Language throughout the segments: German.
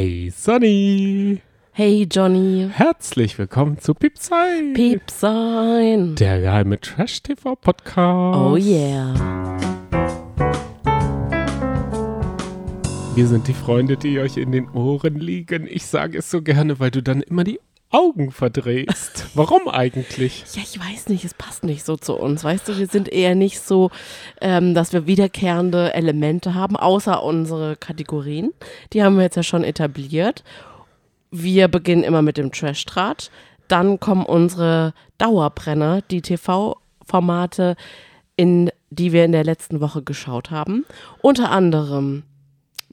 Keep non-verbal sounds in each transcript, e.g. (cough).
Hey Sonny! Hey Johnny. Herzlich willkommen zu Piepsein! Piepsein! Der geheime Trash-TV-Podcast. Oh yeah. Wir sind die Freunde, die euch in den Ohren liegen. Ich sage es so gerne, weil du dann immer die Augen verdrehst. (laughs) Warum eigentlich? Ja, ich weiß nicht, es passt nicht so zu uns. Weißt du, wir sind eher nicht so, ähm, dass wir wiederkehrende Elemente haben, außer unsere Kategorien. Die haben wir jetzt ja schon etabliert. Wir beginnen immer mit dem Trash-Draht. Dann kommen unsere Dauerbrenner, die TV-Formate, in die wir in der letzten Woche geschaut haben. Unter anderem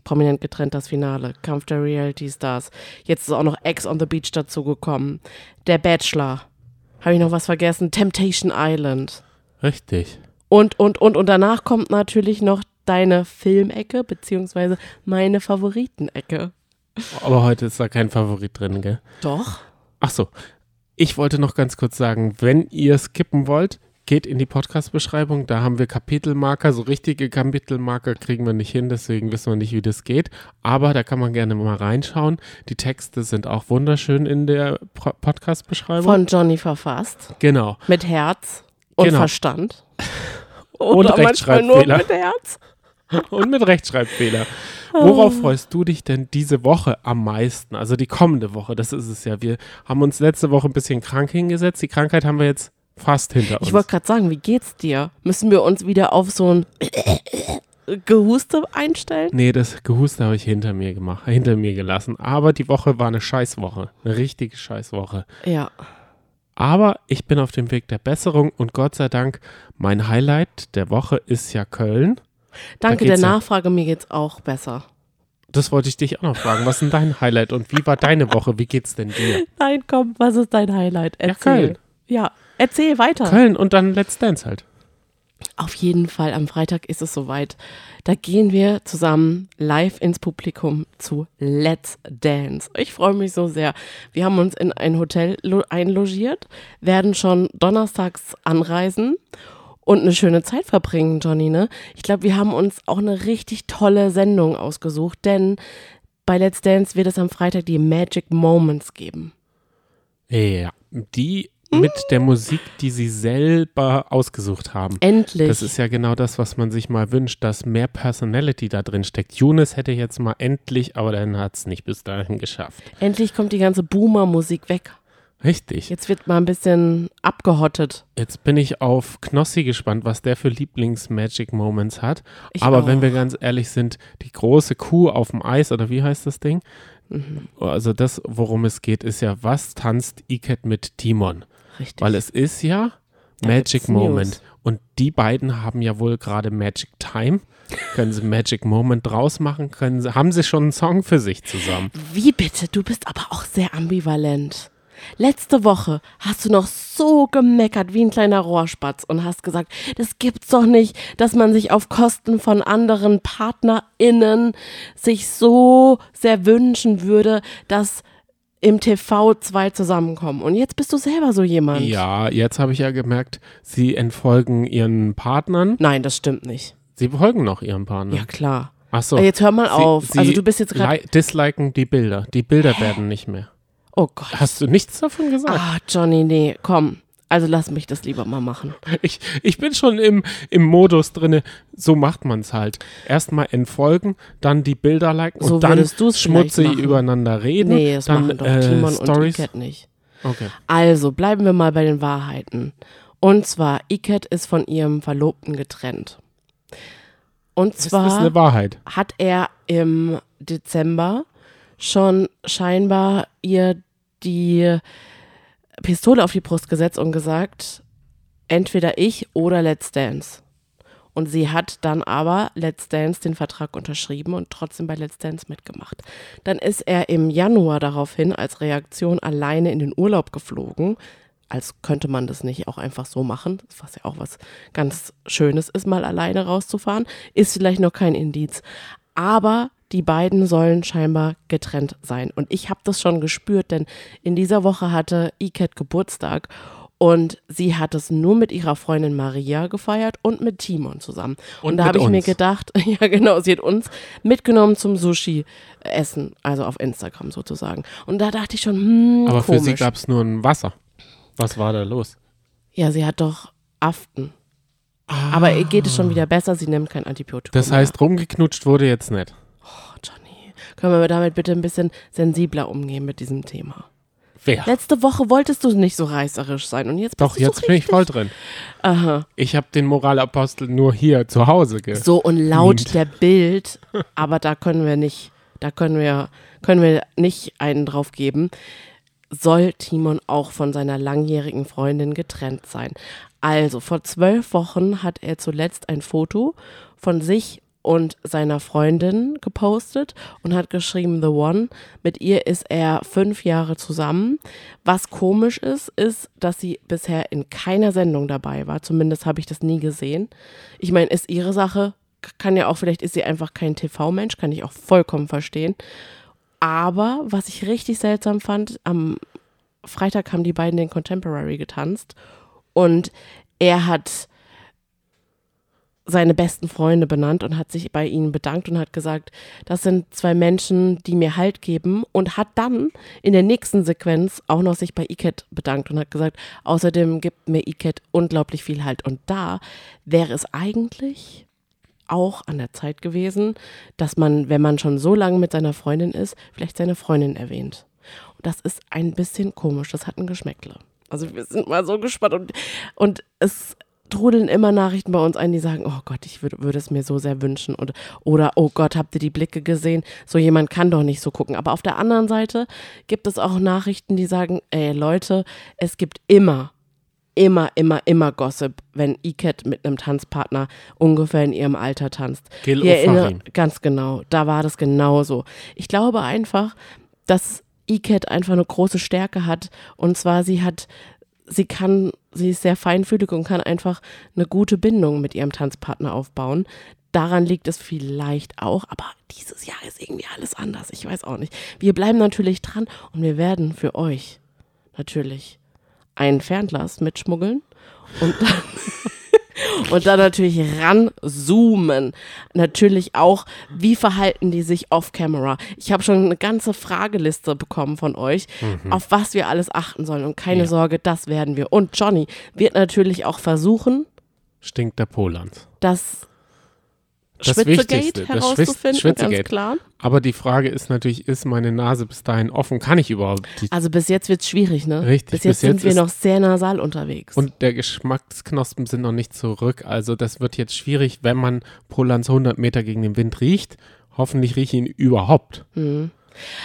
prominent getrennt das Finale, Kampf der Reality Stars. Jetzt ist auch noch Ex on the Beach dazugekommen. Der Bachelor. Habe ich noch was vergessen? Temptation Island. Richtig. Und, und, und, und danach kommt natürlich noch deine Filmecke, beziehungsweise meine Favoritenecke. Aber heute ist da kein Favorit drin, gell? Doch. Ach so. Ich wollte noch ganz kurz sagen, wenn ihr skippen wollt, geht in die Podcast-Beschreibung. Da haben wir Kapitelmarker. So richtige Kapitelmarker kriegen wir nicht hin, deswegen wissen wir nicht, wie das geht. Aber da kann man gerne mal reinschauen. Die Texte sind auch wunderschön in der Podcast-Beschreibung. Von Johnny verfasst. Genau. Mit Herz und Genau. Verstand. (laughs) Und Oder manchmal nur Rechtschreibfehler. mit Herz. (laughs) Und mit Rechtschreibfehler. Worauf freust du dich denn diese Woche am meisten? Also die kommende Woche, das ist es ja. Wir haben uns letzte Woche ein bisschen krank hingesetzt. Die Krankheit haben wir jetzt fast hinter uns. Ich wollte gerade sagen, wie geht's dir? Müssen wir uns wieder auf so ein Gehuste einstellen? Nee, das Gehuste habe ich hinter mir gemacht, hinter mir gelassen. Aber die Woche war eine Scheißwoche. Eine richtige Scheißwoche. Ja. Aber ich bin auf dem Weg der Besserung und Gott sei Dank, mein Highlight der Woche ist ja Köln. Danke der ja. Nachfrage, mir geht's auch besser. Das wollte ich dich auch noch fragen. Was ist denn dein Highlight und wie war deine Woche? Wie geht's denn dir? (laughs) Nein, komm, was ist dein Highlight? Erzähl. Köln. Ja, erzähl weiter. Köln und dann Let's Dance halt. Auf jeden Fall, am Freitag ist es soweit. Da gehen wir zusammen live ins Publikum zu Let's Dance. Ich freue mich so sehr. Wir haben uns in ein Hotel lo- einlogiert, werden schon donnerstags anreisen und eine schöne Zeit verbringen, Johnny, ne? Ich glaube, wir haben uns auch eine richtig tolle Sendung ausgesucht, denn bei Let's Dance wird es am Freitag die Magic Moments geben. Ja, die mit der Musik, die sie selber ausgesucht haben. Endlich. Das ist ja genau das, was man sich mal wünscht, dass mehr Personality da drin steckt. Younes hätte jetzt mal endlich, aber dann hat es nicht bis dahin geschafft. Endlich kommt die ganze Boomer-Musik weg. Richtig. Jetzt wird mal ein bisschen abgehottet. Jetzt bin ich auf Knossi gespannt, was der für Lieblings-Magic Moments hat. Ich aber wenn auch. wir ganz ehrlich sind, die große Kuh auf dem Eis, oder wie heißt das Ding? Mhm. Also das, worum es geht, ist ja, was tanzt Iket mit Timon? Richtig. Weil es ist ja Da Magic Moment. News. Und die beiden haben ja wohl gerade Magic Time. Können sie Magic Moment draus machen? Können sie, haben sie schon einen Song für sich zusammen? Wie bitte? Du bist aber auch sehr ambivalent. Letzte Woche hast du noch so gemeckert wie ein kleiner Rohrspatz und hast gesagt, das gibt's doch nicht, dass man sich auf Kosten von anderen PartnerInnen sich so sehr wünschen würde, dass im TV zwei zusammenkommen. Und jetzt bist du selber so jemand. Ja, jetzt habe ich ja gemerkt, sie entfolgen ihren Partnern. Nein, das stimmt nicht. Sie folgen noch ihren Partnern. Ja, klar. Ach so. Jetzt hör mal Sie- auf. Sie also du bist jetzt gerade. li- disliken die Bilder. Die Bilder werden nicht mehr. Oh Gott. Hast du nichts davon gesagt? Ah, Johnny, nee, komm. Also lass mich das lieber mal machen. Ich, ich bin schon im, im Modus drinne. So macht man es halt. Erstmal entfolgen, dann die Bilder liken So und dann schmutzig übereinander reden. Nee, das dann machen doch äh, Timon und. Iket nicht. Okay. Also, bleiben wir mal bei den Wahrheiten. Und zwar, Iket ist von ihrem Verlobten getrennt. Und zwar eine Wahrheit? hat er im Dezember schon scheinbar ihr die Pistole auf die Brust gesetzt und gesagt, entweder ich oder Let's Dance. Und sie hat dann aber Let's Dance den Vertrag unterschrieben und trotzdem bei Let's Dance mitgemacht. Dann ist er im Januar daraufhin als Reaktion alleine in den Urlaub geflogen. Als könnte man das nicht auch einfach so machen, was ja auch was ganz Schönes ist, mal alleine rauszufahren. Ist vielleicht noch kein Indiz. Aber die beiden sollen scheinbar getrennt sein. Und ich habe das schon gespürt, denn in dieser Woche hatte Iket Geburtstag Und sie hat es nur mit ihrer Freundin Maria gefeiert und mit Timon zusammen. Und, Und da habe ich mir gedacht, (laughs) ja genau, sie hat uns mitgenommen zum Sushi-Essen, also auf Instagram sozusagen. Und da dachte ich schon, hm, Aber komisch. für sie gab es nur ein Wasser. Was war da los? ja, sie hat doch Aften. Aber ihr geht es schon wieder besser, sie nimmt kein Antibiotikum Das heißt, rumgeknutscht wurde jetzt nicht. Können wir damit bitte ein bisschen sensibler umgehen mit diesem Thema? Wer? Letzte Woche wolltest du nicht so reißerisch sein und jetzt bist Doch, du jetzt so bin ich voll drin. Aha. Ich habe den Moralapostel nur hier zu Hause ge. So und laut Mint. der Bild, aber da können wir nicht, da können wir, können wir nicht einen drauf geben, soll Timon auch von seiner langjährigen Freundin getrennt sein. Also, vor zwölf Wochen hat er zuletzt ein Foto von sich und seiner Freundin gepostet und hat geschrieben, The One. Mit ihr ist er fünf Jahre zusammen. Was komisch ist, ist, dass sie bisher in keiner Sendung dabei war. Zumindest habe ich das nie gesehen. Ich meine, ist ihre Sache. Kann ja auch, vielleicht ist sie einfach kein TV-Mensch, kann ich auch vollkommen verstehen. Aber was ich richtig seltsam fand, am Freitag haben die beiden den Contemporary getanzt und er hat seine besten Freunde benannt und hat sich bei ihnen bedankt und hat gesagt, das sind zwei Menschen, die mir Halt geben und hat dann in der nächsten Sequenz auch noch sich bei Iket bedankt und hat gesagt, außerdem gibt mir Iket unglaublich viel Halt. Und da wäre es eigentlich auch an der Zeit gewesen, dass man, wenn man schon so lange mit seiner Freundin ist, vielleicht seine Freundin erwähnt. Und das ist ein bisschen komisch, das hat ein Geschmäckle. Also wir sind mal so gespannt und, und es trudeln immer Nachrichten bei uns ein, die sagen, oh Gott, ich würde würde es mir so sehr wünschen und, oder oh Gott, habt ihr die Blicke gesehen? So jemand kann doch nicht so gucken. Aber auf der anderen Seite gibt es auch Nachrichten, die sagen, ey Leute, es gibt immer immer, immer, immer Gossip, wenn Iket mit einem Tanzpartner ungefähr in ihrem Alter tanzt. Gil. Ganz genau, da war das genauso. Ich glaube einfach, dass Iket einfach eine große Stärke hat und zwar sie hat, sie kann, sie ist sehr feinfühlig und kann einfach eine gute Bindung mit ihrem Tanzpartner aufbauen. Daran liegt es vielleicht auch, aber dieses Jahr ist irgendwie alles anders. Ich weiß auch nicht. Wir bleiben natürlich dran und wir werden für euch natürlich ein Fernglas mitschmuggeln und dann, (laughs) und dann natürlich ranzoomen. Natürlich auch, wie verhalten die sich off-camera. Ich habe schon eine ganze Frageliste bekommen von euch, auf was wir alles achten sollen. Und keine Ja. Sorge, das werden wir. Und Johnny wird natürlich auch versuchen, Stinkt der Poland. das, Das Schwitzegate herauszufinden. Schwitz- ganz Schwitzegate. klar. Aber die Frage ist natürlich, ist meine Nase bis dahin offen? Kann ich überhaupt Also bis jetzt wird es schwierig, ne? Richtig, Bis jetzt bis jetzt sind wir noch sehr nasal unterwegs. Und der Geschmacksknospen sind noch nicht zurück. Also das wird jetzt schwierig, wenn man Polans 100 Meter gegen den Wind riecht. Hoffentlich rieche ich ihn überhaupt. Mhm.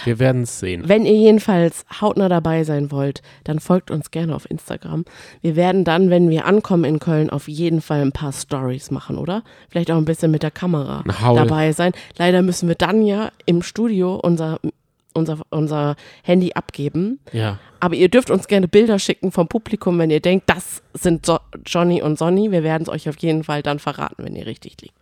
Wir werden es sehen. Wenn ihr jedenfalls hautnah dabei sein wollt, dann folgt uns gerne auf Instagram. Wir werden dann, wenn wir ankommen in Köln, auf jeden Fall ein paar Stories machen, oder? Vielleicht auch ein bisschen mit der Kamera dabei sein. Leider müssen wir dann ja im Studio unser, unser, unser Handy abgeben. Ja. Aber ihr dürft uns gerne Bilder schicken vom Publikum, wenn ihr denkt, das sind so Johnny und Sonny. Wir werden es euch auf jeden Fall dann verraten, wenn ihr richtig liegt.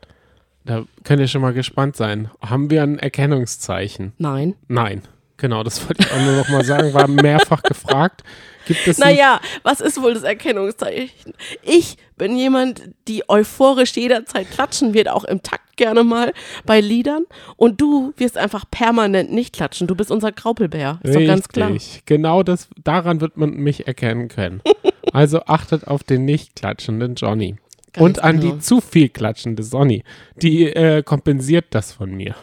Da könnt ihr schon mal gespannt sein. Haben wir ein Erkennungszeichen? Nein. Nein. Genau, das wollte ich auch nur noch mal sagen. War mehrfach gefragt. Gibt es Naja, was ist wohl das Erkennungszeichen? Ich bin jemand, die euphorisch jederzeit klatschen wird, auch im Takt gerne mal bei Liedern. Und du wirst einfach permanent nicht klatschen. Du bist unser Graupelbär. Ist doch ganz klar. Richtig. Genau das, daran wird man mich erkennen können. (laughs) Also achtet auf den nicht klatschenden Johnny. Ganz Und an genau. die zu viel klatschende Sonny. Die äh, kompensiert das von mir.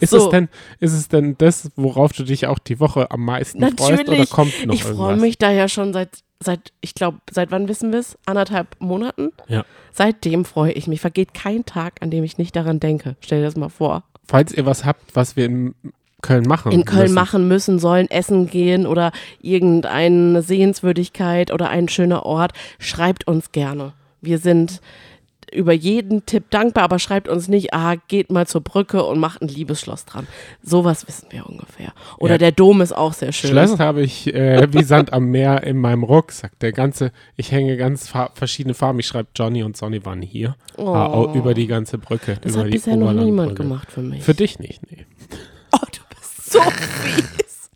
Ist, Mhm. So. es denn, ist es denn das, worauf du dich auch die Woche am meisten freust? Oder Natürlich. kommt noch Ich freue mich da ja schon seit, seit ich glaube, seit wann wissen wir es? Anderthalb Monaten? Ja. Seitdem freue ich mich. Vergeht kein Tag, an dem ich nicht daran denke. Stell dir das mal vor. Falls ihr was habt, was wir in Köln machen in Köln müssen. machen müssen, sollen essen gehen oder irgendeine Sehenswürdigkeit oder ein schöner Ort, schreibt uns gerne. Wir sind über jeden Tipp dankbar, aber schreibt uns nicht, ah, geht mal zur Brücke und macht ein Liebesschloss dran. Sowas wissen wir ungefähr. Oder Ja. der Dom ist auch sehr schön. Schloss habe ich äh, wie Sand am Meer in meinem Rucksack. Der ganze, ich hänge ganz fa verschiedene Farben. Ich schreibe Johnny und Sonny waren hier. Oh. Ah, au- über die ganze Brücke. das hat bisher noch niemand gemacht für mich. Für dich nicht, nee. So fies.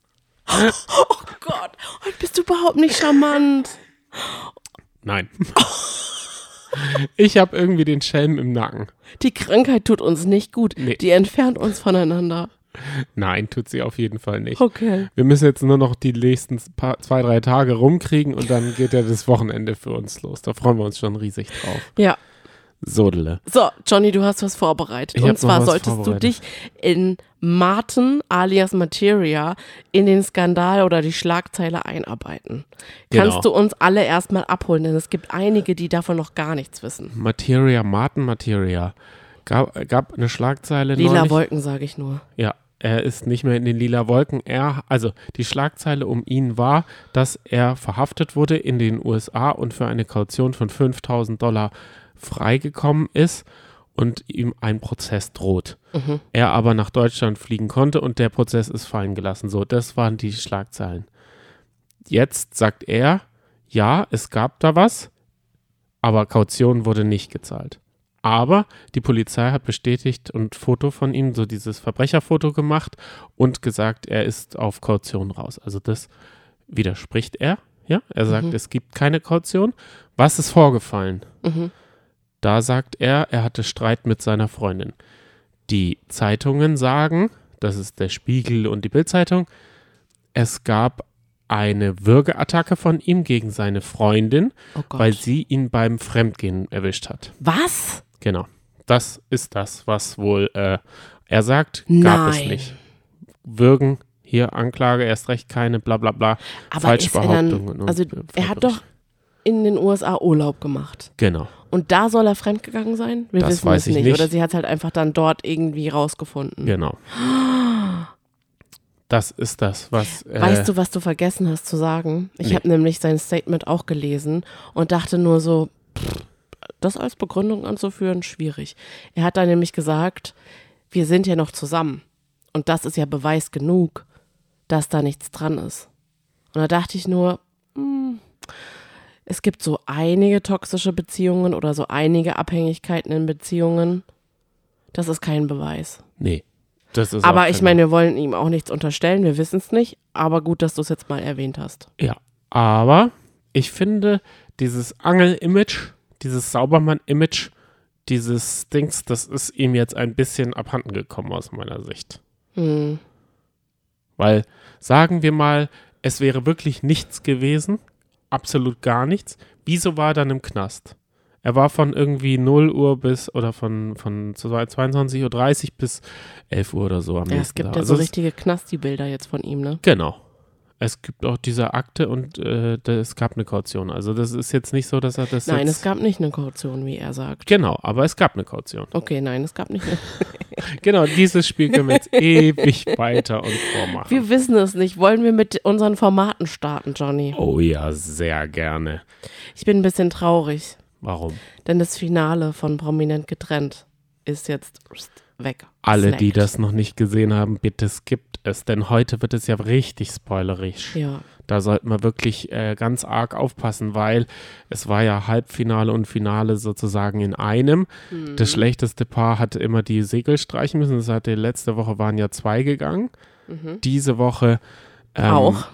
Oh Gott, heute bist du überhaupt nicht charmant. Nein. ich habe irgendwie den Schelm im Nacken. Die Krankheit tut uns nicht gut. Nee. Die entfernt uns voneinander. Nein, tut sie auf jeden Fall nicht. Okay. Wir müssen jetzt nur noch die nächsten paar, zwei, drei Tage rumkriegen und dann geht ja das Wochenende für uns los. Da freuen wir uns schon riesig drauf. Ja. Sodele. So, Johnny, du hast was vorbereitet. Ich Und zwar solltest du dich in Martin alias Materia in den Skandal oder die Schlagzeile einarbeiten. Genau. Kannst du uns alle erstmal abholen, denn es gibt einige, die davon noch gar nichts wissen. Materia, Martin Materia. Gab, gab eine Schlagzeile Lila neulich. Wolken, sage ich nur. Ja, er ist nicht mehr in den lila Wolken. Er, also die Schlagzeile um ihn war, dass er verhaftet wurde in den USA und für eine Kaution von 5000 Dollar freigekommen ist und ihm ein Prozess droht. Er aber nach Deutschland fliegen konnte und der Prozess ist fallen gelassen. So, das waren die Schlagzeilen. Jetzt sagt er, ja, es gab da was, aber Kaution wurde nicht gezahlt. Aber die Polizei hat bestätigt und Foto von ihm, so dieses Verbrecherfoto gemacht und gesagt, er ist auf Kaution raus. Also das widerspricht er. Ja, er sagt, es gibt keine Kaution. Was ist vorgefallen? Mhm. Da sagt er, er hatte Streit mit seiner Freundin. Die Zeitungen sagen, das ist der Spiegel und die Bildzeitung, es gab eine Würgeattacke von ihm gegen seine Freundin, Oh weil sie ihn beim Fremdgehen erwischt hat. was? Genau. Das ist das, was wohl äh, er sagt, gab es Nein. nicht. Würgen, hier Anklage, erst recht keine, bla bla bla. Aber ist er Falschbehauptungen. dann, also und, er hat doch in den USA Urlaub gemacht. Genau. Und da soll er fremdgegangen sein? Wir Das wissen weiß es ich nicht. nicht. Oder sie hat halt einfach dann dort irgendwie rausgefunden. Genau. Das ist das, was. Äh, Weißt du, was du vergessen hast zu sagen? Ich Nee. habe nämlich sein Statement auch gelesen und dachte nur so, pff, das als Begründung anzuführen, schwierig. Er hat da nämlich gesagt, wir sind ja noch zusammen. Und das ist ja Beweis genug, dass da nichts dran ist. Und da dachte ich nur, hm, es gibt so einige toxische Beziehungen oder so einige Abhängigkeiten in Beziehungen. Das ist kein Beweis. Nee. Das ist Aber ich meine, wir wollen ihm auch nichts unterstellen, wir wissen es nicht. Aber gut, dass du es jetzt mal erwähnt hast. Ja. Aber ich finde, dieses Angel-Image, dieses Saubermann-Image, dieses Dings, das ist ihm jetzt ein bisschen abhanden gekommen aus meiner Sicht. Hm. Weil, sagen wir mal, es wäre wirklich nichts gewesen, absolut gar nichts. Wieso war er dann im Knast? Er war von irgendwie 0 Uhr bis, oder von, von 22.30 Uhr bis 11 Uhr oder so am Ja, es nächsten gibt Tag. ja Also so es- richtige Knasti-Bilder jetzt von ihm, ne? Genau. Es gibt auch diese Akte und äh, es gab eine Kaution. Also das ist jetzt nicht so, dass er das Nein, es gab nicht eine Kaution, wie er sagt. Genau, aber es gab eine Kaution. Okay, nein, es gab nicht eine. (laughs) Genau, dieses Spiel können wir jetzt (laughs) ewig weiter und vormachen. Wir wissen es nicht. Wollen wir mit unseren Formaten starten, Johnny? Oh ja, sehr gerne. Ich bin ein bisschen traurig, Warum? denn das Finale von Prominent getrennt ist jetzt weg. Alle, die Snackt. das noch nicht gesehen haben, bitte skippt es, denn heute wird es ja richtig spoilerisch. Ja. Da sollten wir wirklich äh, ganz arg aufpassen, weil es war ja Halbfinale und Finale sozusagen in einem. Mhm. Das schlechteste Paar hatte immer die Segel streichen müssen. Das hatte letzte Woche waren ja zwei gegangen. Diese Woche ähm, Mhm. Auch.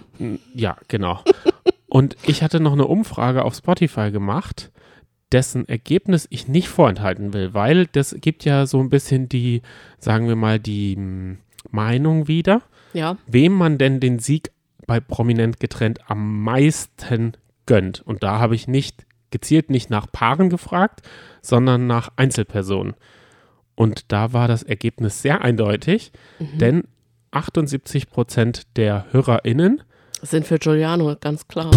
Ja, genau. und ich hatte noch eine Umfrage auf Spotify gemacht, dessen Ergebnis ich nicht vorenthalten will, weil das gibt ja so ein bisschen die, sagen wir mal, die m, Meinung wieder Ja. wem man denn den Sieg bei Prominent getrennt am meisten gönnt. Und da habe ich nicht gezielt nicht nach Paaren gefragt, sondern nach Einzelpersonen. Und da war das Ergebnis sehr eindeutig, denn 78 Prozent der HörerInnen, Das sind für Giuliano ganz klar.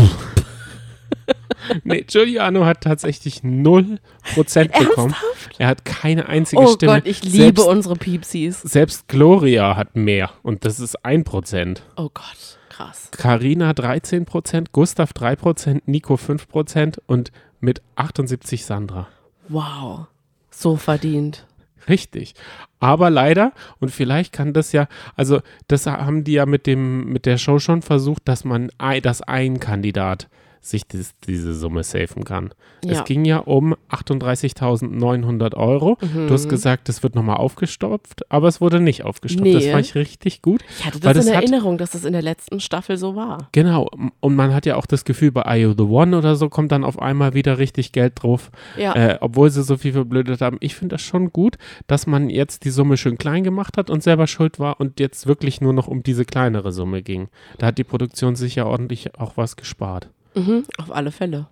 Nee, Giuliano hat tatsächlich 0 Prozent bekommen. Er hat keine einzige Oh Stimme. Gott, ich liebe selbst, unsere Piepsis. selbst Gloria hat mehr und das ist 1 Prozent. Oh Gott, krass. Carina 13%, Gustav 3%, Nico 5% und mit 78 Sandra. Wow. So verdient. Richtig. Aber leider, und vielleicht kann das ja, also das haben die ja mit dem, mit der Show schon versucht, dass man, dass ein Kandidat sich dies, diese Summe safen kann. Ja. Es ging ja um 38.900 Euro. Du hast gesagt, es wird nochmal aufgestopft, aber es wurde nicht aufgestopft. Das Nee. fand ich richtig gut. Ich hatte das in das hat- Erinnerung, dass das in der letzten Staffel so war. Genau. Und man hat ja auch das Gefühl, bei IO The One oder so kommt dann auf einmal wieder richtig Geld drauf, Ja. äh, obwohl sie so viel verblödet haben. Ich finde das schon gut, dass man jetzt die Summe schön klein gemacht hat und selber schuld war und jetzt wirklich nur noch um diese kleinere Summe ging. Da hat die Produktion sich ja ordentlich auch was gespart. Mhm, auf alle Fälle.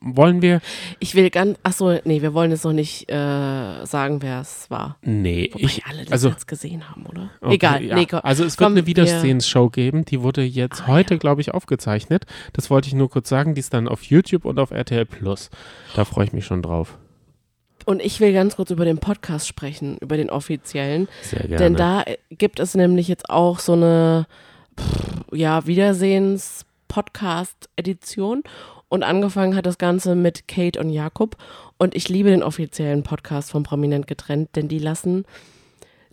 Wollen wir? Ich will ganz, achso, nee, wir wollen jetzt noch nicht äh, sagen, wer es war. Nee, Wobei ich. alle das also- jetzt gesehen haben, oder? Okay, Egal, ja. nee, komm. Also es wird komm, eine Wiedersehensshow geben, die wurde jetzt Ah, heute, glaube ich, aufgezeichnet. Das wollte ich nur kurz sagen, die ist dann auf YouTube und auf RTL Plus. Da freue ich mich schon drauf. Und ich will ganz kurz über den Podcast sprechen, über den offiziellen. Sehr gerne. Denn da gibt es nämlich jetzt auch so eine pff, ja, Wiedersehens-Podcast-Edition. Und angefangen hat das Ganze mit Kate und Jakob. Und ich liebe den offiziellen Podcast von Prominent getrennt, denn die lassen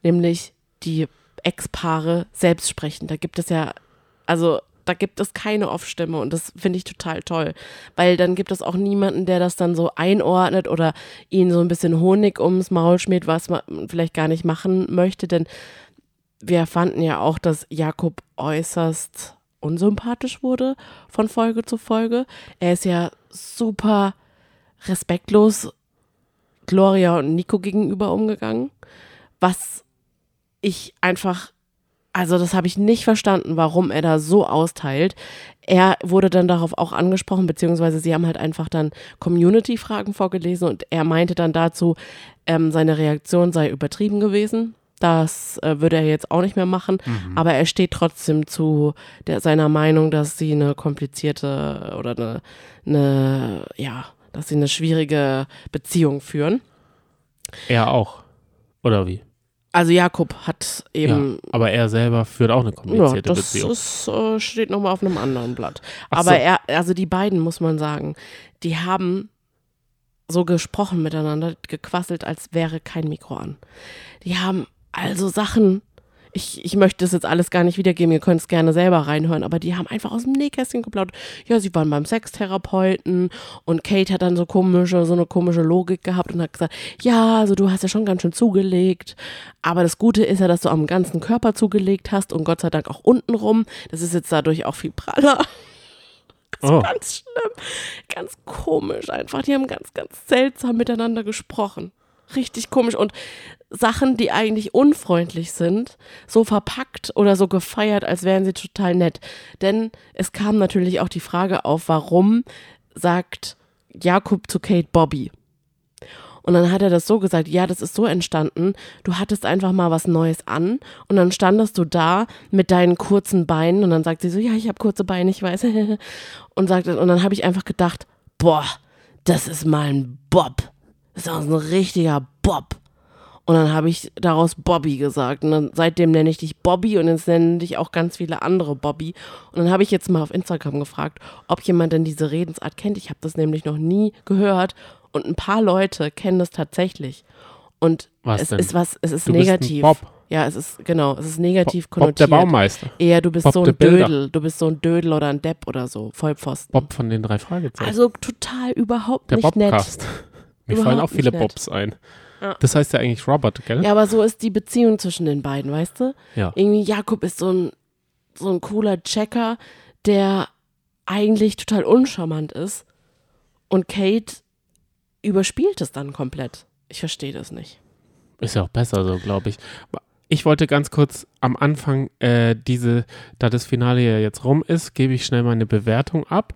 nämlich die Ex-Paare selbst sprechen. Da gibt es ja, also da gibt es keine Off-Stimme und das finde ich total toll, weil dann gibt es auch niemanden, der das dann so einordnet oder ihnen so ein bisschen Honig ums Maul schmiert, was man vielleicht gar nicht machen möchte, denn wir fanden ja auch, dass Jakob äußerst unsympathisch wurde von Folge zu Folge. Er ist ja super respektlos Gloria und Nico gegenüber umgegangen, was ich einfach, also das habe ich nicht verstanden, warum er da so austeilt. Er wurde dann darauf auch angesprochen, beziehungsweise sie haben halt einfach dann Community-Fragen vorgelesen und er meinte dann dazu, ähm, seine Reaktion sei übertrieben gewesen. Das äh, würde er jetzt auch nicht mehr machen, aber er steht trotzdem zu der, seiner Meinung, dass sie eine komplizierte oder eine, eine, ja, dass sie eine schwierige Beziehung führen. er auch. Oder wie? Also Jakob hat eben ja, aber er selber führt auch eine Ja, komplizierte das Beziehung. ist, äh, steht nochmal auf einem anderen Blatt. Ach Aber so. er, also die beiden, muss man sagen, die haben so gesprochen miteinander, gequasselt, als wäre kein Mikro an. Die haben also Sachen, ich, ich möchte das jetzt alles gar nicht wiedergeben, ihr könnt es gerne selber reinhören, aber die haben einfach aus dem Nähkästchen geplaudert. Ja, sie waren beim Sextherapeuten und Kate hat dann so komische, so eine komische Logik gehabt und hat gesagt, ja, also du hast ja schon ganz schön zugelegt, aber das Gute ist ja, dass du am ganzen Körper zugelegt hast und Gott sei Dank auch unten rum. Das ist jetzt dadurch auch viel praller. (laughs) Oh, Ganz schlimm, ganz komisch einfach. Die haben ganz, ganz seltsam miteinander gesprochen. Richtig komisch. Und Sachen, die eigentlich unfreundlich sind, so verpackt oder so gefeiert, als wären sie total nett. Denn es kam natürlich auch die Frage auf, warum sagt Jakob zu Kate Bobby? Und dann hat er das so gesagt, ja, das ist so entstanden, du hattest einfach mal was Neues an und dann standest du da mit deinen kurzen Beinen und dann sagt sie so, ja, ich habe kurze Beine, ich weiß. (laughs) und sagt und dann habe ich einfach gedacht, boah, das ist mal ein Bob. Das ist so ein richtiger Bob. Und dann habe ich daraus Bobby gesagt. Und dann seitdem nenne ich dich Bobby und jetzt nennen dich auch ganz viele andere Bobby. Und dann habe ich jetzt mal auf Instagram gefragt, ob jemand denn diese Redensart kennt. Ich habe das nämlich noch nie gehört. Und ein paar Leute kennen das tatsächlich. Und Was es denn? ist was, es ist Du negativ. Bob. Ja, es ist, genau, es ist negativ Bob der konnotiert. Baumeister. Eher du bist Bob so der ein. Dödel, du bist so ein Dödel oder ein Depp oder so, Vollpfosten. Bob von den drei Fragezeichen. Also total überhaupt der nicht nett. Mir fallen auch viele nett. Bobs ein. Ja. Das heißt ja eigentlich Robert, gell? Ja, aber so ist die Beziehung zwischen den beiden, weißt du? Ja. Irgendwie Jakob ist so ein, so ein cooler Checker, der eigentlich total uncharmant ist. Und Kate überspielt es dann komplett. Ich verstehe das nicht. Ist ja auch besser so, glaube ich. Ich wollte ganz kurz am Anfang äh, diese, da das Finale ja jetzt rum ist, gebe ich schnell meine Bewertung ab,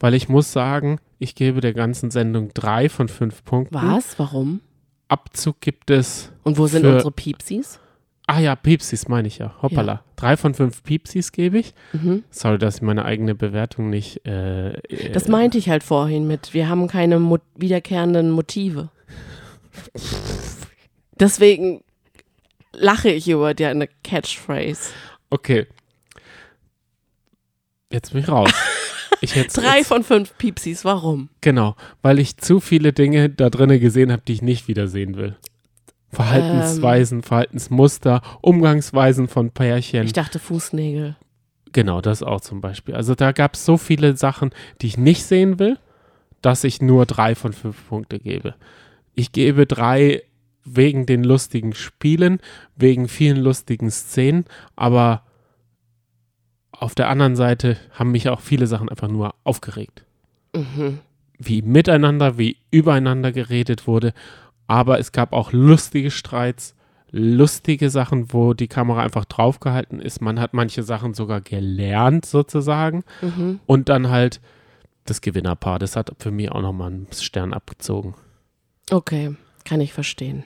weil ich muss sagen, ich gebe der ganzen Sendung drei von fünf Punkten. Was? Warum? Abzug gibt es. Und wo sind unsere Piepsis? Ah ja, Piepsis meine ich ja. Hoppala. Ja. Drei von fünf Piepsis gebe ich. Mhm. Sorry, dass ich meine eigene Bewertung nicht. Äh, äh, Das meinte ich halt vorhin mit, wir haben keine mo wiederkehrenden Motive. (laughs) Deswegen lache ich über deine Catchphrase. Okay. Jetzt bin ich raus. (laughs) Drei jetzt, von fünf Piepsis, warum? Genau, weil ich zu viele Dinge da drinnen gesehen habe, die ich nicht wiedersehen will. Verhaltensweisen, Verhaltensmuster, Umgangsweisen von Pärchen. Ich dachte Fußnägel. Genau, das auch zum Beispiel. Also da gab es so viele Sachen, die ich nicht sehen will, dass ich nur drei von fünf Punkte gebe. Ich gebe drei wegen den lustigen Spielen, wegen vielen lustigen Szenen, aber auf der anderen Seite haben mich auch viele Sachen einfach nur aufgeregt. Mhm. Wie miteinander, wie übereinander geredet wurde, aber es gab auch lustige Streits, lustige Sachen, wo die Kamera einfach draufgehalten ist. Man hat manche Sachen sogar gelernt sozusagen Mhm. und dann halt das Gewinnerpaar. Das hat für mich auch nochmal einen Stern abgezogen. Okay, kann ich verstehen.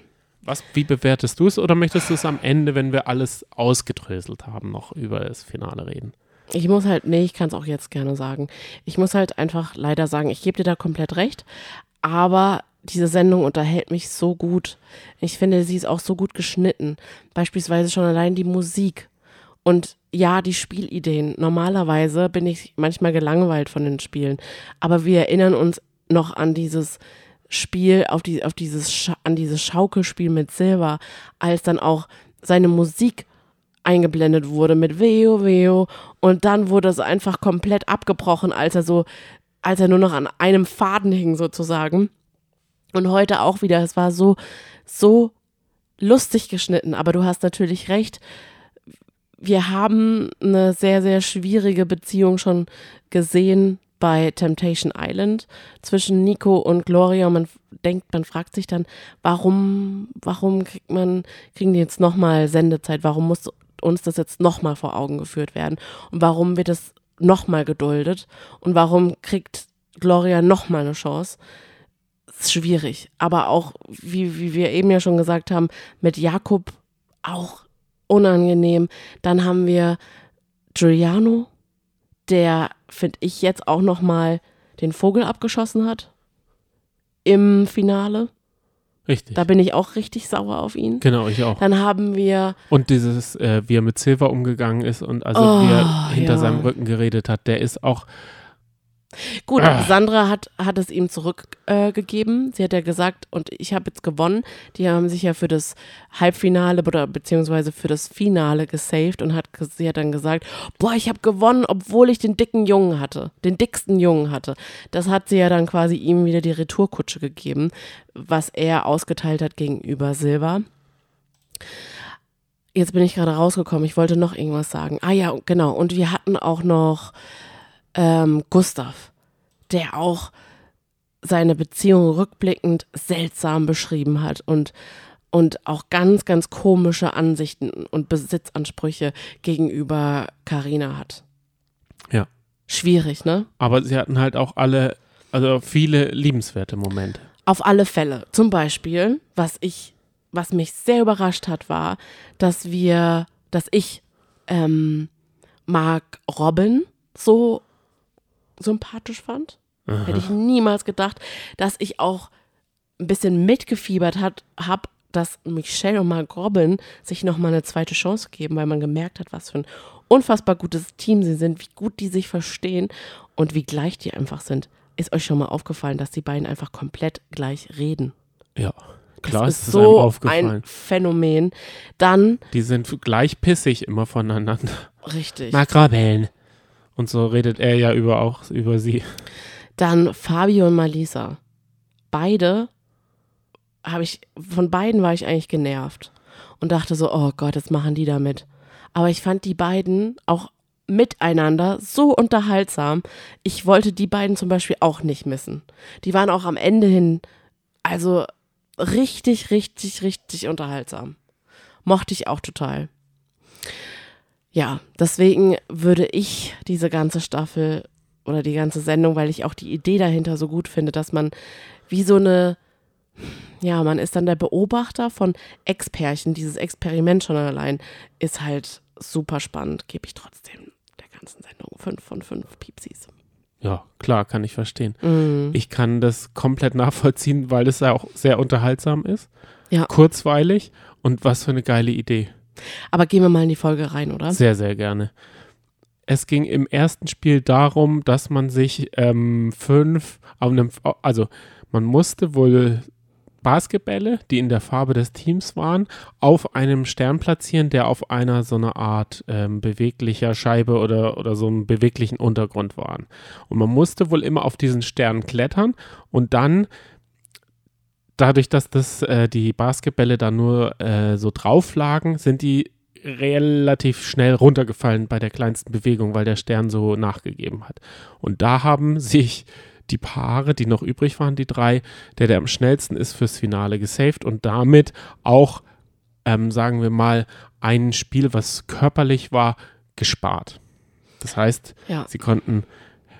Was, wie bewertest du es oder möchtest du es am Ende, wenn wir alles ausgedröselt haben, noch über das Finale reden? Ich muss halt, nee, ich kann es auch jetzt gerne sagen. Ich muss halt einfach leider sagen, ich gebe dir da komplett recht, aber diese Sendung unterhält mich so gut. Ich finde, sie ist auch so gut geschnitten. Beispielsweise schon allein die Musik. Und ja, die Spielideen. Normalerweise bin ich manchmal gelangweilt von den Spielen, aber wir erinnern uns noch an dieses Spiel, auf, die, auf dieses, an dieses Schaukelspiel mit Silver, als dann auch seine Musik eingeblendet wurde mit Veo, Veo und dann wurde es einfach komplett abgebrochen, als er so, als er nur noch an einem Faden hing sozusagen. Und heute auch wieder, es war so, so lustig geschnitten, aber du hast natürlich recht. Wir haben eine sehr, sehr schwierige Beziehung schon gesehen bei Temptation Island zwischen Nico und Gloria. Man denkt, man fragt sich dann, warum, warum kriegt man, kriegen die jetzt nochmal Sendezeit? Warum muss uns das jetzt nochmal vor Augen geführt werden? Und warum wird es nochmal geduldet? Und warum kriegt Gloria nochmal eine Chance? ist schwierig. Aber auch, wie, wie wir eben ja schon gesagt haben, mit Jakob auch unangenehm. Dann haben wir Giuliano, der, finde ich, jetzt auch noch mal den Vogel abgeschossen hat im Finale. Richtig. Da bin ich auch richtig sauer auf ihn. genau, ich auch. Dann haben wir, Und dieses, äh, wie er mit Silver umgegangen ist und also Oh, wie er hinter ja. seinem Rücken geredet hat, der ist auch, gut, Ah. Sandra hat, hat es ihm zurückgegeben. Äh. Sie hat ja gesagt, und ich habe jetzt gewonnen. Die haben sich ja für das Halbfinale oder beziehungsweise für das Finale gesaved und hat, sie hat dann gesagt, boah, ich habe gewonnen, obwohl ich den dicken Jungen hatte, den dicksten Jungen hatte. Das hat sie ja dann quasi ihm wieder die Retourkutsche gegeben, was er ausgeteilt hat gegenüber Silber. Jetzt bin ich gerade rausgekommen. Ich wollte noch irgendwas sagen. Ah ja, genau. Und wir hatten auch noch ähm, Gustav, der auch seine Beziehung rückblickend seltsam beschrieben hat und, und auch ganz, ganz komische Ansichten und Besitzansprüche gegenüber Karina hat. Ja. Schwierig, ne? aber sie hatten halt auch alle, also viele liebenswerte Momente. Auf alle Fälle. Zum Beispiel, was ich, was mich sehr überrascht hat, war, dass wir, dass ich ähm, Mark Robin so sympathisch fand. Hätte ich niemals gedacht, dass ich auch ein bisschen mitgefiebert hat, habe, dass Michelle und Mark Robin sich nochmal eine zweite Chance geben, weil man gemerkt hat, was für ein unfassbar gutes Team sie sind, wie gut die sich verstehen und wie gleich die einfach sind. Ist euch schon mal aufgefallen, dass die beiden einfach komplett gleich reden? Ja, klar das ist ist so aufgefallen. ein Phänomen. Dann, Die sind gleich pissig immer voneinander. richtig, Makrabellen. Und so redet er ja über auch über sie. dann Fabio und Malisa. Beide habe ich, von beiden war ich eigentlich genervt und dachte so, oh Gott, jetzt machen die damit. Aber ich fand die beiden auch miteinander so unterhaltsam. Ich wollte die beiden zum Beispiel auch nicht missen. Die waren auch am Ende hin, also richtig, richtig, richtig unterhaltsam. Mochte ich auch total. Ja, deswegen würde ich diese ganze Staffel oder die ganze Sendung, weil ich auch die Idee dahinter so gut finde, dass man wie so eine, ja, man ist dann der Beobachter von Ex-Pärchen. Dieses Experiment schon allein ist halt super spannend, gebe ich trotzdem der ganzen Sendung 5 von 5 Piepsis. Ja, klar, kann ich verstehen. Mhm. Ich kann das komplett nachvollziehen, weil es ja auch sehr unterhaltsam ist. Ja. Kurzweilig und was für eine geile Idee. Aber gehen wir mal in die Folge rein, oder? Sehr, sehr gerne. Es ging im ersten Spiel darum, dass man sich ähm, fünf, auf einem, also man musste wohl Basketbälle, die in der Farbe des Teams waren, auf einem Stern platzieren, der auf einer so einer Art ähm, beweglicher Scheibe oder, oder so einem beweglichen Untergrund war. Und man musste wohl immer auf diesen Stern klettern und dann dadurch, dass das äh, die Basketbälle da nur äh, so drauf lagen, sind die relativ schnell runtergefallen bei der kleinsten Bewegung, weil der Stern so nachgegeben hat. Und da haben sich die Paare, die noch übrig waren, die drei, der, der am schnellsten ist, fürs Finale gesaved und damit auch, ähm, sagen wir mal, ein Spiel, was körperlich war, gespart. Das heißt, Ja. sie konnten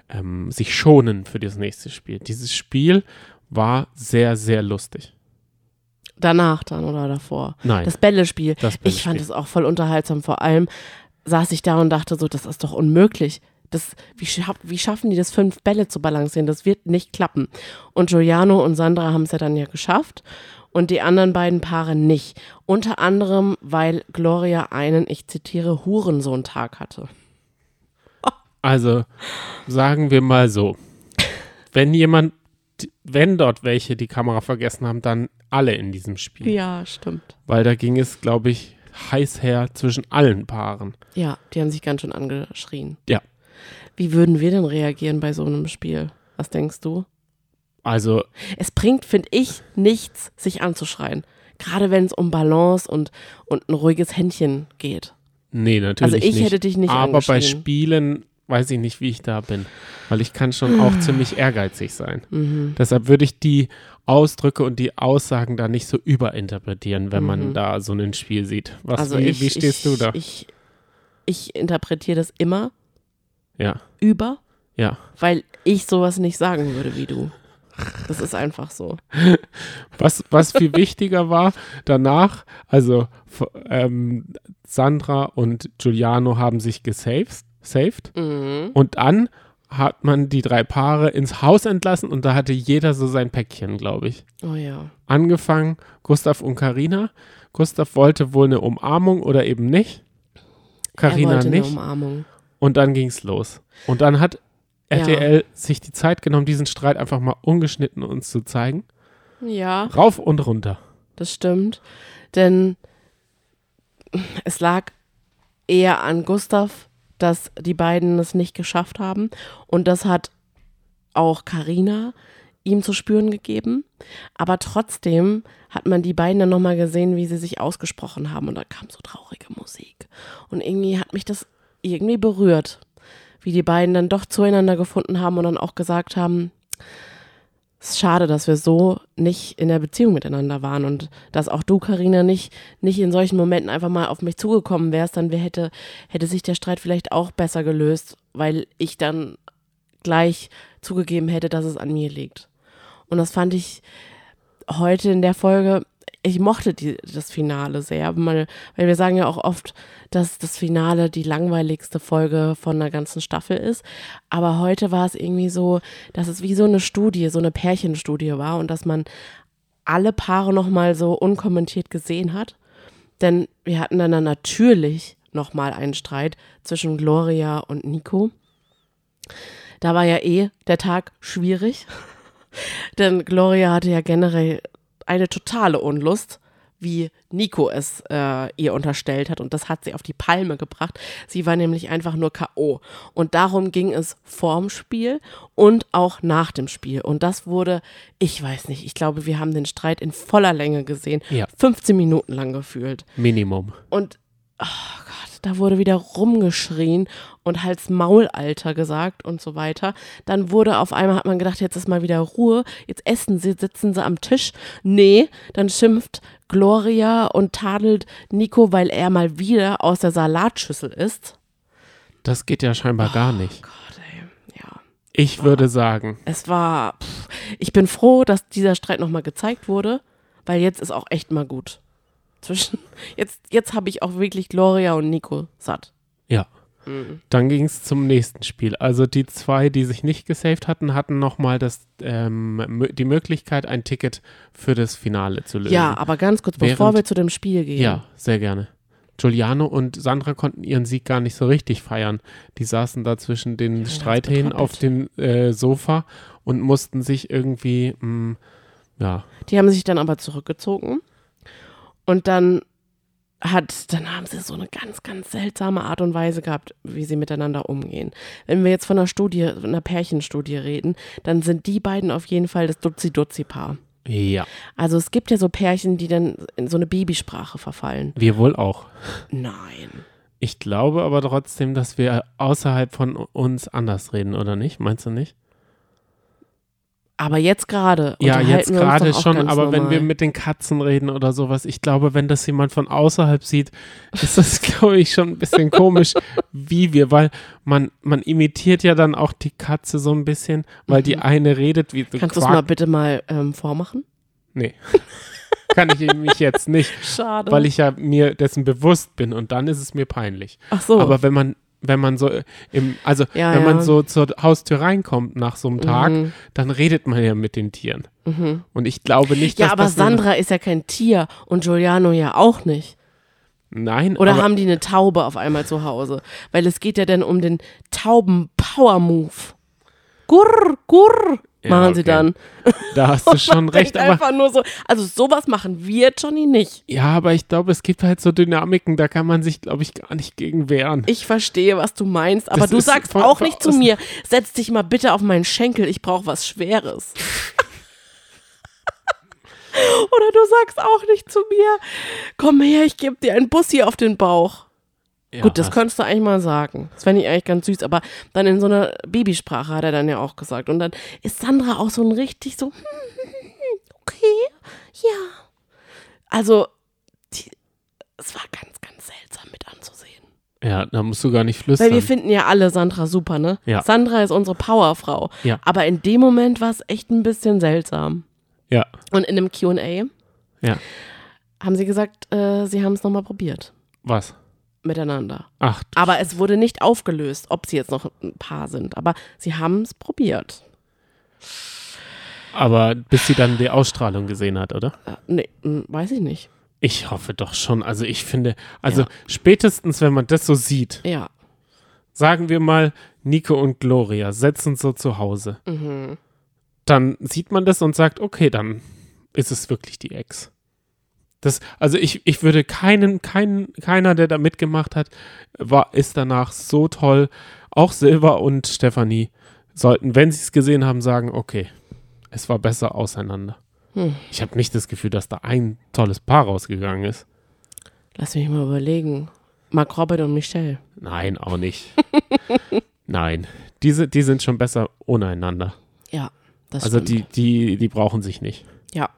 ähm, sich schonen für das nächste Spiel. Dieses Spiel war sehr, sehr lustig. Danach dann oder davor. Nein, Das Bällespiel. das Ich fand es auch voll unterhaltsam. Vor allem saß ich da und dachte so, das ist doch unmöglich. Das, wie, schaff, wie schaffen die das, fünf Bälle zu balancieren? Das wird nicht klappen. Und Giuliano und Sandra haben es ja dann ja geschafft und die anderen beiden Paare nicht. Unter anderem, weil Gloria einen, ich zitiere, Hurensohn-Tag hatte. Also sagen wir mal so, wenn jemand, wenn dort welche die Kamera vergessen haben, dann alle in diesem Spiel. Ja, stimmt. Weil da ging es, glaube ich, heiß her zwischen allen Paaren. Ja, die haben sich ganz schön angeschrien. Ja. Wie würden wir denn reagieren bei so einem Spiel? Was denkst du? Also Es bringt, finde ich, nichts, sich anzuschreien. Gerade wenn es um Balance und, und ein ruhiges Händchen geht. nee, natürlich Also ich nicht. hätte dich nicht Aber bei. Spielen weiß ich nicht, wie ich da bin. Weil ich kann schon auch ziemlich ehrgeizig sein. Mhm. Deshalb würde ich die Ausdrücke und die Aussagen da nicht so überinterpretieren, wenn man Mhm. da so ein Spiel sieht. Was, also wie, ich, wie stehst ich, du da? Ich, ich interpretiere das immer ja, über, ja. weil ich sowas nicht sagen würde wie du. Das ist einfach so. Was, was viel (laughs) wichtiger war danach, also ähm, Sandra und Giuliano haben sich gesaved, saved Mhm. und dann hat man die drei Paare ins Haus entlassen und da hatte jeder so sein Päckchen, glaube ich. Oh ja. Angefangen Gustav und Karina. Gustav wollte wohl eine Umarmung oder eben nicht. Karina nicht. eine Umarmung. Und dann ging's los. Und dann hat Ja. RTL sich die Zeit genommen, diesen Streit einfach mal ungeschnitten uns zu zeigen. Ja. Rauf und runter. Das stimmt. Denn es lag eher an Gustav, dass die beiden es nicht geschafft haben. Und das hat auch Karina ihm zu spüren gegeben. Aber trotzdem hat man die beiden dann nochmal gesehen, wie sie sich ausgesprochen haben. Und da kam so traurige Musik. Und irgendwie hat mich das irgendwie berührt, wie die beiden dann doch zueinander gefunden haben und dann auch gesagt haben, es ist schade, dass wir so nicht in der Beziehung miteinander waren und dass auch du, Karina, nicht, nicht in solchen Momenten einfach mal auf mich zugekommen wärst, dann hätte, hätte sich der Streit vielleicht auch besser gelöst, weil ich dann gleich zugegeben hätte, dass es an mir liegt. Und das fand ich heute in der Folge, ich mochte die, das Finale sehr, weil, wir sagen ja auch oft, dass das Finale die langweiligste Folge von einer ganzen Staffel ist. Aber heute war es irgendwie so, dass es wie so eine Studie, so eine Pärchenstudie war und dass man alle Paare nochmal so unkommentiert gesehen hat. Denn wir hatten dann natürlich nochmal einen Streit zwischen Gloria und Nico. Da war ja eh der Tag schwierig. (laughs) Denn Gloria hatte ja generell eine totale Unlust, wie Nico es äh, ihr unterstellt hat. Und das hat sie auf die Palme gebracht. Sie war nämlich einfach nur K.O. Und darum ging es vorm Spiel und auch nach dem Spiel. Und das wurde, ich weiß nicht, ich glaube, wir haben den Streit in voller Länge gesehen. Ja. 15 Minuten lang gefühlt. Minimum. Und, oh Gott, da wurde wieder rumgeschrien und Hals Maul Alter gesagt und so weiter. Dann wurde auf einmal, hat man gedacht, jetzt ist mal wieder Ruhe, jetzt essen sie, sitzen sie am Tisch. Nee, dann schimpft Gloria und tadelt Nico, weil er mal wieder aus der Salatschüssel isst. Das geht ja scheinbar gar nicht. Gott, ey, ja. Ich würde sagen, Es war, pff, ich bin froh, dass dieser Streit nochmal gezeigt wurde, weil jetzt ist auch echt mal gut. Zwischen, jetzt, jetzt habe ich auch wirklich Gloria und Nico satt. ja. Dann ging es zum nächsten Spiel. Also die zwei, die sich nicht gesaved hatten, hatten nochmal ähm, die Möglichkeit, ein Ticket für das Finale zu lösen. Ja, aber ganz kurz, bevor Während- wir zu dem Spiel gehen. Ja, sehr gerne. Giuliano und Sandra konnten ihren Sieg gar nicht so richtig feiern. Die saßen da zwischen den ganz Streithähnen auf dem äh, Sofa und mussten sich irgendwie, mh, Ja. Die haben sich dann aber zurückgezogen. Und dann hat, dann haben sie so eine ganz, ganz seltsame Art und Weise gehabt, wie sie miteinander umgehen. Wenn wir jetzt von einer Studie, einer Pärchenstudie reden, dann sind die beiden auf jeden Fall das Dutzi-Dutzi-Paar. Ja. Also es gibt ja so Pärchen, die dann in so eine Babysprache verfallen. Wir wohl auch. Nein. Ich glaube aber trotzdem, dass wir außerhalb von uns anders reden, oder nicht? Meinst du nicht? Aber jetzt gerade. Ja, jetzt gerade schon, aber wenn wir normal. mit den Katzen reden oder sowas, ich glaube, wenn das jemand von außerhalb sieht, ist das, (laughs) glaube ich, schon ein bisschen komisch, wie wir, weil man, man imitiert ja dann auch die Katze so ein bisschen, weil die eine redet wie so Mhm. Kannst du es mal bitte mal ähm, vormachen? Nee. (laughs) Kann ich mich jetzt nicht, Schade. weil ich ja mir dessen bewusst bin und dann ist es mir peinlich. Ach so. Aber wenn man, wenn man so im, also Ja, wenn ja. man so zur Haustür reinkommt nach so einem Tag, Mhm. dann redet man ja mit den Tieren. Und ich glaube nicht, ja, dass aber das Sandra ist ja kein Tier und Giuliano ja auch nicht. Nein, Oder haben die eine Taube auf einmal zu Hause? Weil es geht ja dann um den Tauben-Power-Move. Gurr, gurr, Ja, machen sie okay. dann. (laughs) da hast du (laughs) schon recht, aber einfach nur so. Also sowas machen wir, Johnny, nicht. ja, aber ich glaube, es gibt halt so Dynamiken, da kann man sich, glaube ich, gar nicht gegen wehren. Ich verstehe, was du meinst, aber Das du sagst von- auch von nicht zu mir, setz dich mal bitte auf meinen Schenkel, ich brauche was Schweres. (laughs) Oder du sagst auch nicht zu mir, komm her, ich gebe dir einen Bussi auf den Bauch. Ja, Gut, das hast- könntest du eigentlich mal sagen. Das fände ich eigentlich ganz süß, aber dann in so einer Babysprache hat er dann ja auch gesagt. Und dann ist Sandra auch so ein richtig so, (laughs) okay, ja. Also, die, es war ganz, ganz seltsam mit anzusehen. Ja, da musst du gar nicht flüstern. Weil wir finden ja alle Sandra super, ne? Ja. Sandra ist unsere Powerfrau. Ja. Aber in dem Moment war es echt ein bisschen seltsam. ja, Und in dem QA ja. haben sie gesagt, äh, sie haben es nochmal probiert. Was? Miteinander. Ach, Aber es wurde nicht aufgelöst, ob sie jetzt noch ein Paar sind. Aber sie haben es probiert. aber bis sie dann die Ausstrahlung gesehen hat, oder? Äh, nee, hm, weiß ich nicht. Ich hoffe doch schon. Also ich finde, also Ja. spätestens, wenn man das so sieht, Ja. sagen wir mal, Nico und Gloria setzen so zu Hause. Mhm. Dann sieht man das und sagt, okay, dann ist es wirklich die Ex. Das, also ich, ich würde keinen, keinen, keiner, der da mitgemacht hat, war, ist danach so toll. Auch Silva und Stefanie sollten, wenn sie es gesehen haben, sagen, okay, es war besser auseinander. Hm. Ich habe nicht das Gefühl, dass da ein tolles Paar rausgegangen ist. Lass mich mal überlegen. Mark Robert und Michelle. Nein, auch nicht. (laughs) Nein, diese, die sind schon besser ohneinander. Ja, das Also stimmt. die, die, die brauchen sich nicht. Ja.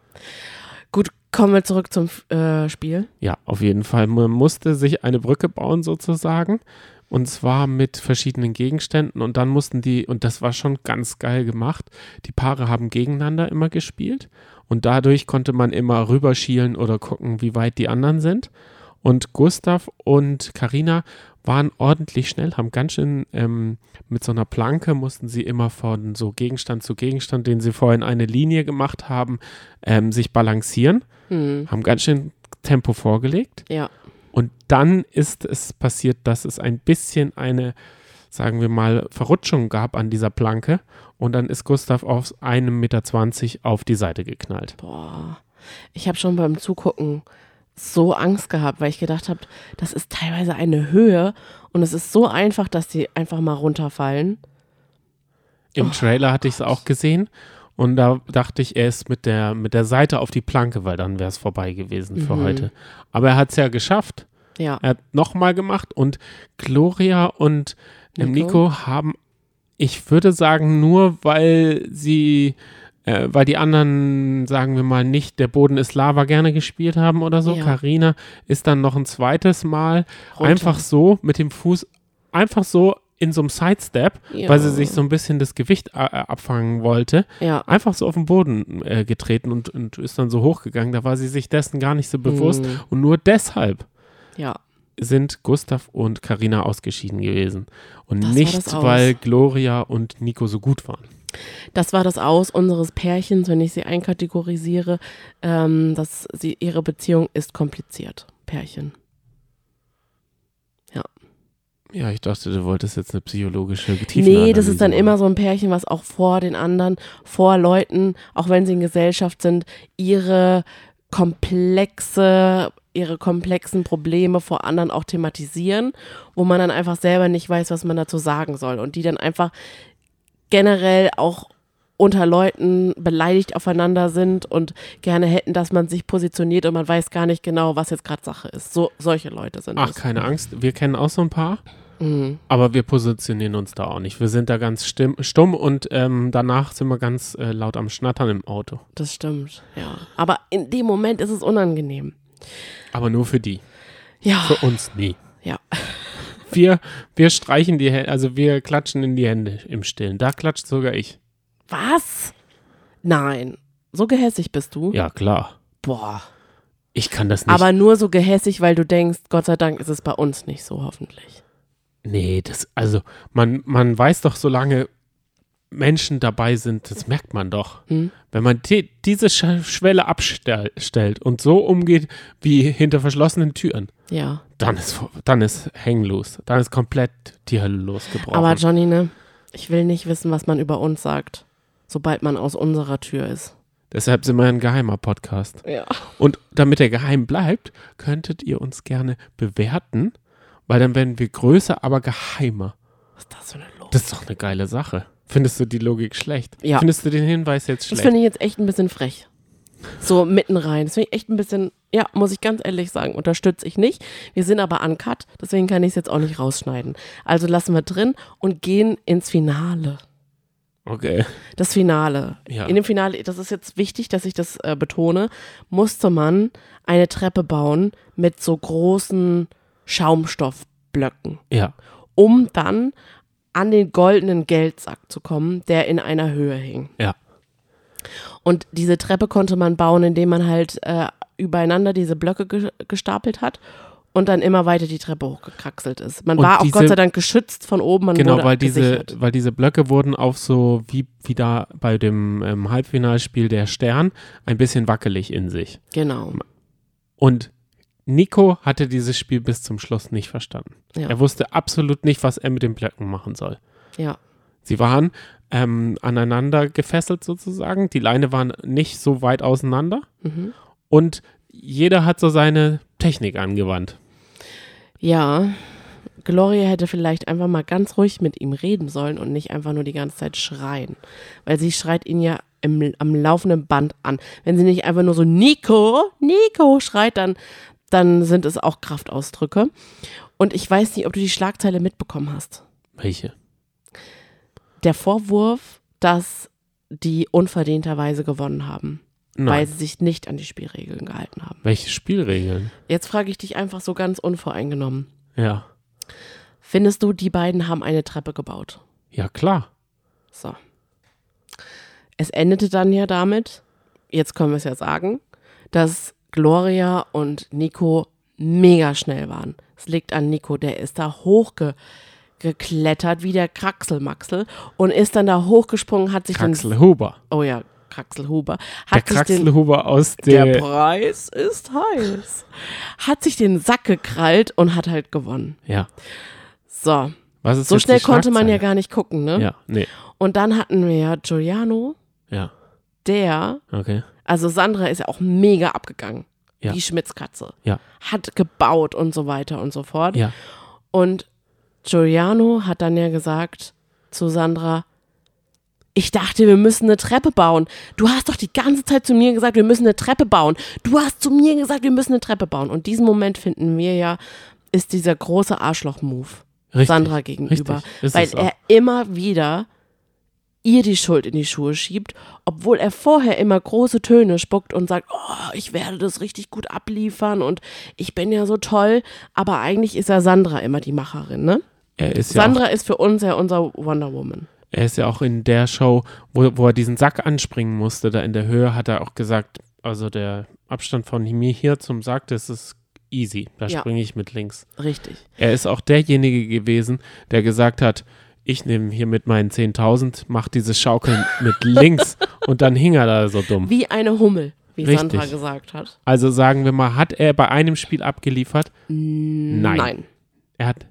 Gut, kommen wir zurück zum äh, Spiel. Ja, auf jeden Fall. Man musste sich eine Brücke bauen sozusagen. Und zwar mit verschiedenen Gegenständen. Und dann mussten die, und das war schon ganz geil gemacht, die Paare haben gegeneinander immer gespielt. Und dadurch konnte man immer rüberschielen oder gucken, wie weit die anderen sind. Und Gustav und Karina waren ordentlich schnell, haben ganz schön ähm, mit so einer Planke mussten sie immer von so Gegenstand zu Gegenstand, den sie vorhin eine Linie gemacht haben, ähm, sich balancieren, Hm. haben ganz schön Tempo vorgelegt. Ja. Und dann ist es passiert, dass es ein bisschen eine, sagen wir mal, Verrutschung gab an dieser Planke. Und dann ist Gustav auf einem Meter zwanzig auf die Seite geknallt. Boah. Ich habe schon beim Zugucken so Angst gehabt, weil ich gedacht habe, das ist teilweise eine Höhe und es ist so einfach, dass die einfach mal runterfallen. Im Trailer hatte ich es auch gesehen. Und da dachte ich, er ist mit der, mit der Seite auf die Planke, weil dann wäre es vorbei gewesen für Mhm. heute. Aber er hat es ja geschafft. Ja. Er hat nochmal gemacht und Gloria und ähm, Nico? Nico haben, ich würde sagen, nur weil sie, äh, weil die anderen, sagen wir mal, nicht der Boden ist Lava gerne gespielt haben oder so. Ja. Karina ist dann noch ein zweites Mal Runter. einfach so mit dem Fuß, einfach so in so einem Sidestep, Ja. weil sie sich so ein bisschen das Gewicht äh, abfangen wollte, Ja. einfach so auf den Boden äh, getreten und, und ist dann so hochgegangen. Da war sie sich dessen gar nicht so bewusst. Mhm. Und nur deshalb Ja. sind Gustav und Karina ausgeschieden gewesen. Und Das nicht, weil Gloria und Nico so gut waren. Das war das Aus unseres Pärchens, wenn ich sie einkategorisiere. Ähm, dass sie, ihre Beziehung ist kompliziert. Pärchen. Ja, ich dachte, du wolltest jetzt eine psychologische Tiefenanalyse Nee, das ist dann immer so ein Pärchen, was auch vor den anderen, vor Leuten, auch wenn sie in Gesellschaft sind, ihre komplexe, ihre komplexen Probleme vor anderen auch thematisieren, wo man dann einfach selber nicht weiß, was man dazu sagen soll. Und die dann einfach generell auch unter Leuten beleidigt aufeinander sind und gerne hätten, dass man sich positioniert und man weiß gar nicht genau, was jetzt gerade Sache ist. So, solche Leute sind Ach, es. keine Angst. Wir kennen auch so ein paar. Mhm. Aber wir positionieren uns da auch nicht. Wir sind da ganz stimm, stumm und ähm, danach sind wir ganz äh, laut am Schnattern im Auto. Das stimmt, ja. Aber in dem Moment ist es unangenehm. Aber nur für die. Ja, Für uns nie. ja. Wir, wir streichen die Hände, also wir klatschen in die Hände im Stillen. Da klatscht sogar ich. Was? Nein. So gehässig bist du? Ja, klar. Boah. Ich kann das nicht. Aber nur so gehässig, weil du denkst, Gott sei Dank ist es bei uns nicht so, hoffentlich. nee, das, also man, man weiß doch, solange Menschen dabei sind, das merkt man doch. Hm? Wenn man die, diese Sch Schwelle abstellt und so umgeht wie hinter verschlossenen Türen, Ja. dann ist, dann ist hängenlos. Dann ist komplett die Hölle losgebrochen. Aber Johnny, ne? Ich will nicht wissen, was man über uns sagt, sobald man aus unserer Tür ist. Deshalb sind wir ein geheimer Podcast. Ja. Und damit er geheim bleibt, könntet ihr uns gerne bewerten, weil dann werden wir größer, aber geheimer. Was ist das für eine Logik? Das ist doch eine geile Sache. Findest du die Logik schlecht? Ja. Findest du den Hinweis jetzt Das schlecht? finde ich jetzt echt ein bisschen frech. So mitten rein. Das finde ich echt ein bisschen, ja, muss ich ganz ehrlich sagen, unterstütze ich nicht. Wir sind aber uncut, deswegen kann ich es jetzt auch nicht rausschneiden. Also lassen wir drin und gehen ins Finale. Okay. Das Finale. Ja. In dem Finale, das ist jetzt wichtig, dass ich das äh, musste man eine Treppe bauen mit so großen Schaumstoffblöcken, Ja. um dann an den goldenen Geldsack zu kommen, der in einer Höhe hing. Ja. Und diese Treppe konnte man bauen, indem man halt äh, übereinander diese Blöcke ge gestapelt hat und dann immer weiter die Treppe hochgekraxelt ist. Man Und war auch diese- Gott sei Dank geschützt von oben, man Genau, weil diese, weil diese Blöcke wurden auf so, wie, wie da bei dem ähm, Halbfinalspiel der Stern, ein bisschen wackelig in sich. Genau. Und Nico hatte dieses Spiel bis zum Schluss nicht verstanden. Ja. Er wusste absolut nicht, was er mit den Blöcken machen soll. Ja. Sie waren ähm, aneinander gefesselt sozusagen. Die Leine waren nicht so weit auseinander. Mhm. Und jeder hat so seine Technik angewandt. Ja, Gloria hätte vielleicht einfach mal ganz ruhig mit ihm reden sollen und nicht einfach nur die ganze Zeit schreien. Weil sie schreit ihn ja im, am laufenden Band an. Wenn sie nicht einfach nur so Nico, Nico schreit, dann, dann sind es auch Kraftausdrücke. Und ich weiß nicht, ob du die Schlagzeile mitbekommen hast. Welche? Der Vorwurf, dass die unverdienterweise gewonnen haben, weil Nein. sie sich nicht an die Spielregeln gehalten haben. Welche Spielregeln? Jetzt frage ich dich einfach so ganz unvoreingenommen. Ja. Findest du, die beiden haben eine Treppe gebaut? Ja, klar. So. Es endete dann ja damit, jetzt können wir es ja sagen, dass Gloria und Nico mega schnell waren. Es liegt an Nico, der ist da hochgeklettert wie der Kraxelmaxel und ist dann da hochgesprungen, hat sich Kraxel Huber. den, oh ja, Kraxelhuber, Der hat sich den, Kraxel Huber aus der der. Preis ist heiß, hat sich den Sack gekrallt und hat halt gewonnen. Ja. So, Was ist so schnell konnte man ja gar nicht gucken, ne? Ja, nee. Und dann hatten wir ja Giuliano, Ja, der, okay. Also Sandra ist ja auch mega abgegangen. Ja. Die Schmitzkatze. Ja. Hat gebaut und so weiter und so fort. Ja. Und Giuliano hat dann ja gesagt zu Sandra, ich dachte, wir müssen eine Treppe bauen. Du hast doch die ganze Zeit zu mir gesagt, wir müssen eine Treppe bauen. Du hast zu mir gesagt, wir müssen eine Treppe bauen. Und diesen Moment finden wir ja, ist dieser große Arschloch-Move. Sandra gegenüber. Weil er immer wieder ihr die Schuld in die Schuhe schiebt, obwohl er vorher immer große Töne spuckt und sagt, oh, ich werde das richtig gut abliefern und ich bin ja so toll, aber eigentlich ist ja Sandra immer die Macherin, ne? Er ist, ja Sandra ist für uns ja unser Wonder Woman. er ist ja auch in der Show, wo, wo er diesen Sack anspringen musste, da in der Höhe, hat er auch gesagt, also der Abstand von mir hier zum Sack, das ist easy. Da Ja. springe ich mit links. Richtig. Er ist auch derjenige gewesen, der gesagt hat, ich nehme hier mit meinen 10.000, mach dieses Schaukeln mit links (laughs) und dann hing er da so dumm. Wie eine Hummel, wie Richtig. Sandra gesagt hat. Also sagen wir mal, hat er bei einem Spiel abgeliefert? Nein. Er hat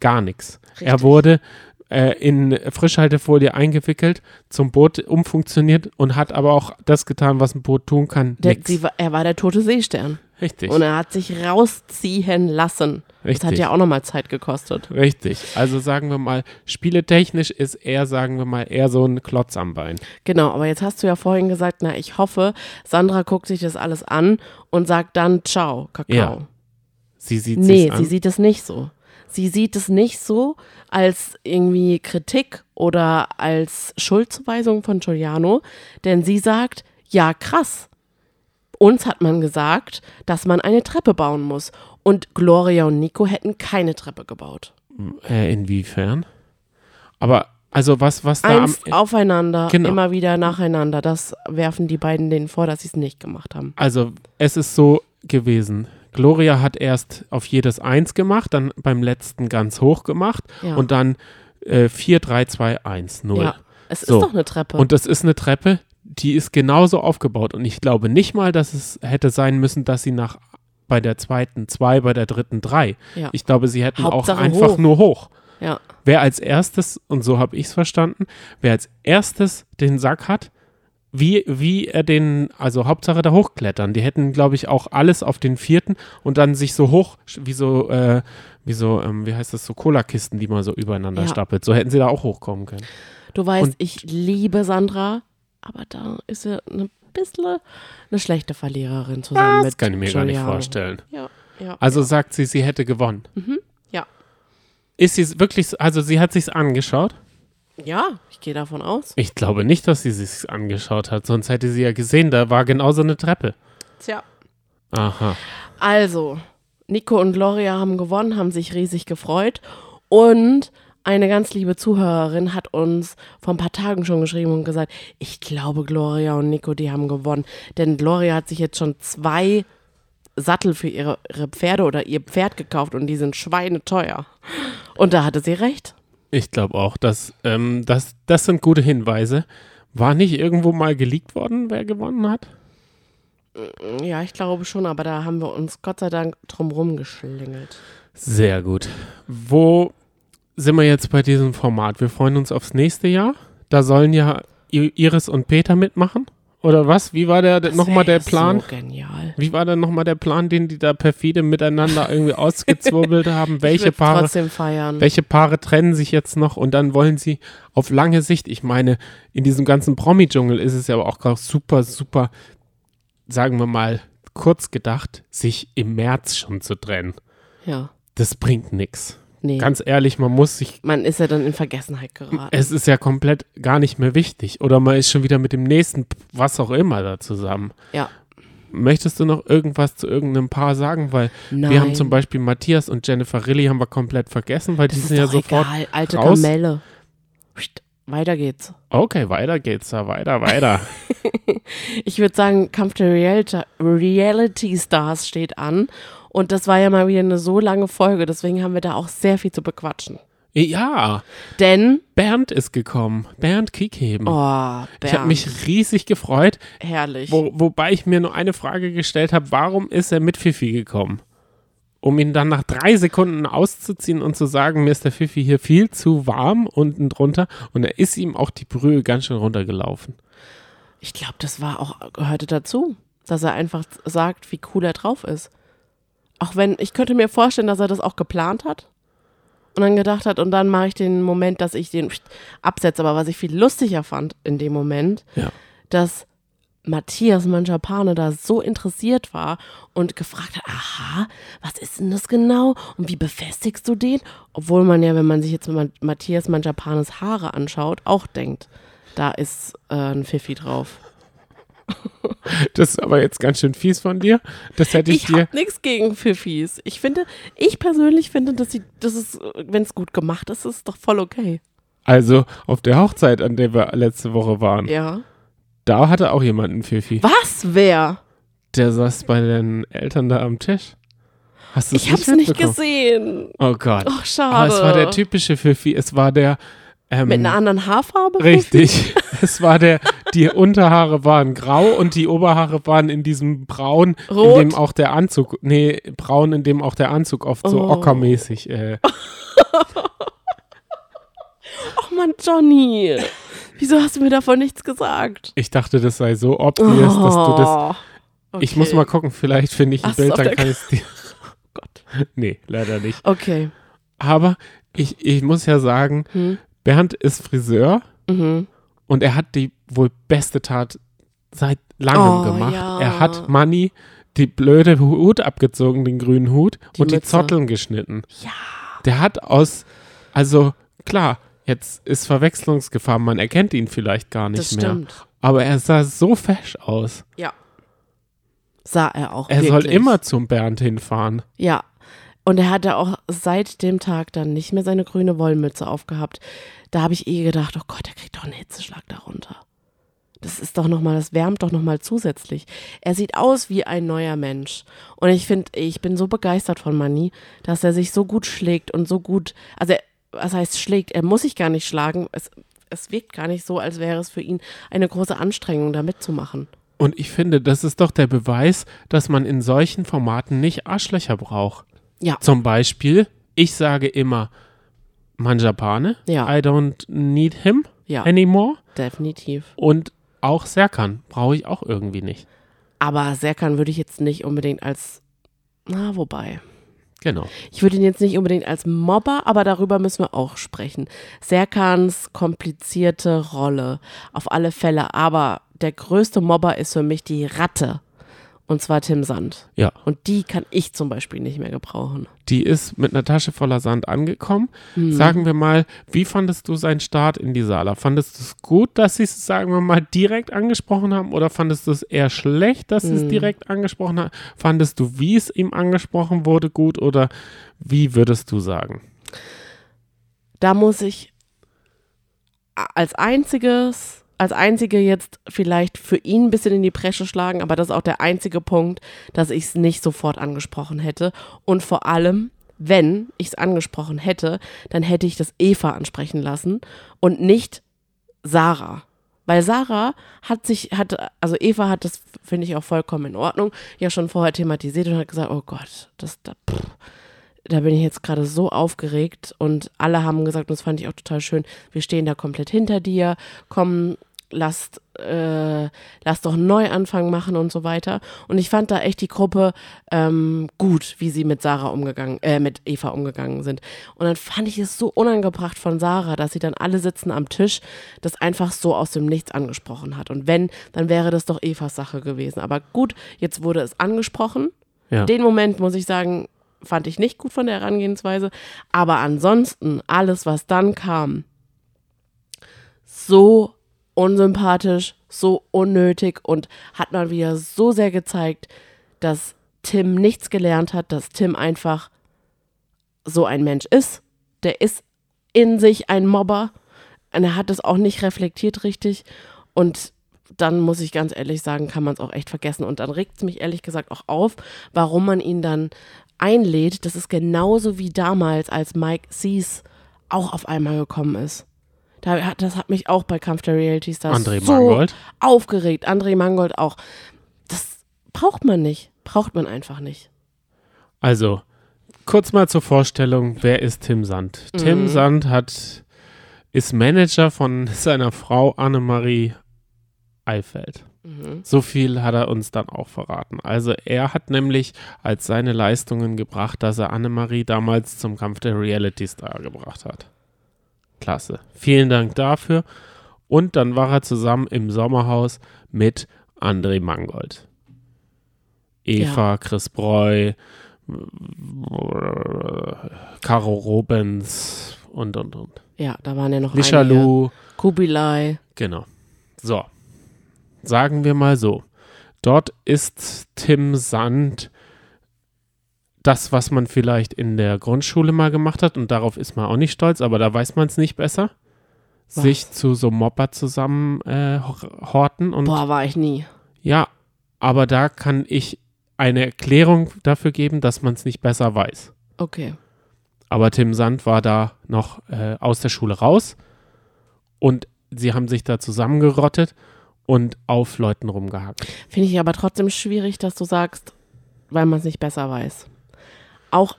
gar nichts. Er wurde äh, in Frischhaltefolie eingewickelt, zum Boot umfunktioniert und hat aber auch das getan, was ein Boot tun kann. Der, war- er war der tote Seestern. Richtig. Und er hat sich rausziehen lassen. Das hat Richtig. ja auch nochmal Zeit gekostet. Richtig. Also sagen wir mal, spieletechnisch ist er, sagen wir mal, eher so ein Klotz am Bein. Genau, aber jetzt hast du ja vorhin gesagt, na, ich hoffe, Sandra guckt sich das alles an und sagt dann Ciao, Kakao. Ja, Sie sieht nee, sich's an. sie sieht es nicht so. Sie sieht es nicht so als irgendwie Kritik oder als Schuldzuweisung von Giuliano, denn sie sagt, ja krass. Uns hat man gesagt, dass man eine Treppe bauen muss. Und Gloria und Nico hätten keine Treppe gebaut. äh, inwiefern? Aber, also was, was da am, Eins aufeinander, Genau. immer wieder nacheinander. Das werfen die beiden denen vor, dass sie es nicht gemacht haben. Also es ist so gewesen. Gloria hat erst auf jedes Eins gemacht, dann beim letzten ganz hoch gemacht Ja. und dann äh, 4, 3, 2, 1, 0. Ja, es So. ist doch eine Treppe. Und das ist eine Treppe, die ist genauso aufgebaut. Und ich glaube nicht mal, dass es hätte sein müssen, dass sie nach bei der zweiten zwei, bei der dritten drei. Ja. Ich glaube, sie hätten Hauptsache auch einfach hoch. nur hoch. ja, Wer als erstes, und so habe ich es verstanden, wer als erstes den Sack hat, wie, wie er den, also Hauptsache da hochklettern. Die hätten, glaube ich, auch alles auf den vierten und dann sich so hoch, wie so, äh, wie so, ähm, wie heißt das, so Cola-Kisten, die man so übereinander Ja. stapelt. So hätten sie da auch hochkommen können. du weißt, Und- ich liebe Sandra, aber da ist sie ein bisschen eine schlechte Verliererin zusammen Das mit kann ich mir gar nicht Giuliano. vorstellen. Ja, ja. Also sagt sie, sie hätte gewonnen. ja. Ist sie wirklich, also sie hat sich's angeschaut? ja, ich gehe davon aus. Ich glaube nicht, dass sie sich's angeschaut hat, sonst hätte sie ja gesehen, da war genauso eine Treppe. Tja. Aha. Also, Nico und Gloria haben gewonnen, haben sich riesig gefreut. Und eine ganz liebe Zuhörerin hat uns vor ein paar Tagen schon geschrieben und gesagt, ich glaube, Gloria und Nico, die haben gewonnen. Denn Gloria hat sich jetzt schon zwei Sattel für ihre, ihre Pferde oder ihr Pferd gekauft und die sind schweineteuer. Und da hatte sie recht. Ich glaube auch, dass ähm, das, das sind gute Hinweise. War nicht irgendwo mal geleakt worden, wer gewonnen hat? Ja, ich glaube schon, aber da haben wir uns Gott sei Dank drumrum geschlängelt. Sehr gut. Wo sind wir jetzt bei diesem Format? Wir freuen uns aufs nächste Jahr. Da sollen ja Iris und Peter mitmachen. Oder was? Wie war der nochmal der Plan? So genial. Wie war denn nochmal der Plan, den die da perfide miteinander irgendwie (laughs) ausgezwirbelt haben? Welche Paare, trotzdem feiern. welche Paare trennen sich jetzt noch und dann wollen sie auf lange Sicht, ich meine, in diesem ganzen Promi-Dschungel ist es ja aber auch gerade super, super, sagen wir mal, kurz gedacht, sich im März schon zu trennen. Ja, Das bringt nichts. Nee. Ganz ehrlich, man muss sich, Man ist ja dann in Vergessenheit geraten. es ist ja komplett gar nicht mehr wichtig. Oder man ist schon wieder mit dem nächsten, was auch immer, da zusammen. Ja. Möchtest du noch irgendwas zu irgendeinem Paar sagen? Weil Nein. wir haben zum Beispiel Matthias und Jennifer Rilli haben wir komplett vergessen, weil die das ist sind ja sofort. egal. Alte raus. Kamelle. Psst, Weiter geht's. Okay, weiter geht's da, weiter, weiter. (laughs) Ich würde sagen, Kampf der Reality Stars steht an. Und das war ja mal wieder eine so lange Folge, deswegen haben wir da auch sehr viel zu bequatschen. ja, Denn, Bernd ist gekommen. Bernd Kiekheben. oh, Bernd, ich habe mich riesig gefreut, herrlich. wo, wobei ich mir nur eine Frage gestellt habe, warum ist er mit Fifi gekommen? Um ihn dann nach drei Sekunden auszuziehen und zu sagen, mir ist der Fifi hier viel zu warm unten drunter und er ist ihm auch die Brühe ganz schön runtergelaufen. Ich glaube, das war auch, gehörte dazu, dass er einfach sagt, wie cool er drauf ist. Auch wenn, ich könnte mir vorstellen, dass er das auch geplant hat und dann gedacht hat, und dann mache ich den Moment, dass ich den absetze. Aber was ich viel lustiger fand in dem Moment, Ja. dass Matthias Manjapane da so interessiert war und gefragt hat, aha, was ist denn das genau und wie befestigst du den? Obwohl man ja, wenn man sich jetzt Matthias Manjapanes Haare anschaut, auch denkt, da ist äh, ein Pfiffi drauf. (laughs) Das ist aber jetzt ganz schön fies von dir. Das hätte ich, Ich dir. habe nichts gegen Pfiffis. Ich finde, ich persönlich finde, dass sie, das ist, wenn es gut gemacht ist, ist es doch voll okay. Also auf der Hochzeit, an der wir letzte Woche waren, Ja. da hatte auch jemand einen Fifi. Was? Wer? Der saß bei den Eltern da am Tisch. Hast du Ich habe es nicht gesehen. Oh Gott. Ach, schade. Aber es war der typische Fifi. Es war der. Ähm, Mit einer anderen Haarfarbe? Richtig. (laughs) es war der, die Unterhaare waren grau und die Oberhaare waren in diesem Braun, Rot? in dem auch der Anzug, nee, braun, in dem auch der Anzug oft so Oh. ockermäßig äh, (laughs) Ach Mann, Johnny. Wieso hast du mir davon nichts gesagt? Ich dachte, das sei so obvious, dass du das. Oh, Ich muss okay. mal gucken, vielleicht finde ich ein Ach, Bild, dann kann ich es dir. (laughs) Gott. (laughs) Nee, leider nicht. Okay. Aber ich, ich muss ja sagen, Hm. Bernd ist Friseur Mhm. und er hat die wohl beste Tat seit langem Oh, gemacht. ja. Er hat Manny die blöde Hut abgezogen, den grünen Hut, Die und die Mütze. Zotteln geschnitten. Ja. Der hat aus, also klar, jetzt ist Verwechslungsgefahr, man erkennt ihn vielleicht gar nicht Das mehr. stimmt. Aber er sah so fesch aus. Ja. Sah er auch. Er soll wirklich. immer zum Bernd hinfahren. Ja. Und er hatte auch seit dem Tag dann nicht mehr seine grüne Wollmütze aufgehabt. Da habe ich eh gedacht, oh Gott, der kriegt doch einen Hitzeschlag darunter. Das ist doch nochmal, das wärmt doch nochmal zusätzlich. Er sieht aus wie ein neuer Mensch. Und ich finde, ich bin so begeistert von Manni, dass er sich so gut schlägt und so gut, also er, was heißt schlägt? Er muss sich gar nicht schlagen. Es, es wirkt gar nicht so, als wäre es für ihn eine große Anstrengung, da mitzumachen. Und ich finde, das ist doch der Beweis, dass man in solchen Formaten nicht Arschlöcher braucht. Ja. Zum Beispiel, ich sage immer Manjapane, Ja. I don't need him Ja, anymore. definitiv. Und auch Serkan brauche ich auch irgendwie nicht. Aber Serkan würde ich jetzt nicht unbedingt als, na, wobei. Genau. Ich würde ihn jetzt nicht unbedingt als Mobber, aber darüber müssen wir auch sprechen. Serkans komplizierte Rolle, auf alle Fälle. Aber der größte Mobber ist für mich die Ratte. Und zwar Tim Sand. Ja. Und die kann ich zum Beispiel nicht mehr gebrauchen. Die ist mit einer Tasche voller Sand angekommen. Mhm. Sagen wir mal, wie fandest du seinen Start in die Sala? Fandest du es gut, dass sie es, sagen wir mal, direkt angesprochen haben? Oder fandest du es eher schlecht, dass sie es Mhm. direkt angesprochen haben? Fandest du, wie es ihm angesprochen wurde, gut? Oder wie würdest du sagen? Da muss ich als einziges, als einzige jetzt vielleicht für ihn ein bisschen in die Bresche schlagen, aber das ist auch der einzige Punkt, dass ich es nicht sofort angesprochen hätte. Und vor allem, wenn ich es angesprochen hätte, dann hätte ich das Eva ansprechen lassen und nicht Sarah. Weil Sarah hat sich, hat, also Eva hat das, finde ich auch vollkommen in Ordnung, ja schon vorher thematisiert und hat gesagt, oh Gott, das, da, pff, da bin ich jetzt gerade so aufgeregt und alle haben gesagt, und das fand ich auch total schön, wir stehen da komplett hinter dir, komm, lasst, äh, lass doch einen Neuanfang machen und so weiter. Und ich fand da echt die Gruppe ähm, gut, wie sie mit Sarah umgegangen, äh, mit Eva umgegangen sind. Und dann fand ich es so unangebracht von Sarah, dass sie dann alle sitzen am Tisch, das einfach so aus dem Nichts angesprochen hat. Und wenn, dann wäre das doch Evas Sache gewesen. Aber gut, jetzt wurde es angesprochen. Ja. Den Moment, muss ich sagen, fand ich nicht gut von der Herangehensweise. Aber ansonsten, alles, was dann kam, so unsympathisch, so unnötig und hat mal wieder so sehr gezeigt, dass Tim nichts gelernt hat, dass Tim einfach so ein Mensch ist. Der ist in sich ein Mobber und er hat es auch nicht reflektiert richtig und dann muss ich ganz ehrlich sagen, kann man es auch echt vergessen. Und dann regt es mich ehrlich gesagt auch auf, warum man ihn dann einlädt. Das ist genauso wie damals, als Mike Sees auch auf einmal gekommen ist. Da hat, das hat mich auch bei Kampf der Reality Stars André so Mangold. aufgeregt. André Mangold auch. Das braucht man nicht. Braucht man einfach nicht. Also, kurz mal zur Vorstellung, wer ist Tim Sand? Tim Mhm. Sand hat, ist Manager von seiner Frau Annemarie Eifeld. Mhm. So viel hat er uns dann auch verraten. Also er hat nämlich als seine Leistungen gebracht, dass er Annemarie damals zum Kampf der Reality Star gebracht hat. Klasse. Vielen Dank dafür. Und dann war er zusammen im Sommerhaus mit André Mangold. Eva, Chris Breu, Caro Robens und, und, und. Ja, da waren ja noch einige. Lishalou. Kubilai. Genau. So. Sagen wir mal so. Dort ist Tim Sand das, was man vielleicht in der Grundschule mal gemacht hat und darauf ist man auch nicht stolz, aber da weiß man es nicht besser. Was? Sich zu so Mopper zusammen äh, hor- horten und Boah, war ich nie. ja, aber da kann ich eine Erklärung dafür geben, dass man es nicht besser weiß. Okay. Aber Tim Sand war da noch äh, aus der Schule raus und sie haben sich da zusammengerottet und auf Leuten rumgehackt. Finde ich aber trotzdem schwierig, dass du sagst, weil man es nicht besser weiß. Auch,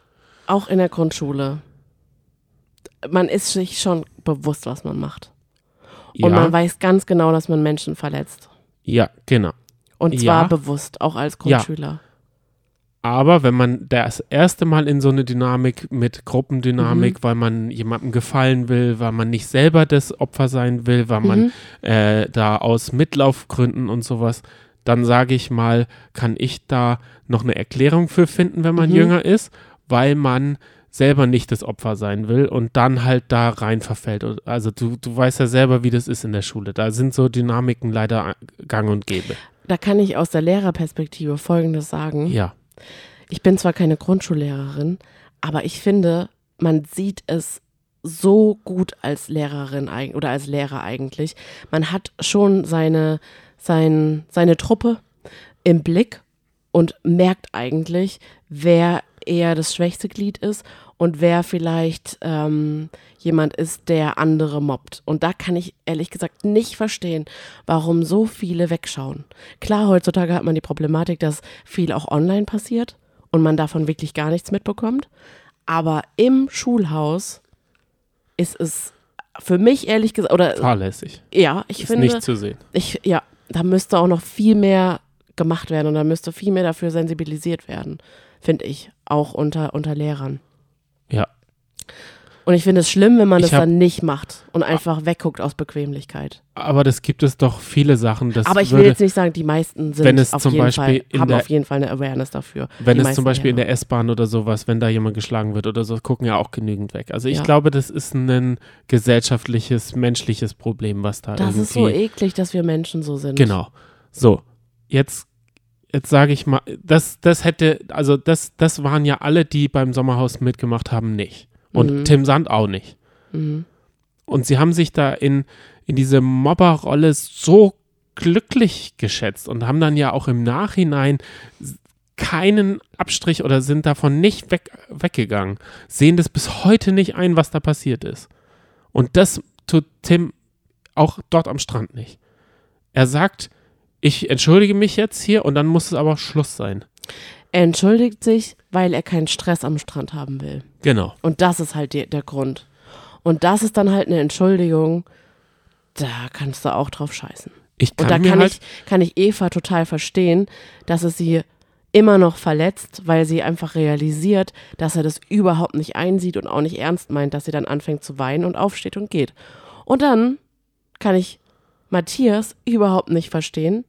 auch in der Grundschule. man ist sich schon bewusst, was man macht. Und ja, man weiß ganz genau, dass man Menschen verletzt. ja, genau. Und zwar Ja. bewusst, auch als Ja. Aber wenn man das erste Mal in so eine Dynamik mit Mhm. Gruppendynamik, weil man jemandem gefallen will, weil man nicht selber das Opfer sein will, weil man Mhm. äh, da aus Mitlaufgründen und sowas, dann sage ich mal, kann ich da noch eine Erklärung für finden, wenn man Mhm. jünger ist, weil man selber nicht das Opfer sein will und dann halt da rein verfällt. Also du, du weißt ja selber, wie das ist in der Schule. Da sind so Dynamiken leider gang und gäbe. Da kann ich aus der Lehrerperspektive Folgendes sagen. Ja. Ich bin zwar keine Grundschullehrerin, aber ich finde, man sieht es so gut als Lehrerin oder als Lehrer eigentlich. Man hat schon seine, sein, seine Truppe im Blick und merkt eigentlich, wer eher das schwächste Glied ist und wer vielleicht ähm, jemand ist, der andere mobbt. Und da kann ich ehrlich gesagt nicht verstehen, warum so viele wegschauen. Klar, heutzutage hat man die Problematik, dass viel auch online passiert und man davon wirklich gar nichts mitbekommt. Aber im Schulhaus ist es für mich ehrlich gesagt, oder Fahrlässig. ja, ich Ist finde, nicht zu sehen. ich, ja, da müsste auch noch viel mehr gemacht werden und da müsste viel mehr dafür sensibilisiert werden, finde ich, auch unter, unter Lehrern. Ja. Und ich finde es schlimm, wenn man Ich das dann nicht macht und einfach wegguckt aus Bequemlichkeit. Aber das gibt es doch viele Sachen. Das Aber ich will würde, jetzt nicht sagen, die meisten sind wenn es auf zum jeden Beispiel Fall, haben der- auf jeden Fall eine Awareness dafür. wenn es zum Beispiel in der S-Bahn oder sowas, wenn da jemand geschlagen wird oder so, gucken ja auch genügend weg. Also ich Ja. glaube, das ist ein gesellschaftliches, menschliches Problem, was da Das irgendwie. ist so eklig, dass wir Menschen so sind. Genau. So, jetzt, jetzt sage ich mal, das, das hätte, also das, das waren ja alle, die beim Sommerhaus mitgemacht haben, nicht. Und Mhm. Tim Sand auch nicht. Mhm. Und sie haben sich da in, in diese Mobberrolle so glücklich geschätzt und haben dann ja auch im Nachhinein keinen Abstrich oder sind davon nicht weg, weggegangen, sehen das bis heute nicht ein, was da passiert ist. Und das tut Tim auch dort am Strand nicht. Er sagt, ich entschuldige mich jetzt hier und dann muss es aber Schluss sein. Er entschuldigt sich, weil er keinen Stress am Strand haben will. Genau. Und das ist halt die, der Grund. Und das ist dann halt eine Entschuldigung, da kannst du auch drauf scheißen. Ich Und kann da mir kann, halt, ich, kann ich Eva total verstehen, dass es sie immer noch verletzt, weil sie einfach realisiert, dass er das überhaupt nicht einsieht und auch nicht ernst meint, dass sie dann anfängt zu weinen und aufsteht und geht. Und dann kann ich Matthias überhaupt nicht verstehen,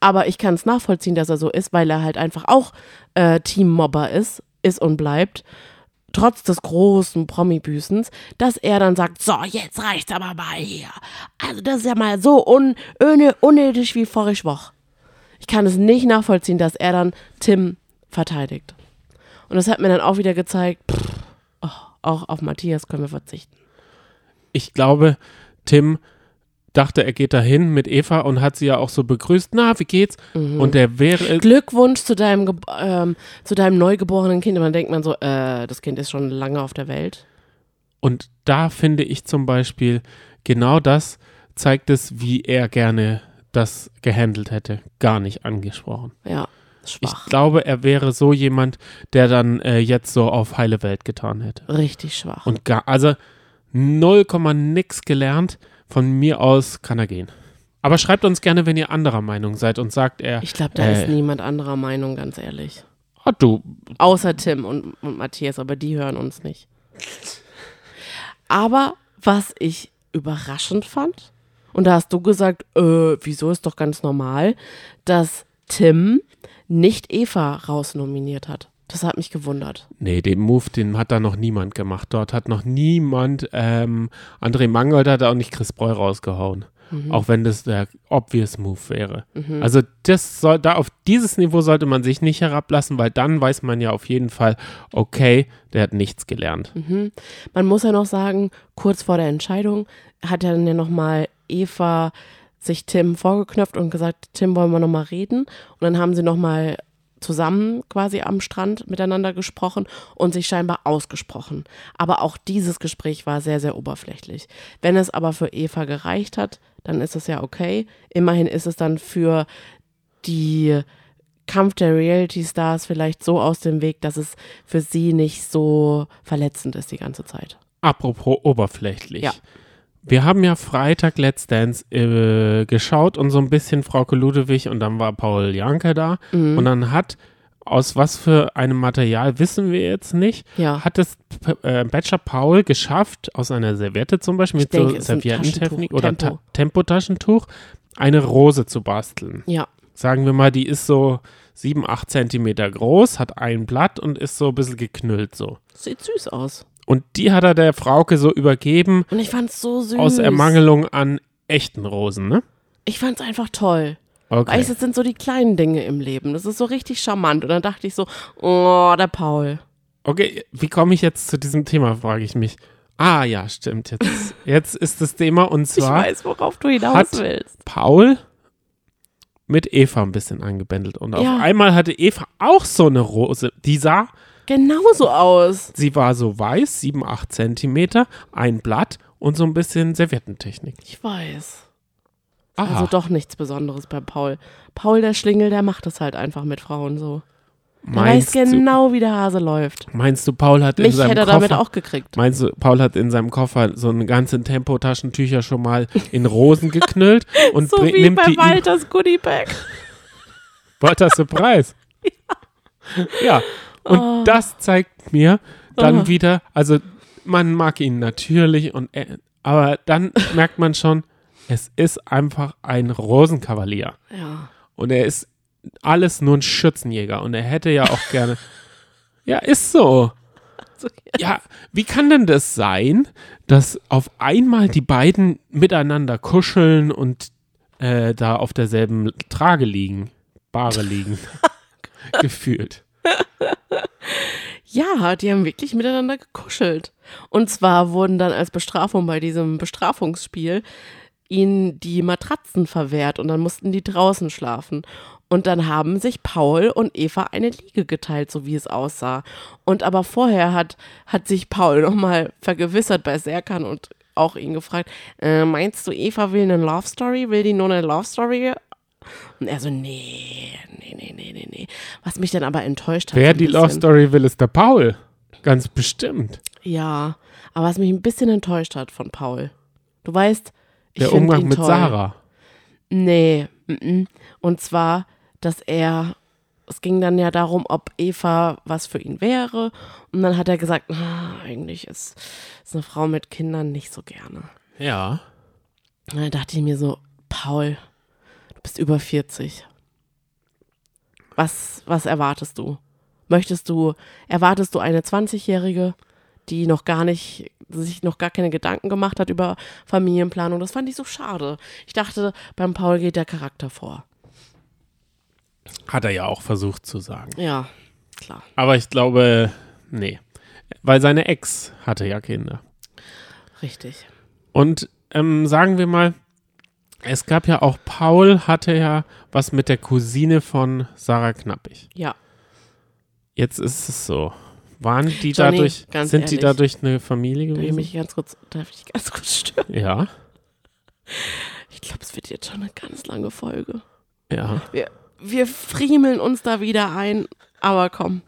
aber ich kann es nachvollziehen, dass er so ist, weil er halt einfach auch äh, Teammobber ist, ist und bleibt, trotz des großen Promi-Büßens, dass er dann sagt, so, jetzt reicht's aber mal hier. Also das ist ja mal so un un unnötig wie voriges Woche. Ich kann es nicht nachvollziehen, dass er dann Tim verteidigt. Und das hat mir dann auch wieder gezeigt, pff, oh, auch auf Matthias können wir verzichten. ich glaube, Tim dachte, er geht dahin mit Eva und hat sie ja auch so begrüßt, na, wie geht's? Mhm. Und der wäre, Glückwunsch zu deinem, Ge- ähm, zu deinem neugeborenen Kind. Und dann denkt man so, äh, das Kind ist schon lange auf der Welt. Und da finde ich zum Beispiel, genau das zeigt es, wie er gerne das gehandelt hätte. Gar nicht angesprochen. Ja, Ich schwach. glaube, er wäre so jemand, der dann äh, jetzt so auf heile Welt getan hätte. Richtig schwach. Und gar, also 0, nix gelernt. Von mir aus kann er gehen. Aber schreibt uns gerne, wenn ihr anderer Meinung seid und sagt er, ich glaube, da äh, ist niemand anderer Meinung, ganz ehrlich. ah, du, Außer Tim und, und Matthias, aber die hören uns nicht. Aber was ich überraschend fand, und da hast du gesagt, äh, wieso ist doch ganz normal, dass Tim nicht Eva rausnominiert hat. Das hat mich gewundert. Nee, den Move, den hat da noch niemand gemacht. Dort hat noch niemand, ähm, André Mangold hat auch nicht Chris Breu rausgehauen. Auch wenn das der obvious Move wäre. Also das soll, da auf dieses Niveau sollte man sich nicht herablassen, weil dann weiß man ja auf jeden Fall, okay, der hat nichts gelernt. Man muss ja noch sagen, kurz vor der Entscheidung hat ja dann ja nochmal Eva sich Tim vorgeknöpft und gesagt, Tim, wollen wir nochmal reden? Und dann haben sie nochmal zusammen quasi am Strand miteinander gesprochen und sich scheinbar ausgesprochen. Aber auch dieses Gespräch war sehr, sehr oberflächlich. Wenn es aber für Eva gereicht hat, dann ist es ja okay. Immerhin ist es dann für die Kampf der Reality Stars vielleicht so aus dem Weg, dass es für sie nicht so verletzend ist die ganze Zeit. apropos oberflächlich. Ja. Wir haben ja Freitag Let's Dance äh, geschaut und so ein bisschen Frauke Ludewig und dann war Paul Janke da Mhm. und dann hat aus was für einem Material wissen wir jetzt nicht, Ja. hat es äh, Bachelor Paul geschafft, aus einer Serviette zum Beispiel mit denke, so Serviettentechnik oder Tempo. Ta Tempotaschentuch eine Rose zu basteln. Ja. Sagen wir mal, die ist so 7, 8 Zentimeter groß, hat ein Blatt und ist so ein bisschen geknüllt so. Sieht süß aus. Und die hat er der Frauke so übergeben Und ich fand's so süß. aus Ermangelung an echten Rosen, ne? Ich fand's einfach toll. Okay. Weißt du, es sind so die kleinen Dinge im Leben. Das ist so richtig charmant. Und dann dachte ich so, oh, der Paul. Okay, wie komme ich jetzt zu diesem Thema, frage ich mich. Ah ja, stimmt. Jetzt, (laughs) jetzt ist das Thema und Ich zwar weiß, worauf du hinaus willst. Paul mit Eva ein bisschen eingebändelt. Und auf Ja. einmal hatte Eva auch so eine Rose. Die sah, Genauso aus. sie war so weiß, 7, 8 Zentimeter, ein Blatt und so ein bisschen Serviettentechnik. Ich weiß. Aha. Also doch nichts Besonderes bei Paul. Paul, der Schlingel, der macht es halt einfach mit Frauen so. Meinst, weiß genau, wie der Hase läuft. du, meinst du, Paul hat in Mich seinem hätte er Koffer... damit auch gekriegt. Meinst du, Paul hat in seinem Koffer so eine ganze Tempotaschentücher schon mal in Rosen geknüllt (laughs) und So wie nimmt bei die Walters Goodie Bag. Walter Surprise. (laughs) ja. Und Oh. das zeigt mir dann Oh. wieder, also man mag ihn natürlich und er, aber dann (laughs) merkt man schon, es ist einfach ein Rosenkavalier Ja. und er ist alles nur ein Schützenjäger und er hätte ja auch gerne (laughs) Ja, ist so. So, Ja, wie kann denn das sein, dass auf einmal die beiden miteinander kuscheln und äh, da auf derselben Trage liegen, Bahre liegen, (laughs) gefühlt? (laughs) Ja, die haben wirklich miteinander gekuschelt. Und zwar wurden dann als Bestrafung bei diesem Bestrafungsspiel ihnen die Matratzen verwehrt und dann mussten die draußen schlafen. Und dann haben sich Paul und Eva eine Liege geteilt, so wie es aussah. Und aber vorher hat, hat sich Paul (laughs) nochmal vergewissert bei Serkan und auch ihn gefragt, äh, meinst du, Eva will eine Love Story? Will die nur eine Love Story? Und er so, nee, nee, nee, nee, nee, nee. Was mich dann aber enttäuscht hat. Wer so die Love bisschen- Story will, ist der Paul. Ganz bestimmt. Ja, aber was mich ein bisschen enttäuscht hat von Paul. Du weißt, ich Der Umgang ihn mit toll. Sarah. Nee, mm, und zwar, dass er, es ging dann ja darum, ob Eva was für ihn wäre. Und dann hat er gesagt, ah, eigentlich ist, ist eine Frau mit Kindern nicht so gerne. Ja. Und dann dachte ich mir so, Paul, bist über 40. Was, was erwartest du? Möchtest du, erwartest du eine 20-Jährige, die noch gar nicht, sich noch gar keine Gedanken gemacht hat über Familienplanung? Das fand ich so schade. Ich dachte, beim Paul geht der Charakter vor. Hat er ja auch versucht zu sagen. Ja, klar. Aber ich glaube, nee. Weil seine Ex hatte ja Kinder. Richtig. Und ähm, sagen wir mal, es gab ja auch, Paul hatte ja was mit der Cousine von Sarah Knappig. Ja. Jetzt ist es so. Waren die Johnny, dadurch, ganz sind die ehrlich. dadurch eine Familie Darf ich gewesen? mich ganz kurz, darf ich ganz kurz stören? Ja, Ich glaube, es wird jetzt schon eine ganz lange Folge. ja. Wir, wir friemeln uns da wieder ein, aber komm.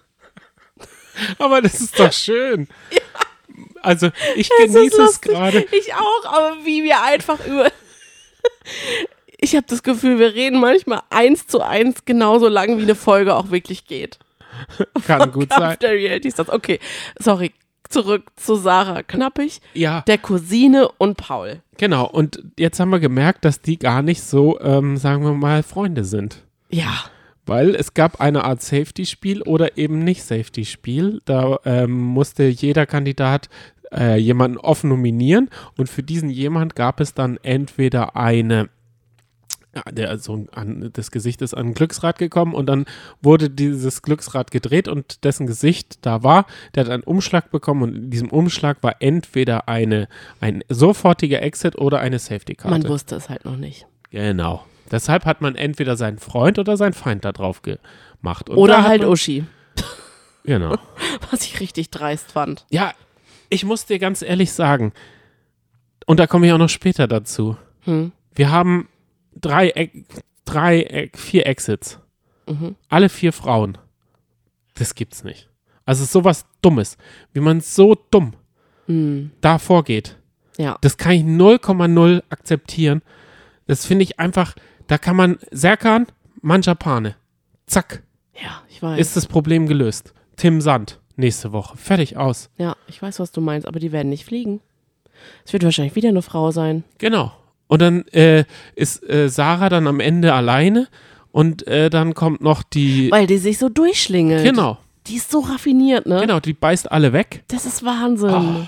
Aber das ist doch schön. (laughs) Also ich genieße es gerade. Ich auch, aber wie wir einfach über. Ich habe das Gefühl, wir reden manchmal eins zu eins genauso lang, wie eine Folge auch wirklich geht. (laughs) Kann gut sein. Der Reality Stars. Okay, sorry. Zurück zu Sarah Knappig, Ja, der Cousine und Paul. genau. Und jetzt haben wir gemerkt, dass die gar nicht so, ähm, sagen wir mal, Freunde sind. Ja, Weil es gab eine Art Safety-Spiel oder eben nicht Safety-Spiel. Da ähm, musste jeder Kandidat äh, jemanden offen nominieren und für diesen jemand gab es dann entweder eine ja, der also an, das Gesicht ist an ein Glücksrad gekommen und dann wurde dieses Glücksrad gedreht und dessen Gesicht da war, der hat einen Umschlag bekommen und in diesem Umschlag war entweder eine, ein sofortiger Exit oder eine Safety-Karte. man wusste es halt noch nicht. Genau. Deshalb hat man entweder seinen Freund oder seinen Feind da drauf gemacht. Und Oder halt Uschi, Genau. (laughs) was ich richtig dreist fand. Ja, ich muss dir ganz ehrlich sagen, und da komme ich auch noch später dazu. Hm. Wir haben drei, drei, vier Exits. Mhm. Alle vier Frauen. Das gibt's nicht. Also sowas Dummes. Wie man so dumm da vorgeht. Ja. Das kann ich 0,0 akzeptieren. Das finde ich einfach, da kann man Serkan, Manjapane. Zack, Ja, ich weiß. ist das Problem gelöst. Tim Sand, nächste Woche. Fertig aus. ja, ich weiß, was du meinst, aber die werden nicht fliegen. Es wird wahrscheinlich wieder eine Frau sein. Genau. Und dann äh, ist äh, Sarah dann am Ende alleine und äh, dann kommt noch die. Weil die sich so durchschlingelt. Genau, Die ist so raffiniert, ne? genau, die beißt alle weg. Das ist Wahnsinn. Oh,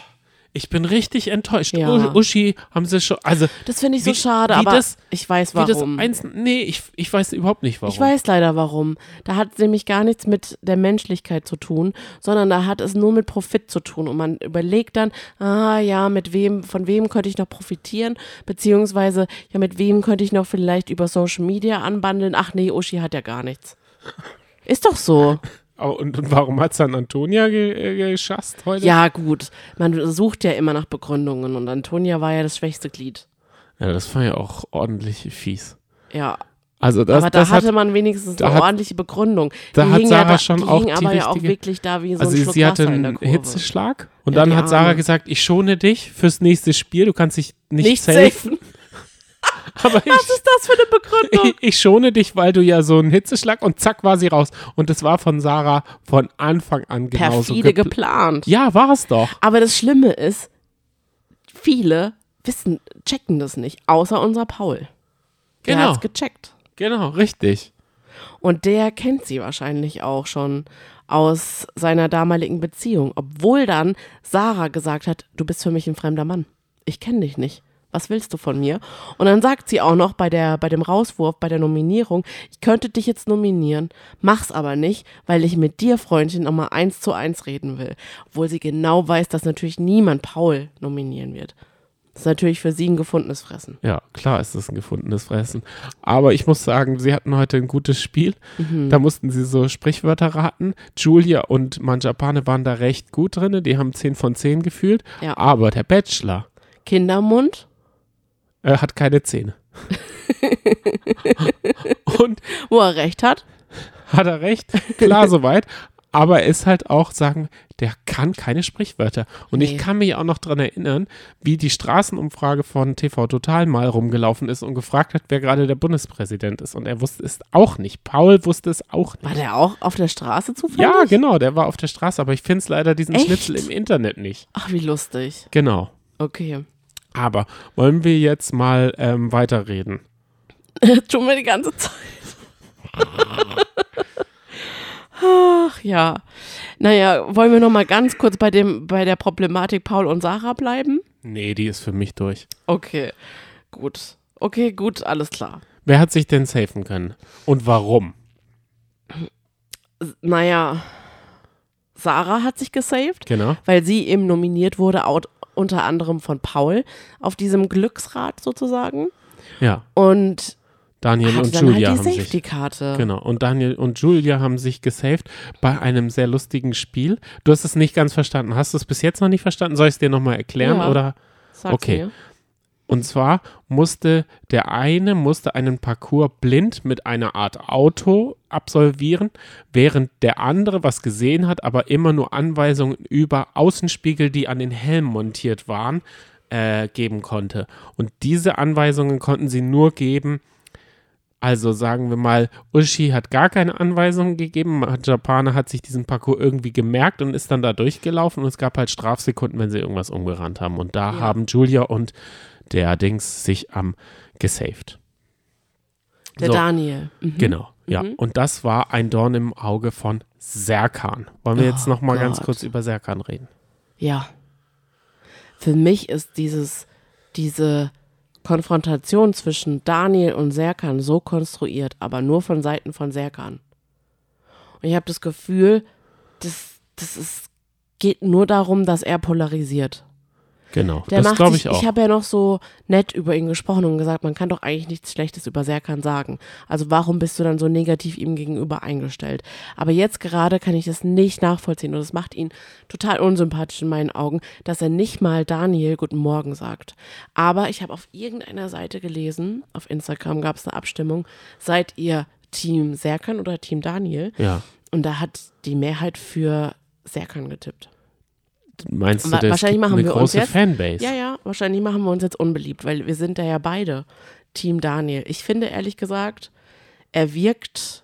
ich bin richtig enttäuscht. Ja. Uschi haben sie schon. Also, Das finde ich so Wie- schade, wie aber das- ich weiß wie das warum. eins. Nee, ich, ich weiß überhaupt nicht warum. Ich weiß leider warum. Da hat nämlich gar nichts mit der Menschlichkeit zu tun, sondern da hat es nur mit Profit zu tun. Und man überlegt dann, ah ja, mit wem, von wem könnte ich noch profitieren, beziehungsweise ja, mit wem könnte ich noch vielleicht über Social Media anbandeln. Ach nee, Uschi hat ja gar nichts. Ist doch so. Und, und warum hat es dann Antonia ge äh, geschasst heute? Ja, gut. Man sucht ja immer nach Begründungen und Antonia war ja das schwächste Glied. Ja, das war ja auch ordentlich fies. Ja, Also das, aber da das hatte hat, man wenigstens eine hat- ordentliche Begründung. da Die hat Sarah ja da, schon die auch die aber ja auch richtige- wirklich da wie so also ein Schluck sie hatte Wasser einen. Hitzeschlag und Ja, dann hat Sarah gesagt, ich schone dich fürs nächste Spiel, du kannst dich nicht, Nicht safen. safen. (laughs) Aber ich, Was ist das für eine Begründung? ich, ich schone dich, weil du ja so einen Hitzeschlag und zack war sie raus. Und das war von Sarah von Anfang an genauso Perfide gepl- geplant. Ja, war es doch. Aber das Schlimme ist, viele wissen, checken das nicht, außer unser Paul. Der Genau. hat's gecheckt. Genau, richtig. Und der kennt sie wahrscheinlich auch schon aus seiner damaligen Beziehung. Obwohl dann Sarah gesagt hat, du bist für mich ein fremder Mann. Ich kenne dich nicht. Was willst du von mir? Und dann sagt sie auch noch bei, der, bei dem Rauswurf, bei der Nominierung, ich könnte dich jetzt nominieren, mach's aber nicht, weil ich mit dir, Freundchen, nochmal eins zu eins reden will. Obwohl sie genau weiß, dass natürlich niemand Paul nominieren wird. Das ist natürlich für sie ein gefundenes Fressen. Ja, klar ist das ein gefundenes Fressen. Aber ich muss sagen, sie hatten heute ein gutes Spiel. Mhm. Da mussten sie so Sprichwörter raten. Julia und Manjapane waren da recht gut drin. Die haben 10 von 10 gefühlt. Ja. Aber der Bachelor Kindermund, äh, hat keine Zähne. (laughs) und wo er recht hat. hat er recht, klar (laughs) soweit. Aber er ist halt auch, sagen, der kann keine Sprichwörter. Und Nee. ich kann mich auch noch dran erinnern, wie die Straßenumfrage von TV Total mal rumgelaufen ist und gefragt hat, wer gerade der Bundespräsident ist. Und er wusste es auch nicht. Paul wusste es auch nicht. War der auch auf der Straße zufällig? Ja, genau, der war auf der Straße, aber ich finde es leider diesen Echt? Schnitzel im Internet nicht. Ach, wie lustig. Genau. Okay. Aber wollen wir jetzt mal ähm, weiterreden? (laughs) Tun wir die ganze Zeit. Ach ja. Naja, wollen wir noch mal ganz kurz bei, dem, bei der Problematik Paul und Sarah bleiben? Nee, die ist für mich durch. Okay, gut. Okay, gut, alles klar. Wer hat sich denn safen können? Und warum? Naja, Sarah hat sich gesaved, Genau. weil sie eben nominiert wurde, out, unter anderem von Paul, auf diesem Glücksrad sozusagen. Ja. Und Daniel und Julia halt die haben sich. Safety-Karte. Genau. Und Daniel und Julia haben sich gesaved bei einem sehr lustigen Spiel. Du hast es nicht ganz verstanden. Hast du es bis jetzt noch nicht verstanden? Soll ich es dir nochmal erklären? Ja. Oder? Sag's Okay. mir. Und zwar musste der eine musste einen Parcours blind mit einer Art Auto absolvieren, während der andere was gesehen hat, aber immer nur Anweisungen über Außenspiegel, die an den Helm montiert waren, äh, geben konnte. Und diese Anweisungen konnten sie nur geben. Also sagen wir mal, Uschi hat gar keine Anweisungen gegeben. Japaner hat sich diesen Parcours irgendwie gemerkt und ist dann da durchgelaufen und es gab halt Strafsekunden, wenn sie irgendwas umgerannt haben. Und da Ja. haben Julia und der Dings sich am gesaved. Der So. Daniel. Mhm. Genau, ja. Mhm. Und das war ein Dorn im Auge von Serkan. Wollen wir jetzt Oh noch mal ganz kurz über Serkan reden? Ja. Für mich ist dieses, diese Konfrontation zwischen Daniel und Serkan so konstruiert, aber nur von Seiten von Serkan. Und ich habe das Gefühl, das, das ist, geht nur darum, dass er polarisiert. Genau, Der das glaube ich auch. ich habe ja noch so nett über ihn gesprochen und gesagt, man kann doch eigentlich nichts Schlechtes über Serkan sagen. Also warum bist du dann so negativ ihm gegenüber eingestellt? Aber jetzt gerade kann ich das nicht nachvollziehen und es macht ihn total unsympathisch in meinen Augen, dass er nicht mal Daniel Guten Morgen sagt. Aber ich habe auf irgendeiner Seite gelesen, auf Instagram gab es eine Abstimmung, seid ihr Team Serkan oder Team Daniel? ja, Und da hat die Mehrheit für Serkan getippt. Meinst du, das wahrscheinlich machen eine wir uns große jetzt- Fanbase? Ja, ja, wahrscheinlich machen wir uns jetzt unbeliebt, weil wir sind da ja beide Team Daniel. Ich finde ehrlich gesagt, er wirkt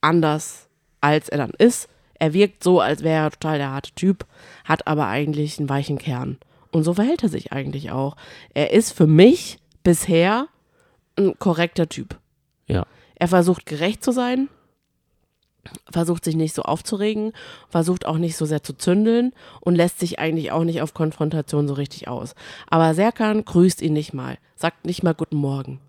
anders, als er dann ist. Er wirkt so, als wäre er total der harte Typ, hat aber eigentlich einen weichen Kern. Und so verhält er sich eigentlich auch. Er ist für mich bisher ein korrekter Typ. Ja. Er versucht gerecht zu sein, versucht sich nicht so aufzuregen, versucht auch nicht so sehr zu zündeln und lässt sich eigentlich auch nicht auf Konfrontation so richtig aus. Aber Serkan grüßt ihn nicht mal, sagt nicht mal Guten Morgen.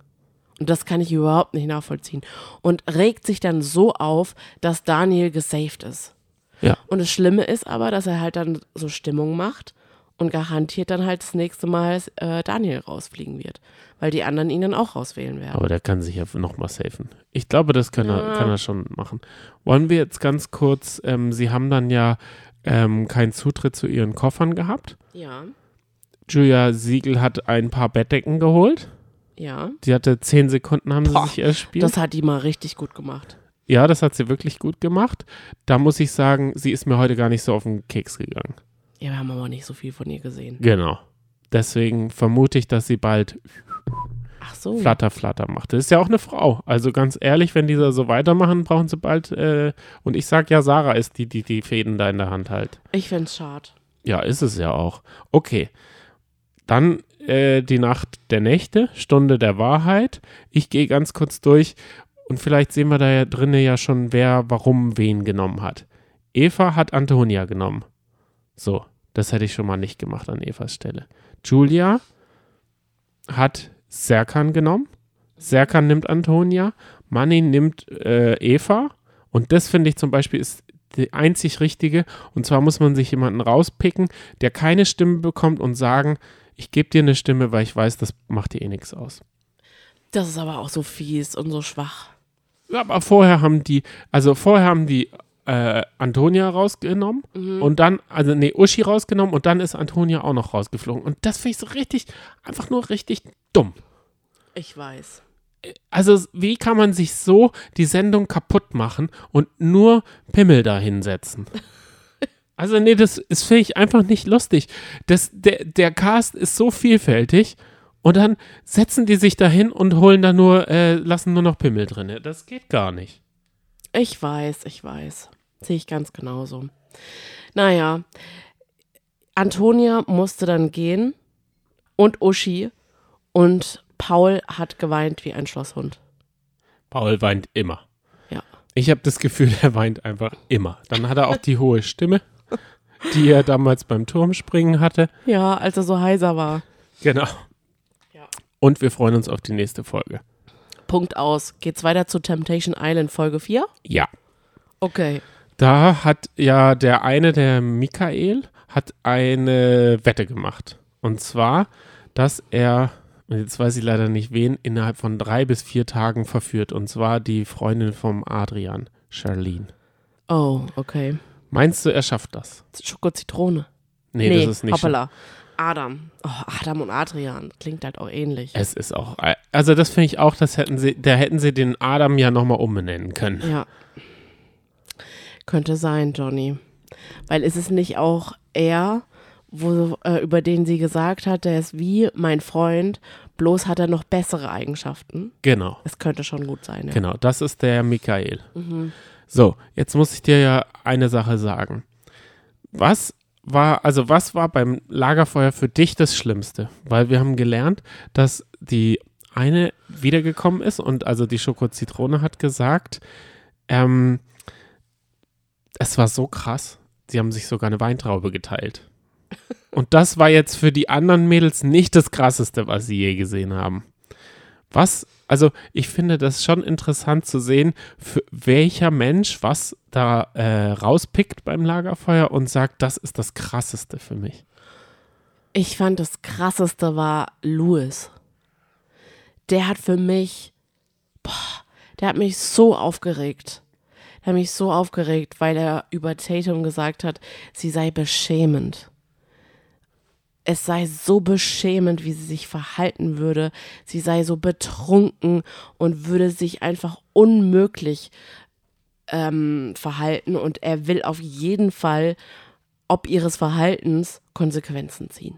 Und das kann ich überhaupt nicht nachvollziehen. Und regt sich dann so auf, dass Daniel gesaved ist. Ja. Und das Schlimme ist aber, dass er halt dann so Stimmung macht und garantiert dann halt das nächste Mal äh, Daniel rausfliegen wird. Weil die anderen ihn dann auch rauswählen werden. Aber der kann sich ja nochmal safen. Ich glaube, das kann, er, kann er schon machen. Wollen wir jetzt ganz kurz, ähm, Sie haben dann ja ähm, keinen Zutritt zu Ihren Koffern gehabt. Ja, Julia Siegel hat ein paar Bettdecken geholt. ja. Die hatte zehn Sekunden, haben Boah, sie sich erspielt. Das hat die mal richtig gut gemacht. ja, das hat sie wirklich gut gemacht. Da muss ich sagen, sie ist mir heute gar nicht so auf den Keks gegangen. Ja, wir haben aber nicht so viel von ihr gesehen. Genau. Deswegen vermute ich, dass sie bald Ach so. Flatter, Flatter macht. Das ist ja auch eine Frau. Also ganz ehrlich, wenn die da so weitermachen, brauchen sie bald. Äh, und ich sag ja, Sarah ist die, die die Fäden da in der Hand halt. Ich find's schade. Ja, ist es ja auch. Okay. Dann äh, die Nacht der Nächte, Stunde der Wahrheit. Ich gehe ganz kurz durch und vielleicht sehen wir da ja drinnen ja schon, wer warum wen genommen hat. Eva hat Antonia genommen. So, das hätte ich schon mal nicht gemacht an Evas Stelle. Julia hat Serkan genommen. Serkan nimmt Antonia. Manni nimmt äh, Eva. Und das finde ich zum Beispiel ist die einzig richtige. Und zwar muss man sich jemanden rauspicken, der keine Stimme bekommt und sagen, ich gebe dir eine Stimme, weil ich weiß, das macht dir eh nichts aus. Das ist aber auch so fies und so schwach. Ja, aber vorher haben die, also vorher haben die äh, Antonia rausgenommen und dann, also nee, Uschi rausgenommen und dann ist Antonia auch noch rausgeflogen. Und das finde ich so richtig, einfach nur richtig dumm. Ich weiß. Also, wie kann man sich so die Sendung kaputt machen und nur Pimmel da hinsetzen? (laughs) Also, nee, das ist, finde ich, einfach nicht lustig. Das, der, der Cast ist so vielfältig und dann setzen die sich da hin und holen da nur, äh, lassen nur noch Pimmel drin. Das geht gar nicht. Ich weiß, ich weiß. Sehe ich ganz genauso. Naja, Antonia musste dann gehen und Uschi und Paul hat geweint wie ein Schlosshund. Paul weint immer. Ja. Ich habe das Gefühl, er weint einfach immer. Dann hat er auch die hohe Stimme, die er damals beim Turmspringen hatte. Ja, als er so heiser war. Genau. Ja. Und wir freuen uns auf die nächste Folge. Punkt aus. Geht's weiter zu Temptation Island Folge 4? Ja. Okay. Da hat ja der eine, der Michael, hat eine Wette gemacht. Und zwar, dass er, jetzt weiß ich leider nicht wen, innerhalb von drei bis vier Tagen verführt. Und zwar die Freundin vom Adrian, Charlene. Oh, okay. Meinst du, er schafft das? Schoko-Zitrone. Nee, das ist nicht. hoppala. Adam. Oh, Adam und Adrian. Klingt halt auch ähnlich. Es ist auch, also das finde ich auch, das hätten sie, da hätten sie den Adam ja nochmal umbenennen können. Ja. Könnte sein, Johnny. Weil ist es nicht auch er, wo, äh, über den sie gesagt hat, der ist wie mein Freund, bloß hat er noch bessere Eigenschaften. Genau. Es könnte schon gut sein. Ja. Genau, das ist der Michael. So, jetzt muss ich dir ja eine Sache sagen. Was war, also was war beim Lagerfeuer für dich das Schlimmste? Weil wir haben gelernt, dass die eine wiedergekommen ist und also die Schoko-Zitrone hat gesagt, ähm, es war so krass, sie haben sich sogar eine Weintraube geteilt. Und das war jetzt für die anderen Mädels nicht das Krasseste, was sie je gesehen haben. Was, also ich finde das schon interessant zu sehen, welcher Mensch was da äh, rauspickt beim Lagerfeuer und sagt, das ist das Krasseste für mich. Ich fand das krasseste war Louis. Der hat für mich, boah, der hat mich so aufgeregt. Hat mich so aufgeregt, weil er über Tatum gesagt hat, sie sei beschämend. Es sei so beschämend, wie sie sich verhalten würde. Sie sei so betrunken und würde sich einfach unmöglich ähm, verhalten. Und er will auf jeden Fall ob ihres Verhaltens Konsequenzen ziehen.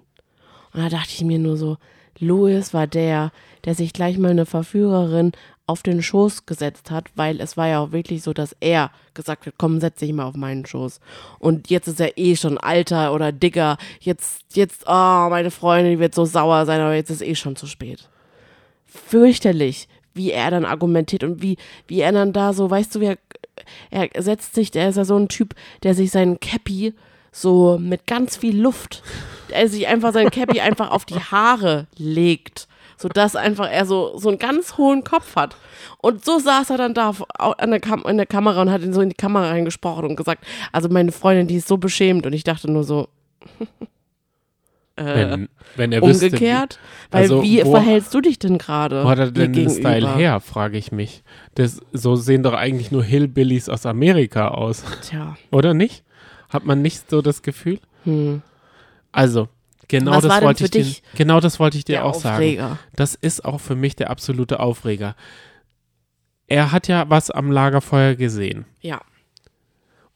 Und da dachte ich mir nur so, Louis war der, der sich gleich mal eine Verführerin auf den Schoß gesetzt hat, weil es war ja auch wirklich so, dass er gesagt hat, komm, setz dich mal auf meinen Schoß. Und jetzt ist er eh schon alter oder dicker. Jetzt, jetzt, oh, meine Freundin, die wird so sauer sein, aber jetzt ist eh schon zu spät. Fürchterlich, wie er dann argumentiert und wie, wie er dann da so, weißt du, wie er, er setzt sich, der ist ja so ein Typ, der sich seinen Cappy so mit ganz viel Luft, der sich einfach seinen Cappy einfach auf die Haare legt sodass einfach er so, so einen ganz hohen Kopf hat. Und so saß er dann da an der, Kam in der Kamera und hat ihn so in die Kamera reingesprochen und gesagt, also meine Freundin, die ist so beschämt. Und ich dachte nur so, (laughs) äh, wenn, wenn er umgekehrt. Wüsste, weil also wie wo, verhältst du dich denn gerade? Wo hat er denn den Style her, frage ich mich. Das, so sehen doch eigentlich nur Hillbillies aus Amerika aus. Tja. Oder nicht? Hat man nicht so das Gefühl? Hm. Also, Genau Was das, wollte ich dir, genau das wollte ich dir auch Aufreger? sagen. Das ist auch für mich der absolute Aufreger. Er hat ja was am Lagerfeuer gesehen. Ja.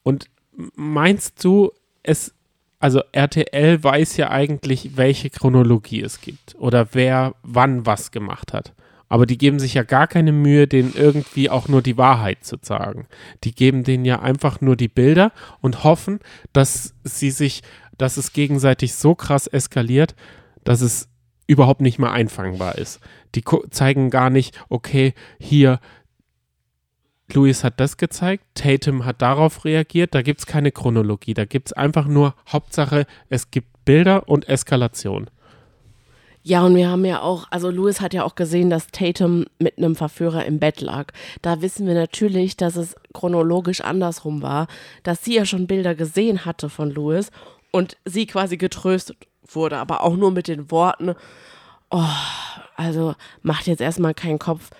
Und meinst du, es, also RTL weiß ja eigentlich, welche Chronologie es gibt oder wer wann was gemacht hat. Aber die geben sich ja gar keine Mühe, denen irgendwie auch nur die Wahrheit zu sagen. Die geben denen ja einfach nur die Bilder und hoffen, dass sie sich dass es gegenseitig so krass eskaliert, dass es überhaupt nicht mehr einfangbar ist. Die zeigen gar nicht, okay, hier, Louis hat das gezeigt, Tatum hat darauf reagiert, da gibt es keine Chronologie, da gibt es einfach nur Hauptsache, es gibt Bilder und Eskalation. Ja, und wir haben ja auch, also Louis hat ja auch gesehen, dass Tatum mit einem Verführer im Bett lag. Da wissen wir natürlich, dass es chronologisch andersrum war, dass sie ja schon Bilder gesehen hatte von Louis und sie quasi getröstet wurde, aber auch nur mit den Worten, oh, also macht jetzt erstmal keinen Kopf,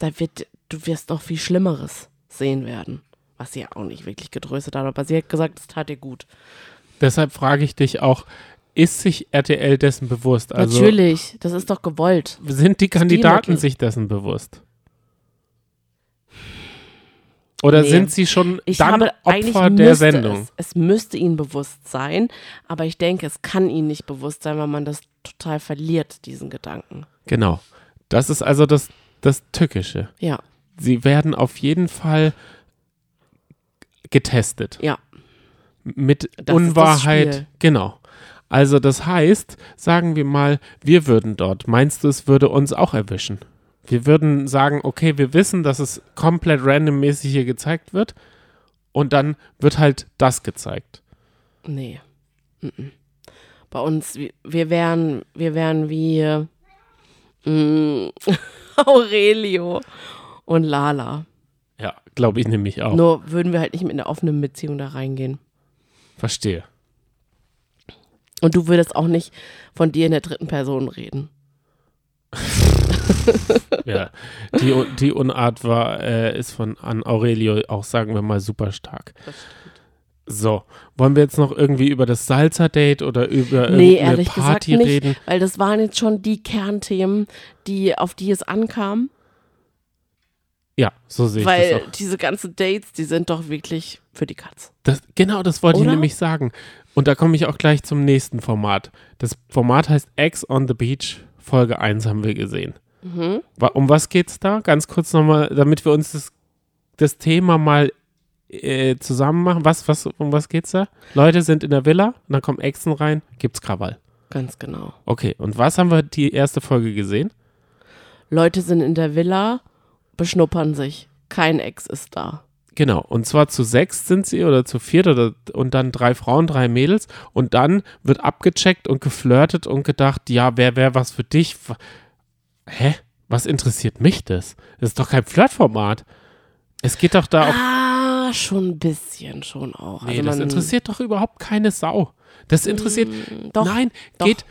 da wird, du wirst noch viel Schlimmeres sehen werden. Was sie ja auch nicht wirklich getröstet hat, aber sie hat gesagt, es tat ihr gut. Deshalb frage ich dich auch, ist sich RTL dessen bewusst? Also Natürlich, das ist doch gewollt. Sind die Kandidaten sich dessen bewusst? Oder nee. sind sie schon ich dann Opfer der Sendung? Es, es, müsste ihnen bewusst sein, aber ich denke, es kann ihnen nicht bewusst sein, weil man das total verliert, diesen Gedanken. Genau. Das ist also das, das Tückische. Ja. Sie werden auf jeden Fall getestet. Ja. Mit das Unwahrheit. Genau. Also das heißt, sagen wir mal, wir würden dort. Meinst du, es würde uns auch erwischen? Wir würden sagen, okay, wir wissen, dass es komplett randommäßig hier gezeigt wird und dann wird halt das gezeigt. Nee. Bei uns, wir wären, wir wären wie mm, (laughs) Aurelio und Lala. Ja, glaube ich nämlich auch. Nur würden wir halt nicht mit einer offenen Beziehung da reingehen. Verstehe. Und du würdest auch nicht von dir in der dritten Person reden. (laughs) ja, die, die Unart war, äh, ist von an Aurelio auch, sagen wir mal, super stark. So, wollen wir jetzt noch irgendwie über das Salzer-Date oder über nee, eine Party nicht, reden? Weil das waren jetzt schon die Kernthemen, die, auf die es ankam. Ja, so sehe ich Weil das auch. diese ganzen Dates, die sind doch wirklich für die Katz. Das, genau, das wollte Oder? ich nämlich sagen. Und da komme ich auch gleich zum nächsten Format. Das Format heißt Eggs on the Beach. Folge 1 haben wir gesehen. Mhm. Um was geht's da? Ganz kurz nochmal, damit wir uns das, das Thema mal äh, zusammen machen. Was, was, um was geht's da? Leute sind in der Villa, und dann kommen Echsen rein, gibt's Krawall. Ganz genau. Okay, und was haben wir die erste Folge gesehen? Leute sind in der Villa, beschnuppern sich. Kein Ex ist da. Genau, und zwar zu sechs sind sie oder zu viert oder und dann drei Frauen, drei Mädels und dann wird abgecheckt und geflirtet und gedacht, ja, wer wäre was für dich? hä? Was interessiert mich das? Das ist doch kein Flirtformat. Es geht doch da auch. Ah, schon ein bisschen schon auch. Nee, also das interessiert doch überhaupt keine Sau. Das interessiert. Mm, doch, nein, doch. geht.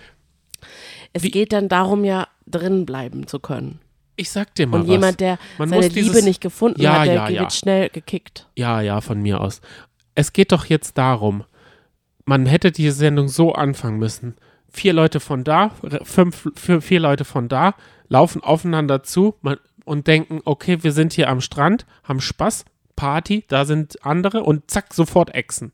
Es wie, geht dann darum, ja drin bleiben zu können. Ich sag dir mal Und was. jemand, der Man seine dieses, Liebe nicht gefunden ja, hat, der ja, wird ja. schnell gekickt. Ja, ja, von mir aus. Es geht doch jetzt darum, man hätte diese Sendung so anfangen müssen. Vier Leute von da, fünf, vier, vier Leute von da, laufen aufeinander zu man, und denken, okay, wir sind hier am Strand, haben Spaß, Party, da sind andere und zack, sofort Echsen.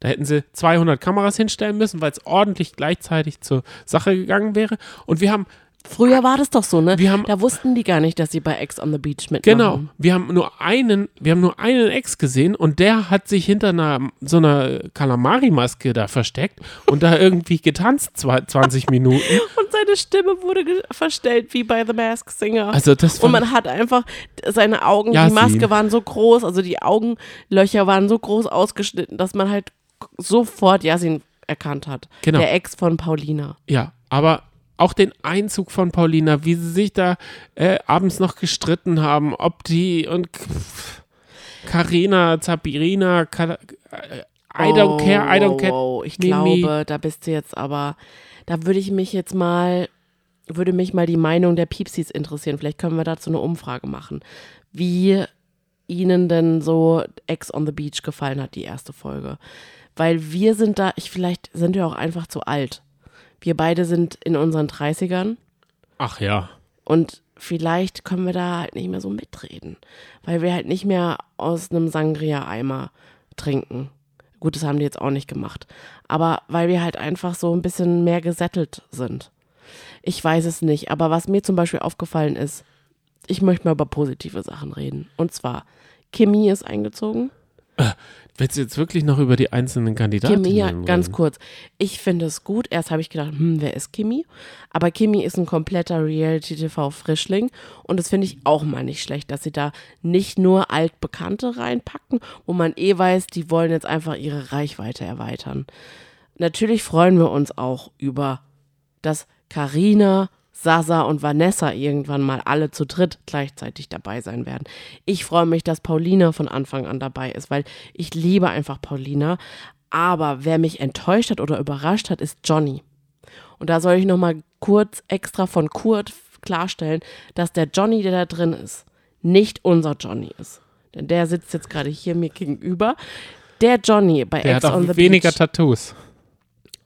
Da hätten sie 200 Kameras hinstellen müssen, weil es ordentlich gleichzeitig zur Sache gegangen wäre. Und wir haben Früher war das doch so, ne? Wir haben- da wussten die gar nicht, dass sie bei Ex on the Beach mitmachen. Genau. Wir haben nur einen, wir haben nur einen Ex gesehen und der hat sich hinter einer so einer Kalamari-Maske da versteckt und da irgendwie getanzt, zwei- 20 Minuten. (laughs) Und seine Stimme wurde verstellt wie bei The Mask Singer. Also das und man hat einfach seine Augen, Ja, die Maske waren so groß, also die Augenlöcher waren so groß ausgeschnitten, dass man halt sofort Yasin erkannt hat. Genau. Der Ex von Paulina. Ja, aber auch den Einzug von Paulina, wie sie sich da äh, abends noch gestritten haben, ob die und Karina, Zabirina, Ka- äh, I don't care, I don't wow, care. wow. Ich Mimi. glaube, da bist du jetzt aber, da würde ich mich jetzt mal, würde mich mal die Meinung der Piepsis interessieren. Vielleicht können wir dazu eine Umfrage machen. Wie ihnen denn so Ex on the Beach gefallen hat, die erste Folge. Weil wir sind da, ich, vielleicht sind wir auch einfach zu alt. Wir beide sind in unseren 30ern Ach ja. und vielleicht können wir da halt nicht mehr so mitreden, weil wir halt nicht mehr aus einem Sangria-Eimer trinken. Gut, das haben die jetzt auch nicht gemacht. Aber weil wir halt einfach so ein bisschen mehr gesättelt sind. Ich weiß es nicht, aber was mir zum Beispiel aufgefallen ist, ich möchte mal über positive Sachen reden. Und zwar, Kimi ist eingezogen. Willst du jetzt wirklich noch über die einzelnen Kandidaten Kimi, ja, reden? ganz kurz. Ich finde es gut. Erst habe ich gedacht, hm, wer ist Kimi? Aber Kimi ist ein kompletter Reality-TV-Frischling. Und das finde ich auch mal nicht schlecht, dass sie da nicht nur Altbekannte reinpacken, wo man eh weiß, die wollen jetzt einfach ihre Reichweite erweitern. Natürlich freuen wir uns auch über, dass Karina, Sasa und Vanessa irgendwann mal alle zu dritt gleichzeitig dabei sein werden. Ich freue mich, dass Paulina von Anfang an dabei ist, weil ich liebe einfach Paulina. Aber wer mich enttäuscht hat oder überrascht hat, ist Johnny. Und da soll ich nochmal kurz extra von Kurt klarstellen, dass der Johnny, der da drin ist, nicht unser Johnny ist. Denn der sitzt jetzt gerade hier mir gegenüber. Der Johnny bei Der Ex hat auch on the weniger Beach Tattoos.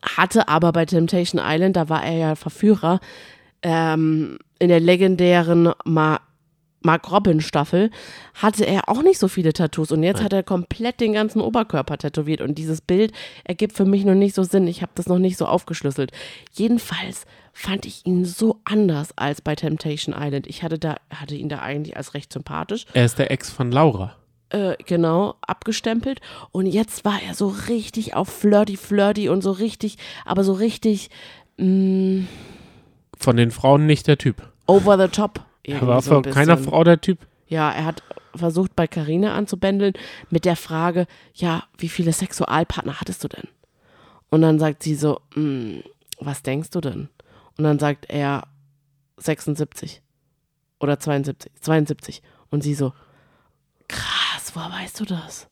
hatte aber bei Temptation Island, da war er ja Verführer, ähm, in der legendären Ma Mark Robin Staffel, hatte er auch nicht so viele Tattoos und jetzt hat er komplett den ganzen Oberkörper tätowiert und dieses Bild ergibt für mich noch nicht so Sinn. Ich habe das noch nicht so aufgeschlüsselt. Jedenfalls fand ich ihn so anders als bei Temptation Island. Ich hatte da hatte ihn da eigentlich als recht sympathisch Er ist der Ex von Laura. äh, genau, abgestempelt. Und jetzt war er so richtig auf Flirty Flirty und so richtig, aber so richtig mh, Von den Frauen nicht der Typ. over the top. Er war so von keiner. Frau der Typ. Ja, er hat versucht, bei Karina anzubändeln mit der Frage, ja, wie viele Sexualpartner hattest du denn? Und dann sagt sie so, "Hm, was denkst du denn? Und dann sagt er 76 oder 72, 72. Und sie so, krass, woher weißt du das?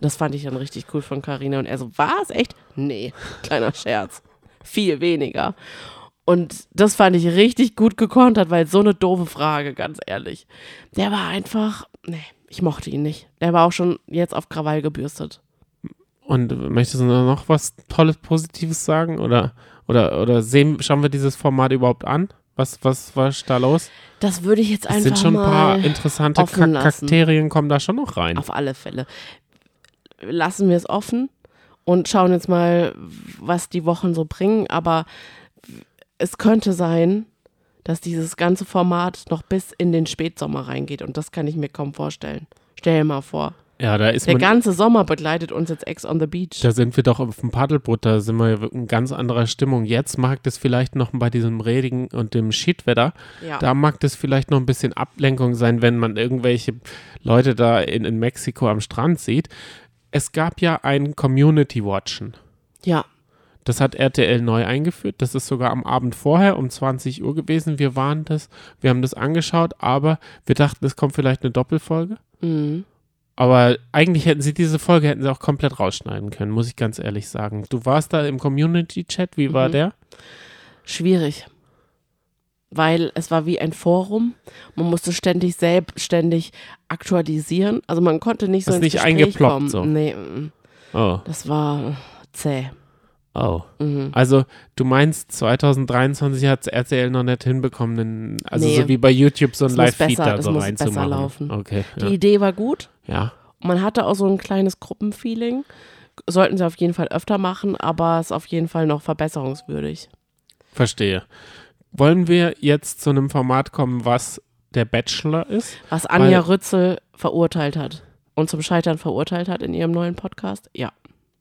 Das fand ich dann richtig cool von Karina und er so, was, echt? Nee, kleiner Scherz. Viel weniger. Und das fand ich richtig gut gekontert, weil so eine doofe Frage, ganz ehrlich. Der war einfach, nee, ich mochte ihn nicht. Der war auch schon jetzt auf Krawall gebürstet. Und möchtest du noch was Tolles, Positives sagen? Oder, oder, oder sehen, schauen wir dieses Format überhaupt an? Was, was war da los? Das würde ich jetzt Es einfach sind schon ein paar interessante. Kakterien kommen da schon noch rein. auf alle Fälle. Lassen wir es offen und schauen jetzt mal, was die Wochen so bringen. Aber es könnte sein, dass dieses ganze Format noch bis in den Spätsommer reingeht. Und das kann ich mir kaum vorstellen. Stell dir mal vor. Ja, da ist Der man, ganze Sommer begleitet uns jetzt Ex on the Beach. da sind wir doch auf dem Paddelboot, da sind wir in ganz anderer Stimmung. Jetzt mag das vielleicht noch bei diesem Regen und dem Shitwetter, ja. da mag das vielleicht noch ein bisschen Ablenkung sein, wenn man irgendwelche Leute da in, in Mexiko am Strand sieht. Es gab ja ein Community Watchen. ja. Das hat RTL neu eingeführt. Das ist sogar am Abend vorher um 20 Uhr gewesen. Wir waren das, wir haben das angeschaut, aber wir dachten, es kommt vielleicht eine Doppelfolge. Mhm. Aber eigentlich hätten sie diese Folge hätten sie auch komplett rausschneiden können, muss ich ganz ehrlich sagen. Du warst da im Community-Chat, wie war Mhm. der? Schwierig. Weil es war wie ein Forum. Man musste ständig selbstständig aktualisieren. Also man konnte nicht so Hast ins nicht Gespräch eingeploppt kommen. so. Nee, mm, Oh, das war zäh. Oh. Mhm. Also du meinst, 2023 hat RTL noch nicht hinbekommen, einen- also Nee. so wie bei YouTube so ein Live-Feed da so reinzumachen. laufen. Okay, Die ja. Idee war gut. ja. Man hatte auch so ein kleines Gruppenfeeling. sollten sie auf jeden Fall öfter machen, aber es ist auf jeden Fall noch verbesserungswürdig. Verstehe. Wollen wir jetzt zu einem Format kommen, was der Bachelor ist? Was Anja Weil- Rützel verurteilt hat und zum Scheitern verurteilt hat in ihrem neuen Podcast. Ja.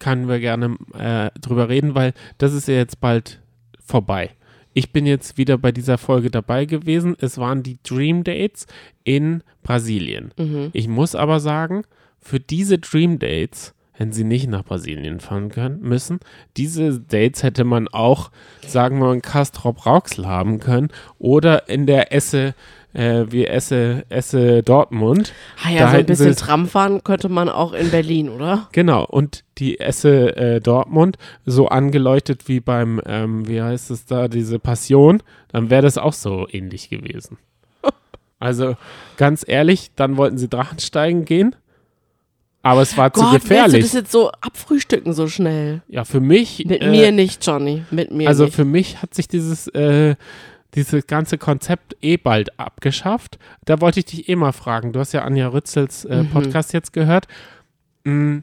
Können wir gerne äh, drüber reden, weil das ist ja jetzt bald vorbei. Ich bin jetzt wieder bei dieser Folge dabei gewesen. Es waren die Dream Dates in Brasilien. Mhm. Ich muss aber sagen, für diese Dream Dates hätten sie nicht nach Brasilien fahren können, müssen. Diese Dates hätte man auch, sagen wir mal, in Castrop Rauxel haben können oder in der Esse, äh, wie Esse, Esse Dortmund. Ah ja, Da so ein bisschen Tram fahren könnte man auch in Berlin, oder? Genau, und die Esse äh, Dortmund, so angeleuchtet wie beim, ähm, wie heißt es da, diese Passion, dann wäre das auch so ähnlich gewesen. (laughs) Also ganz ehrlich, dann wollten sie Drachensteigen gehen, aber es war zu Gott, willst du gefährlich. das jetzt so abfrühstücken so schnell? Ja, für mich. Mit äh, mir nicht, Johnny. Mit mir Also nicht. für mich hat sich dieses, äh, dieses ganze Konzept eh bald abgeschafft. Da wollte ich dich eh mal fragen. Du hast ja Anja Rützels äh, Mhm. Podcast jetzt gehört. Äh,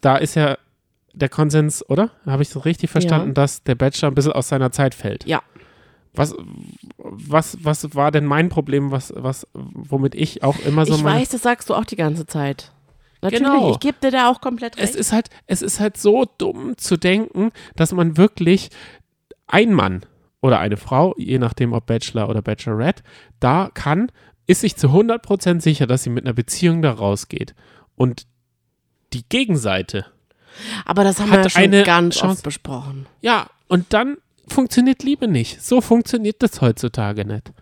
da ist ja der Konsens, oder? Habe ich das richtig verstanden, Ja. dass der Bachelor ein bisschen aus seiner Zeit fällt? Ja. Was, was, was war denn mein Problem, was, was, womit ich auch immer so ich meine- weiß, das sagst du auch die ganze Zeit. Natürlich, Genau. ich gebe dir da auch komplett recht. Es ist halt, es ist halt so dumm zu denken, dass man wirklich ein Mann oder eine Frau, je nachdem ob Bachelor oder Bachelorette, da kann, ist sich zu 100% sicher, dass sie mit einer Beziehung da rausgeht. Und die Gegenseite, Aber das haben hat wir ja schon eine ganz Chance. oft besprochen. ja, und dann funktioniert Liebe nicht. So funktioniert das heutzutage nicht.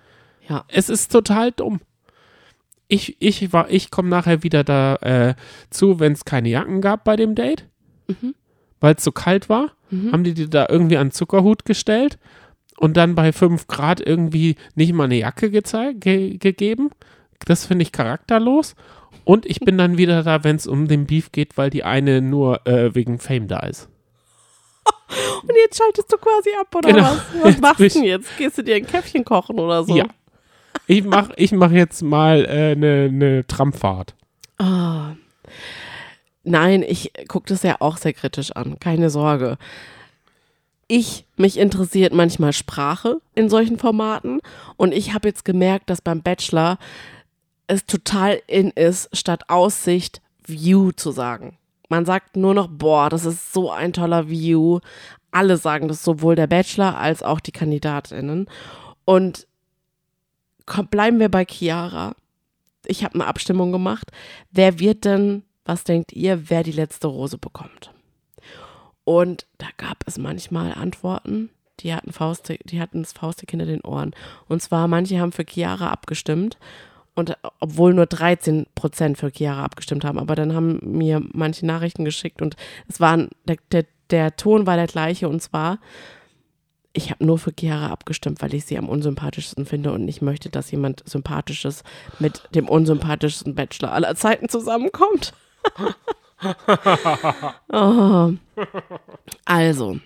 Ja. Es ist total dumm. Ich, ich, war- ich komme nachher wieder da äh, zu, wenn es keine Jacken gab bei dem Date, Mhm. weil es so kalt war. Mhm. Haben die dir da irgendwie an Zuckerhut gestellt und dann bei 5 Grad irgendwie nicht mal eine Jacke ge gegeben. Das finde ich charakterlos. Und ich bin dann wieder da, wenn es um den Beef geht, weil die eine nur äh, wegen Fame da ist. (laughs) Und jetzt schaltest du quasi ab, oder Genau. was? Was Jetzt machst du denn jetzt? Gehst du dir ein Käffchen kochen oder so? Ja. Ich mache ich mach jetzt mal eine äh, ne ne Tramfahrt. Ah. Nein, ich gucke das ja auch sehr kritisch an, keine Sorge. Ich, mich interessiert manchmal Sprache in solchen Formaten und ich habe jetzt gemerkt, dass beim Bachelor es total in ist, statt Aussicht View zu sagen. Man sagt nur noch, boah, das ist so ein toller View. Alle sagen das, sowohl der Bachelor als auch die Kandidatinnen. Und komm, bleiben wir bei Chiara. Ich habe eine Abstimmung gemacht. Wer wird denn, was denkt ihr, wer die letzte Rose bekommt? Und da gab es manchmal Antworten, die hatten, Faust, die hatten das Faustdick hinter den Ohren. Und zwar, manche haben für Chiara abgestimmt. Und äh, obwohl nur 13 Prozent für Chiara abgestimmt haben, aber dann haben mir manche Nachrichten geschickt und es waren, der, der, der Ton war der gleiche und zwar, ich habe nur für Chiara abgestimmt, weil ich sie am unsympathischsten finde und nicht möchte, dass jemand Sympathisches mit dem unsympathischsten Bachelor aller Zeiten zusammenkommt. (laughs) (laughs) oh. Also,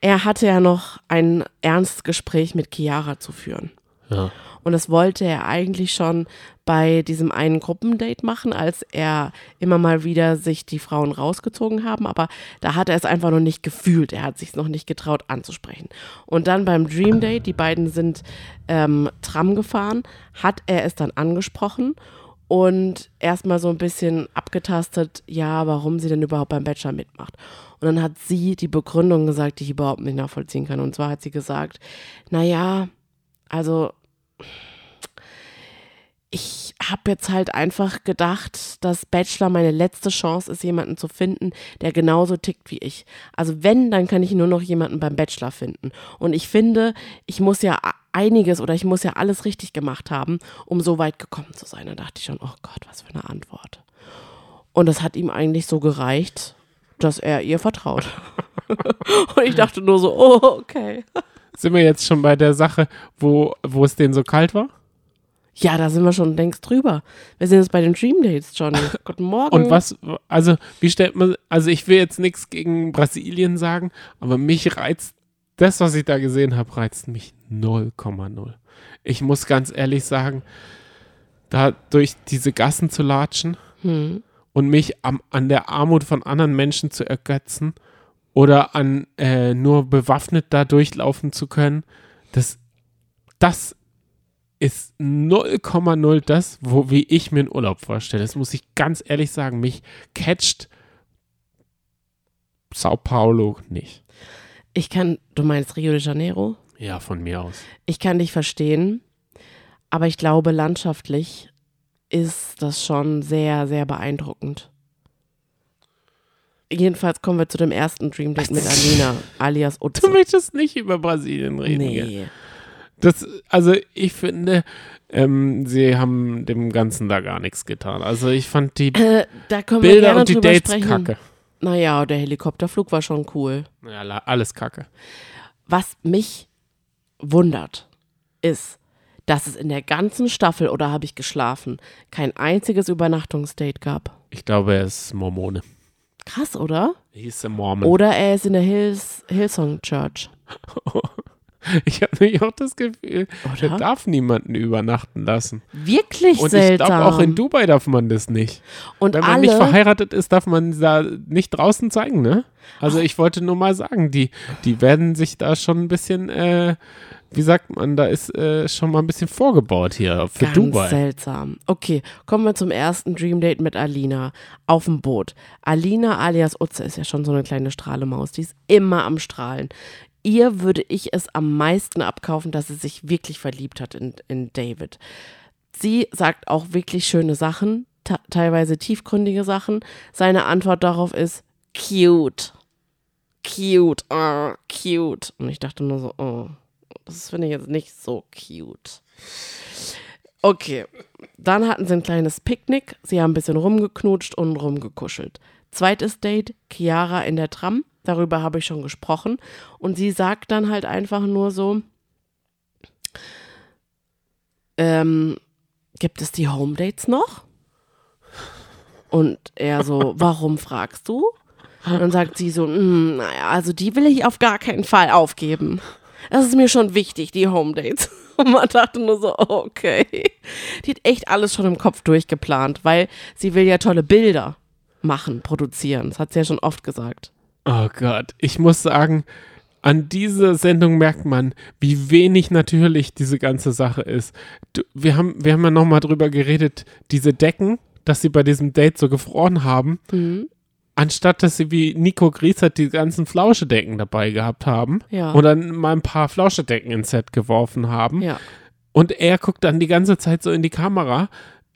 er hatte ja noch ein ernstes Gespräch mit Chiara zu führen. Ja. Und das wollte er eigentlich schon bei diesem einen Gruppendate machen, als er immer mal wieder sich die Frauen rausgezogen haben. Aber da hat er es einfach noch nicht gefühlt. Er hat sich noch nicht getraut anzusprechen. Und dann beim Dream Date, die beiden sind ähm, Tram gefahren, hat er es dann angesprochen und erstmal so ein bisschen abgetastet, ja, warum sie denn überhaupt beim Bachelor mitmacht. Und dann hat sie die Begründung gesagt, die ich überhaupt nicht nachvollziehen kann. Und zwar hat sie gesagt, naja, also ich habe jetzt halt einfach gedacht, dass Bachelor meine letzte Chance ist, jemanden zu finden, der genauso tickt wie ich. Also wenn, dann kann ich nur noch jemanden beim Bachelor finden. Und ich finde, ich muss ja einiges oder ich muss ja alles richtig gemacht haben, um so weit gekommen zu sein. Da dachte ich schon, oh Gott, was für eine Antwort. Und das hat ihm eigentlich so gereicht, dass er ihr vertraut. (laughs) Und ich dachte nur so, oh, okay. Sind wir jetzt schon bei der Sache, wo, wo es denen so kalt war? Ja, da sind wir schon längst drüber. Wir sind jetzt bei den Dream Dates, Johnny. (laughs) Guten Morgen. Und was, also, wie stellt man, also ich will jetzt nichts gegen Brasilien sagen, aber mich reizt, das, was ich da gesehen habe, reizt mich 0,0. Ich muss ganz ehrlich sagen, da durch diese Gassen zu latschen Hm. und mich am, an der Armut von anderen Menschen zu ergötzen oder an äh, nur bewaffnet da durchlaufen zu können, das, das ist 0,0 das, wo wie ich mir einen Urlaub vorstelle. Das muss ich ganz ehrlich sagen. Mich catcht Sao Paulo nicht. Ich kann, du meinst Rio de Janeiro? Ja, von mir aus. Ich kann dich verstehen, aber ich glaube, landschaftlich ist das schon sehr, sehr beeindruckend. Jedenfalls kommen wir zu dem ersten Dream Date mit Alina, alias Du Utze. möchtest nicht über Brasilien reden. gell? Das, also ich finde, ähm, sie haben dem Ganzen da gar nichts getan. Also ich fand die Äh, Bilder und die Dates sprechen. kacke. Naja, der Helikopterflug war schon cool. Ja, alles kacke. Was mich wundert, ist, dass es in der ganzen Staffel, oder habe ich geschlafen, kein einziges Übernachtungsdate gab. Ich glaube, er ist Mormone. Krass, oder? Er Mormon. Oder er ist in der Hills, Hillsong Church. (laughs) (laughs) Ich habe nämlich auch das Gefühl, Oder? er darf niemanden übernachten lassen. Wirklich Und ich seltsam. glaube, auch in Dubai darf man das nicht. Und Wenn man alle, nicht verheiratet ist, darf man da nicht draußen zeigen, ne? Also ich wollte nur mal sagen, die, die werden sich da schon ein bisschen, äh, wie sagt man, da ist äh, schon mal ein bisschen vorgebaut hier für Ganz Dubai. seltsam. Okay, kommen wir zum ersten Dream Date mit Alina auf dem Boot. Alina alias Utze ist ja schon so eine kleine Strahlemaus, die ist immer am Strahlen. Ihr würde ich es am meisten abkaufen, dass sie sich wirklich verliebt hat in, in David. Sie sagt auch wirklich schöne Sachen, te- teilweise tiefgründige Sachen. Seine Antwort darauf ist cute. Cute, oh, cute. Und ich dachte nur so, oh, das finde ich jetzt nicht so cute. Okay, dann hatten sie ein kleines Picknick. Sie haben ein bisschen rumgeknutscht und rumgekuschelt. Zweites Date, Chiara in der Tram. Darüber habe ich schon gesprochen. Und sie sagt dann halt einfach nur so, ähm, gibt es die Home Dates noch? Und er so, (laughs) warum fragst du? Und dann sagt sie so, "Mm, naja, also die will ich auf gar keinen Fall aufgeben. Das ist mir schon wichtig, die Home Dates. (laughs) Und man dachte nur so, okay. Die hat echt alles schon im Kopf durchgeplant, weil sie will ja tolle Bilder machen, produzieren. Das hat sie ja schon oft gesagt. Oh Gott, ich muss sagen, an dieser Sendung merkt man, wie wenig natürlich diese ganze Sache ist. Du, wir, haben, wir haben ja nochmal drüber geredet, diese Decken, dass sie bei diesem Date so gefroren haben, Mhm. anstatt dass sie wie Nico Griesert die ganzen Flauschedecken dabei gehabt haben Ja. und dann mal ein paar Flauschedecken ins Set geworfen haben. Ja. Und er guckt dann die ganze Zeit so in die Kamera.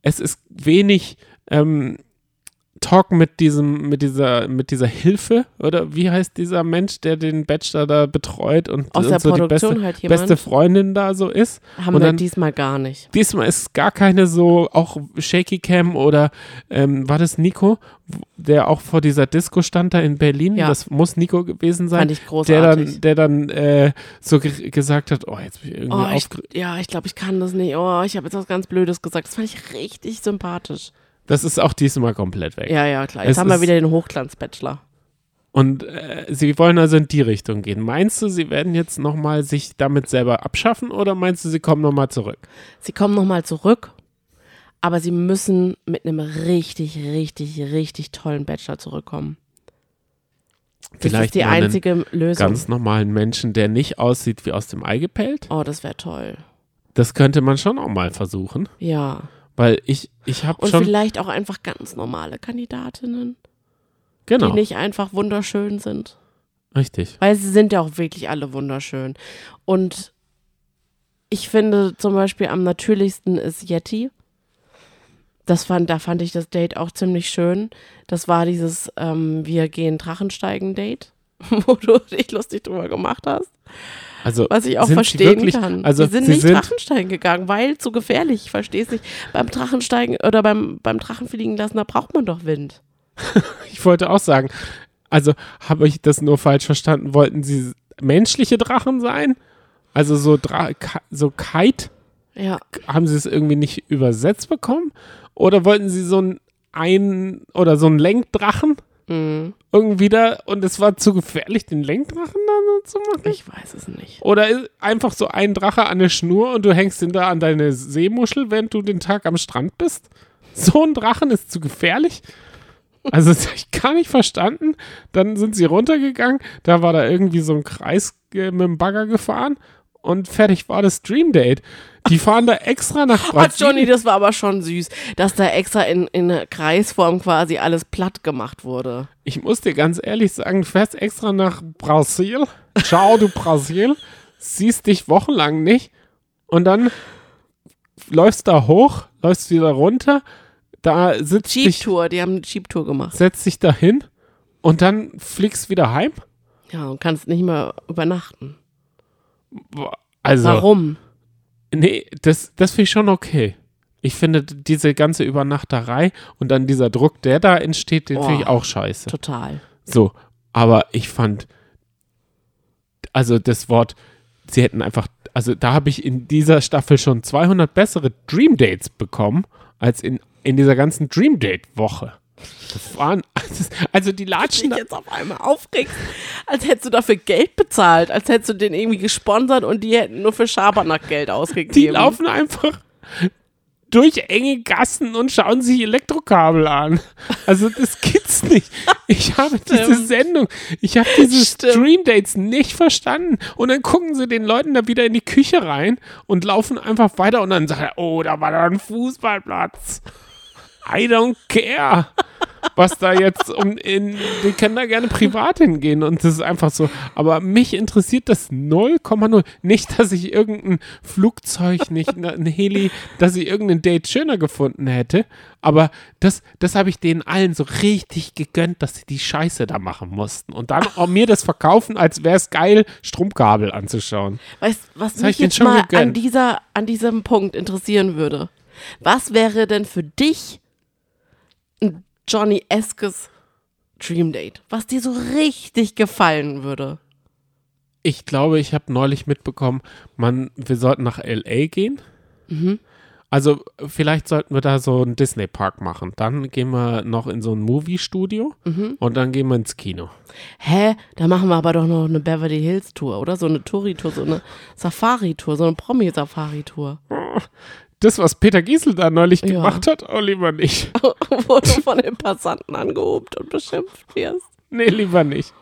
Es ist wenig ähm, Talk mit diesem, mit dieser, mit dieser Hilfe oder wie heißt dieser Mensch, der den Bachelor da betreut und, Aus und der so die Produktion beste, halt beste Freundin da so ist. Haben und wir dann- diesmal gar nicht. Diesmal ist gar keine so, auch Shaky Cam oder ähm, war das Nico, der auch vor dieser Disco stand da in Berlin? Ja. Das muss Nico gewesen sein. Fand ich der großartig. dann, der dann äh, so ge gesagt hat, oh, jetzt bin ich irgendwie Oh, ich, ja, ich glaube, ich kann das nicht. Oh, ich habe jetzt was ganz Blödes gesagt. Das fand ich richtig sympathisch. Das ist auch diesmal komplett weg. Ja, ja, klar. Jetzt Es haben wir wieder den Hochglanz-Bachelor. Und äh, sie wollen also in die Richtung gehen. Meinst du, sie werden jetzt nochmal sich damit selber abschaffen oder meinst du, sie kommen nochmal zurück? Sie kommen nochmal zurück, aber sie müssen mit einem richtig, richtig, richtig tollen Bachelor zurückkommen. Das Vielleicht ist die einzige Lösung. Ganz normalen Menschen, der nicht aussieht wie aus dem Ei gepellt. oh, das wäre toll. Das könnte man schon auch mal versuchen. Ja. Weil ich, ich habe Und schon. vielleicht auch einfach ganz normale Kandidatinnen, Genau, die nicht einfach wunderschön sind. richtig. Weil sie sind ja auch wirklich alle wunderschön. Und ich finde zum Beispiel am natürlichsten ist Yeti. Das fand, da fand ich das Date auch ziemlich schön. Das war dieses ähm, Wir gehen Drachensteigen-Date, (laughs) wo du dich lustig drüber gemacht hast. Also, Was ich auch verstehen wirklich, kann. Also, sie sind sie nicht sind, Drachensteigen gegangen, weil zu gefährlich. Ich verstehe es nicht. Beim Drachensteigen oder beim, beim Drachenfliegen lassen, da braucht man doch Wind. (laughs) ich wollte auch sagen, also habe ich das nur falsch verstanden? Wollten sie menschliche Drachen sein? Also so, Dra so Kite? Ja, haben sie es irgendwie nicht übersetzt bekommen? Oder wollten sie so ein ein oder so einen Lenkdrachen mm, irgendwie da und es war zu gefährlich, den Lenkdrachen da so zu machen? ich weiß es nicht. Oder einfach so ein Drache an der Schnur und du hängst ihn da an deine Seemuschel, während du den Tag am Strand bist? So ein Drachen ist zu gefährlich? Also (laughs) das hab ich gar nicht verstanden. Dann sind sie runtergegangen, da war da irgendwie so ein Kreis äh, mit dem Bagger gefahren und fertig war das Dream Date. Die fahren da extra nach Oh, Johnny, Brasilien. das war aber schon süß, dass da extra in, in Kreisform quasi alles platt gemacht wurde. Ich muss dir ganz ehrlich sagen, du fährst extra nach Brasil. Ciao, du Brasil. Siehst dich wochenlang nicht und dann läufst da hoch, läufst wieder runter, da sitzt dich, Jeep-Tour, die haben eine Jeep-Tour gemacht. setzt dich da hin und dann fliegst wieder heim. Ja, und kannst nicht mehr übernachten. Also, Warum? nee, das, das finde ich schon okay. Ich finde diese ganze Übernachterei und dann dieser Druck, der da entsteht, den finde ich auch scheiße. Total. So, aber ich fand, also das Wort, sie hätten einfach, also da habe ich in dieser Staffel schon 200 bessere Dream Dates bekommen, als in, in dieser ganzen Dream Date Woche. Waren, (laughs) also die latschen, dich da, jetzt auf einmal aufregst, als hättest du dafür Geld bezahlt, als hättest du den irgendwie gesponsert und die hätten nur für Schabernack Geld ausgegeben. die laufen einfach durch enge Gassen und schauen sich Elektrokabel an. Also das gibt's nicht. Ich habe (laughs) diese Stimmt. Sendung, ich habe diese Stimmt. Stream Dates nicht verstanden. Und dann gucken sie den Leuten da wieder in die Küche rein und laufen einfach weiter und dann sagt er, oh, da war da ein Fußballplatz. I don't care. Was da jetzt um in, die können da gerne privat hingehen und das ist einfach so. Aber mich interessiert das 0,0. Nicht, dass ich irgendein Flugzeug, nicht ein Heli, dass ich irgendein Date schöner gefunden hätte. Aber das, das habe ich denen allen so richtig gegönnt, dass sie die Scheiße da machen mussten. Und dann auch mir das verkaufen, als wäre es geil, Stromkabel anzuschauen. Weißt was hab ich mich jetzt mal an, dieser, an diesem Punkt interessieren würde? Was wäre denn für dich ein Johnny-eskes Dream Date, was dir so richtig gefallen würde? Ich glaube, ich habe neulich mitbekommen, man, wir sollten nach LA gehen. Also vielleicht sollten wir da so einen Disney-Park machen. Dann gehen wir noch in so ein Movie-Studio und dann gehen wir ins Kino. Hä? Da machen wir aber doch noch eine Beverly Hills Tour, oder? So eine Touri-Tour, so eine Safari-Tour, so eine Promi-Safari-Tour. (laughs) Das, was Peter Giesel da neulich Ja. gemacht hat, oh, lieber nicht. (laughs) Wo du von den Passanten angehobt und beschimpft wirst. Nee, lieber nicht.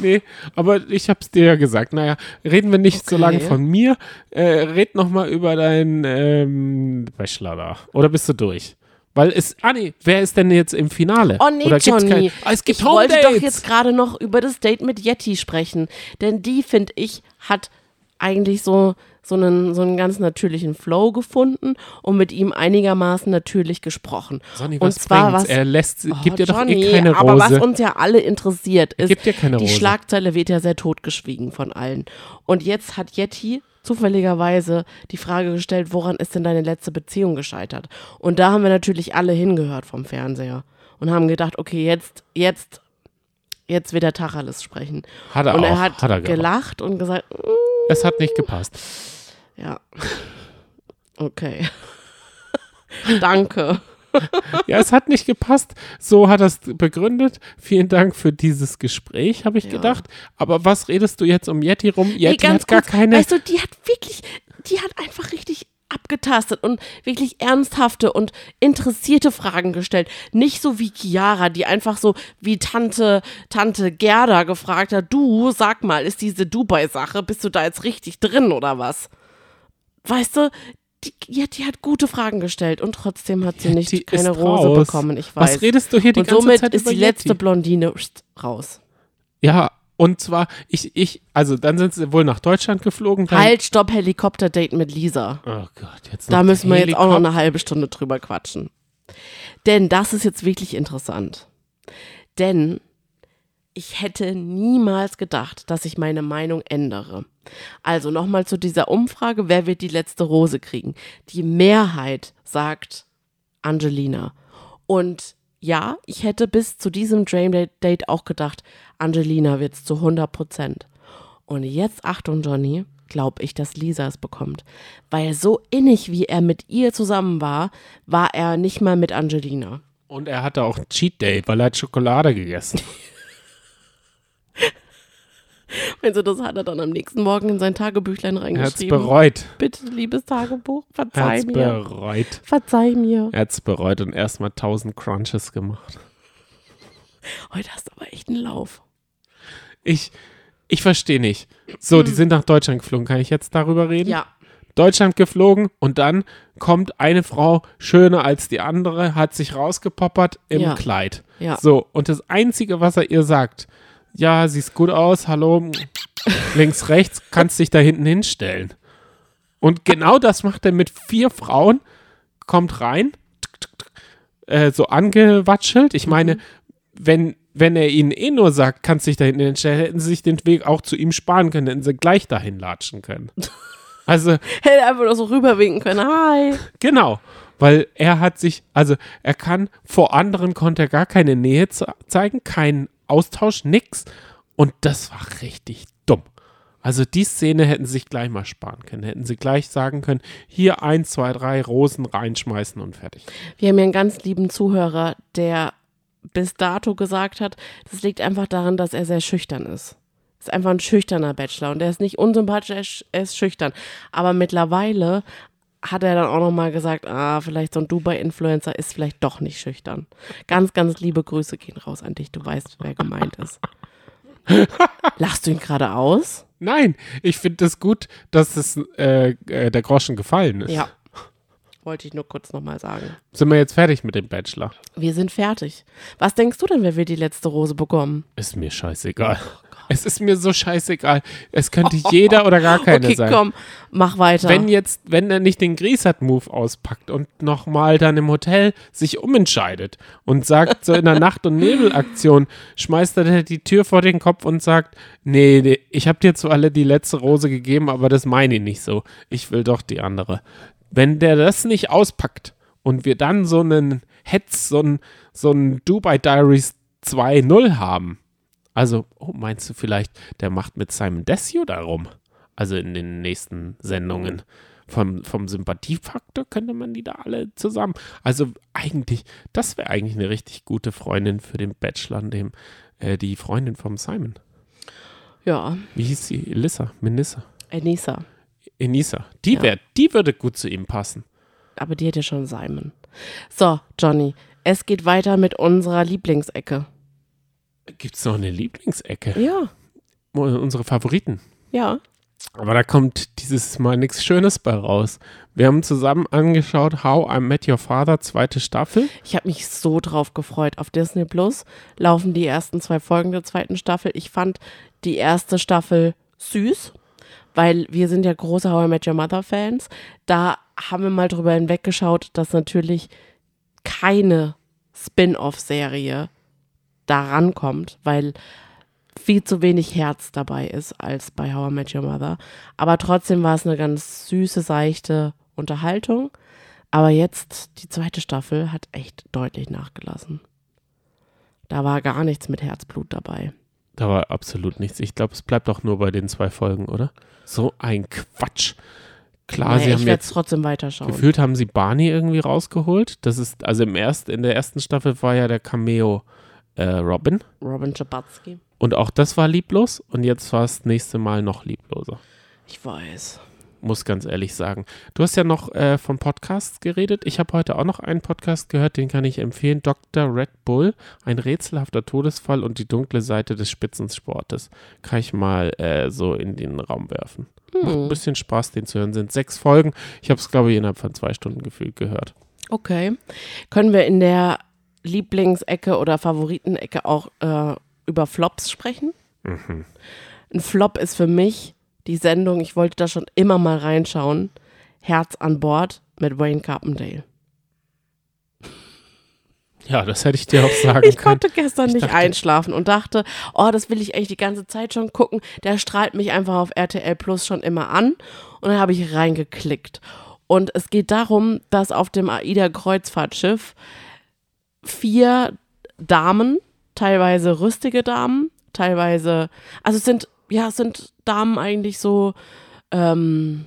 Nee, aber ich hab's dir ja gesagt. Naja, reden wir nicht so Okay. lange von mir. Äh, red noch mal über deinen ähm, Bachelor da. Oder bist du durch? Weil es, ah nee, wer ist denn jetzt im Finale? Oh nee, Oder Johnny. Kein, ah, es gibt ich wollte doch Home-Dates. jetzt gerade noch über das Date mit Yeti sprechen. Denn die, finde ich, hat eigentlich so, so, einen, so einen ganz natürlichen Flow gefunden und mit ihm einigermaßen natürlich gesprochen. Sonny, und zwar bringt's? was. Er lässt, Oh, gibt dir doch eh keine Rose. Aber was uns ja alle interessiert, ist, gibt dir keine die Rose. Schlagzeile wird ja sehr totgeschwiegen von allen. Und jetzt hat Yeti zufälligerweise die Frage gestellt, woran ist denn deine letzte Beziehung gescheitert? Und da haben wir natürlich alle hingehört vom Fernseher und haben gedacht, okay, jetzt, jetzt, jetzt wird der Tacheles sprechen. Hat er und auch. er hat, hat er gelacht und gesagt, "Mm, Es hat nicht gepasst. Ja, okay. (laughs) Danke. Ja, es hat nicht gepasst. So hat er es begründet. Vielen Dank für dieses Gespräch, habe ich Ja. gedacht. Aber was redest du jetzt um Yeti rum? Nee, Yeti ganz hat gar kurz, keine. Weißt du, die hat wirklich, die hat einfach richtig abgetastet und wirklich ernsthafte und interessierte Fragen gestellt. Nicht so wie Chiara, die einfach so wie Tante, Tante Gerda gefragt hat, du, sag mal, ist diese Dubai-Sache, bist du da jetzt richtig drin oder was? Weißt du, die, ja, die hat gute Fragen gestellt und trotzdem hat sie nicht keine ist Rose raus. bekommen, ich weiß. was redest du hier die und ganze somit Zeit ist über die letzte? Blondine raus. Ja, und zwar, ich, ich, also dann sind sie wohl nach Deutschland geflogen. Halt, stopp, Helikopter-Date mit Lisa. Oh Gott, jetzt Da müssen wir jetzt auch noch eine halbe Stunde drüber quatschen. Denn das ist jetzt wirklich interessant. Denn ich hätte niemals gedacht, dass ich meine Meinung ändere. Also nochmal zu dieser Umfrage, wer wird die letzte Rose kriegen? Die Mehrheit sagt Angelina. Und ja, ich hätte bis zu diesem Dream Date auch gedacht, Angelina wird's zu 100 Prozent. Und jetzt, Achtung, Johnny, glaube ich, dass Lisa es bekommt. Weil so innig, wie er mit ihr zusammen war, war er nicht mal mit Angelina. Und er hatte auch Cheat Day, weil er hat Schokolade gegessen. (laughs) Also das hat er dann am nächsten Morgen in sein Tagebüchlein Er hat's reingeschrieben. bereut. Bitte, liebes Tagebuch, Er verzeih hat's mir. bereut. Verzeih mir. Er hat's bereut und erstmal 1000 Crunches gemacht. Heute hast du aber echt einen Lauf. Ich, ich verstehe nicht. So, die sind nach Deutschland geflogen. Kann ich jetzt darüber reden? Hm. Ja. Deutschland geflogen und dann kommt eine Frau schöner als die andere, hat sich rausgepoppert im Ja. Kleid. Ja. So, und das Einzige, was er ihr sagt, ja, siehst gut aus, hallo, links, rechts, kannst dich da hinten hinstellen. Und genau das macht er mit vier Frauen, kommt rein, äh, so angewatschelt. Ich meine, wenn, wenn er ihnen eh nur sagt, kannst dich da hinten hinstellen, hätten sie sich den Weg auch zu ihm sparen können, hätten sie gleich dahin latschen können. (laughs) Also, Hätte einfach nur so rüberwinken können. Hi. Genau, weil er hat sich, also er kann vor anderen konnte er gar keine Nähe ze zeigen, keinen Austausch, nix. Und das war richtig dumm. Also die Szene hätten sie sich gleich mal sparen können, hätten sie gleich sagen können, hier eins, zwei, drei Rosen reinschmeißen und fertig. Wir haben hier einen ganz lieben Zuhörer, der bis dato gesagt hat, das liegt einfach daran, dass er sehr schüchtern ist. Ist einfach ein schüchterner Bachelor und der ist nicht unsympathisch, er er ist schüchtern. Aber mittlerweile hat er dann auch nochmal gesagt, ah, vielleicht so ein Dubai-Influencer ist vielleicht doch nicht schüchtern. Ganz, ganz liebe Grüße gehen raus an dich, du weißt, wer gemeint ist. (laughs) Lachst du ihn gerade aus? Nein, ich finde es gut, dass es äh, äh, der Groschen gefallen ist. Ja. Wollte ich nur kurz nochmal sagen. Sind wir jetzt fertig mit dem Bachelor? Wir sind fertig. Was denkst du denn, wer wir die letzte Rose bekommen? Ist mir scheißegal. Es ist mir so scheißegal. Es könnte jeder oder gar (laughs) keine okay, sein. komm, mach weiter. Wenn jetzt, wenn er nicht den Griesert-Move auspackt und nochmal dann im Hotel sich umentscheidet und sagt, so in der Nacht- und Nebelaktion, schmeißt er die Tür vor den Kopf und sagt, nee, nee ich habe dir zwar alle die letzte Rose gegeben, aber das meine ich nicht so. Ich will doch die andere. Wenn der das nicht auspackt und wir dann so einen Hetz, so einen, so einen Dubai Diaries 2.0 haben, also, oh, meinst du vielleicht, der macht mit Simon Desio darum? Also in den nächsten Sendungen. Vom, vom Sympathiefaktor könnte man die da alle zusammen. Also eigentlich, das wäre eigentlich eine richtig gute Freundin für den Bachelor, dem, äh, die Freundin vom Simon. ja, Wie hieß sie? Elissa? Menissa? Enisa. Enisa. Die, Ja. wär, die würde gut zu ihm passen. Aber die hätte schon Simon. So, Johnny, es geht weiter mit unserer Lieblingsecke. Gibt es noch eine Lieblingsecke? Ja, Unsere Favoriten. ja. Aber da kommt dieses Mal nichts Schönes bei raus. Wir haben zusammen angeschaut How I Met Your Father, zweite Staffel. Ich habe mich so drauf gefreut. Auf Disney Plus laufen die ersten zwei Folgen der zweiten Staffel. Ich fand die erste Staffel süß, weil wir sind ja große How I Met Your Mother Fans. Da haben wir mal drüber hinweggeschaut, dass natürlich keine Spin-off-Serie da rankommt, weil viel zu wenig Herz dabei ist als bei How I Met Your Mother. Aber trotzdem war es eine ganz süße, seichte Unterhaltung. Aber jetzt, die zweite Staffel hat echt deutlich nachgelassen. Da war gar nichts mit Herzblut dabei. Da war absolut nichts. Ich glaube, es bleibt auch nur bei den zwei Folgen, oder? So ein Quatsch. Klar, Nee, sie ich haben jetzt trotzdem weiterschauen. gefühlt haben sie Barney irgendwie rausgeholt. Das ist also im erst, in der ersten Staffel war ja der Cameo äh, Robin Robin Schabatsky. und auch das war lieblos und jetzt war es das nächste Mal noch liebloser. Ich weiß. Muss ganz ehrlich sagen. Du hast ja noch äh, von Podcasts geredet. Ich habe heute auch noch einen Podcast gehört, den kann ich empfehlen. Dr. Red Bull, ein rätselhafter Todesfall und die dunkle Seite des Spitzensportes. Kann ich mal äh, so in den Raum werfen. Macht ein Hm. bisschen Spaß, den zu hören. Sind sechs Folgen. Ich habe es, glaube ich, innerhalb von zwei Stunden gefühlt gehört. Okay. Können wir in der Lieblingsecke oder Favoritenecke auch äh, über Flops sprechen? Mhm. Ein Flop ist für mich die Sendung, ich wollte da schon immer mal reinschauen, Herz an Bord mit Wayne Carpendale. Ja, das hätte ich dir auch sagen Ich können. konnte gestern Ich nicht dachte- einschlafen und dachte, oh, das will ich eigentlich die ganze Zeit schon gucken. Der strahlt mich einfach auf RTL Plus schon immer an. Und dann habe ich reingeklickt. Und es geht darum, dass auf dem AIDA-Kreuzfahrtschiff vier Damen, teilweise rüstige Damen, teilweise, also es sind, ja, es sind Damen eigentlich so ähm,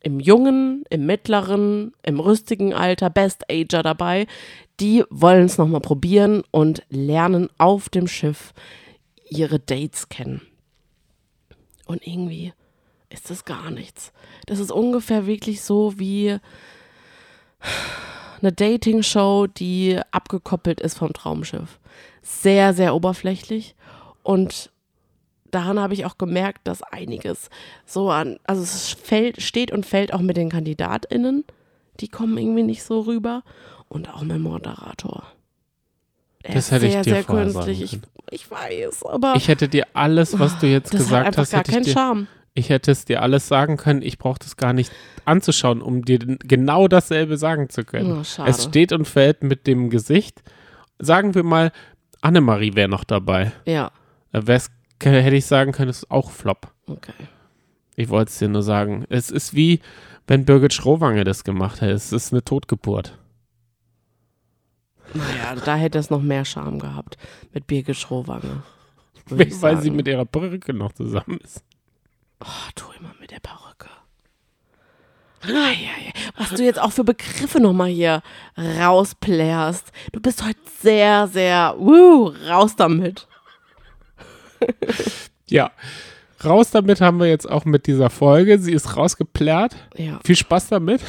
im jungen, im mittleren, im rüstigen Alter, Best Ager dabei, die wollen es nochmal probieren und lernen auf dem Schiff ihre Dates kennen. Und irgendwie ist das gar nichts. Das ist ungefähr wirklich so wie eine Dating-Show, die abgekoppelt ist vom Traumschiff. Sehr, sehr oberflächlich. Und daran habe ich auch gemerkt, dass einiges so an, also es fällt, steht und fällt auch mit den KandidatInnen. Die kommen irgendwie nicht so rüber. Und auch mit dem Moderator. Er Das hätte ich sehr, dir sehr vorher künstlich. sagen Ich, können. ich weiß, aber Ich hätte dir alles, was du jetzt gesagt hast, gar hätte ich keinen dir, Charme. Ich hätte es dir alles sagen können. Ich brauche das gar nicht anzuschauen, um dir genau dasselbe sagen zu können. Oh, es steht und fällt mit dem Gesicht. Sagen wir mal, Annemarie wäre noch dabei. Ja, Äh, wär's, hätte ich sagen können, es ist auch Flop. okay. Ich wollte es dir nur sagen. Es ist wie, wenn Birgit Schrowange das gemacht hätte. Es ist eine Totgeburt. Naja, da hätte es noch mehr Charme gehabt mit Birgit Schrowange. (laughs) Weil sie sagen. mit ihrer Perücke noch zusammen ist. Oh, tu immer mit der Perücke. Was du jetzt auch für Begriffe nochmal hier rausplärst. Du bist heute sehr, sehr, wuh, raus damit. (laughs) Ja. Raus damit haben wir jetzt auch mit dieser Folge. Sie ist rausgeplärt. Ja. Viel Spaß damit.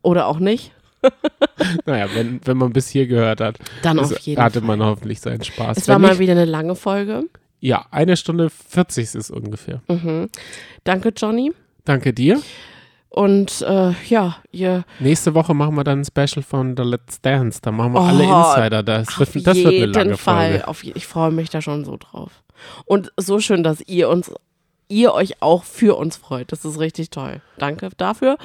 Oder auch nicht. (laughs) Naja, wenn, wenn man bis hier gehört hat, Dann auf jeden hatte Fall. man hoffentlich seinen Spaß. Es war mal wieder eine lange Folge. Ja, eine Stunde 40 ist es ungefähr. Mhm. Danke, Johnny. Danke dir. Und äh, ja, ihr Nächste Woche machen wir dann ein Special von The Let's Dance. Da machen wir Oh, alle Insider. Das auf wird, das wird eine jeden lange Fall. Folge. Auf je, ich freue mich da schon so drauf. Und so schön, dass ihr uns, ihr euch auch für uns freut. Das ist richtig toll. Danke dafür.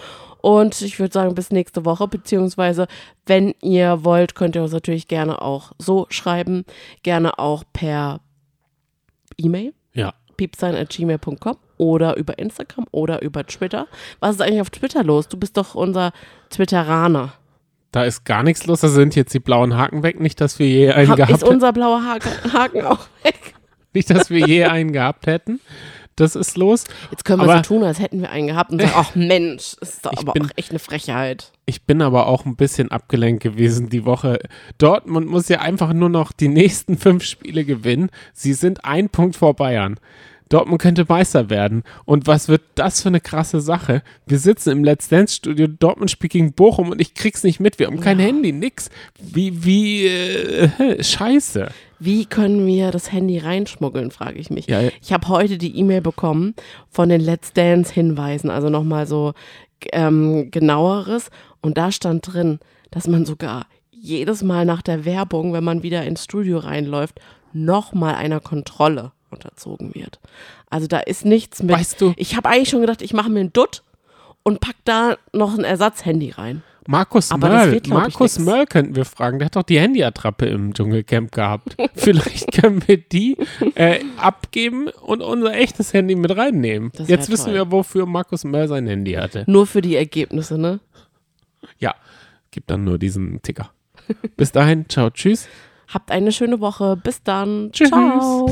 Und ich würde sagen, bis nächste Woche, beziehungsweise, wenn ihr wollt, könnt ihr uns natürlich gerne auch so schreiben. Gerne auch per E-Mail, Ja. piepsein.gmail.com oder über Instagram oder über Twitter. Was ist eigentlich auf Twitter los? Du bist doch unser Twitteraner. Da ist gar nichts los. Da sind jetzt die blauen Haken weg. Nicht, dass wir je einen Hab, gehabt ist unser blauer Haken, Haken auch weg? Nicht, dass wir je einen gehabt hätten. Das ist los. Jetzt können wir Aber- so tun, als hätten wir einen gehabt und sagen, ach Mensch, ist doch Ich aber bin- auch echt eine Frechheit. Ich bin aber auch ein bisschen abgelenkt gewesen die Woche. Dortmund muss ja einfach nur noch die nächsten fünf Spiele gewinnen. Sie sind ein Punkt vor Bayern. Dortmund könnte Meister werden. Und was wird das für eine krasse Sache? Wir sitzen im Let's Dance Studio, Dortmund spielt gegen Bochum und ich krieg's nicht mit. Wir haben kein Handy, nix. Wie, wie, äh, scheiße. Wie können wir das Handy reinschmuggeln, frage ich mich. Ja, ja. Ich habe heute die E-Mail bekommen von den Let's Dance Hinweisen, also nochmal so ähm, genaueres. Und da stand drin, dass man sogar jedes Mal nach der Werbung, wenn man wieder ins Studio reinläuft, nochmal einer Kontrolle unterzogen wird. Also da ist nichts mit. Weißt du- Ich habe eigentlich schon gedacht, ich mache mir einen Dutt und pack da noch ein Ersatzhandy rein. Markus Aber Möll, wird, Markus. Möll könnten wir fragen. Der hat doch die Handyattrappe im Dschungelcamp gehabt. (laughs) Vielleicht können wir die äh, abgeben und unser echtes Handy mit reinnehmen. Jetzt wissen toll. wir, wofür Markus Möll sein Handy hatte. Nur für die Ergebnisse, ne? Ja, gibt dann nur diesen Ticker. Bis dahin, ciao, tschüss. Habt eine schöne Woche. Bis dann. Tschüss. Ciao.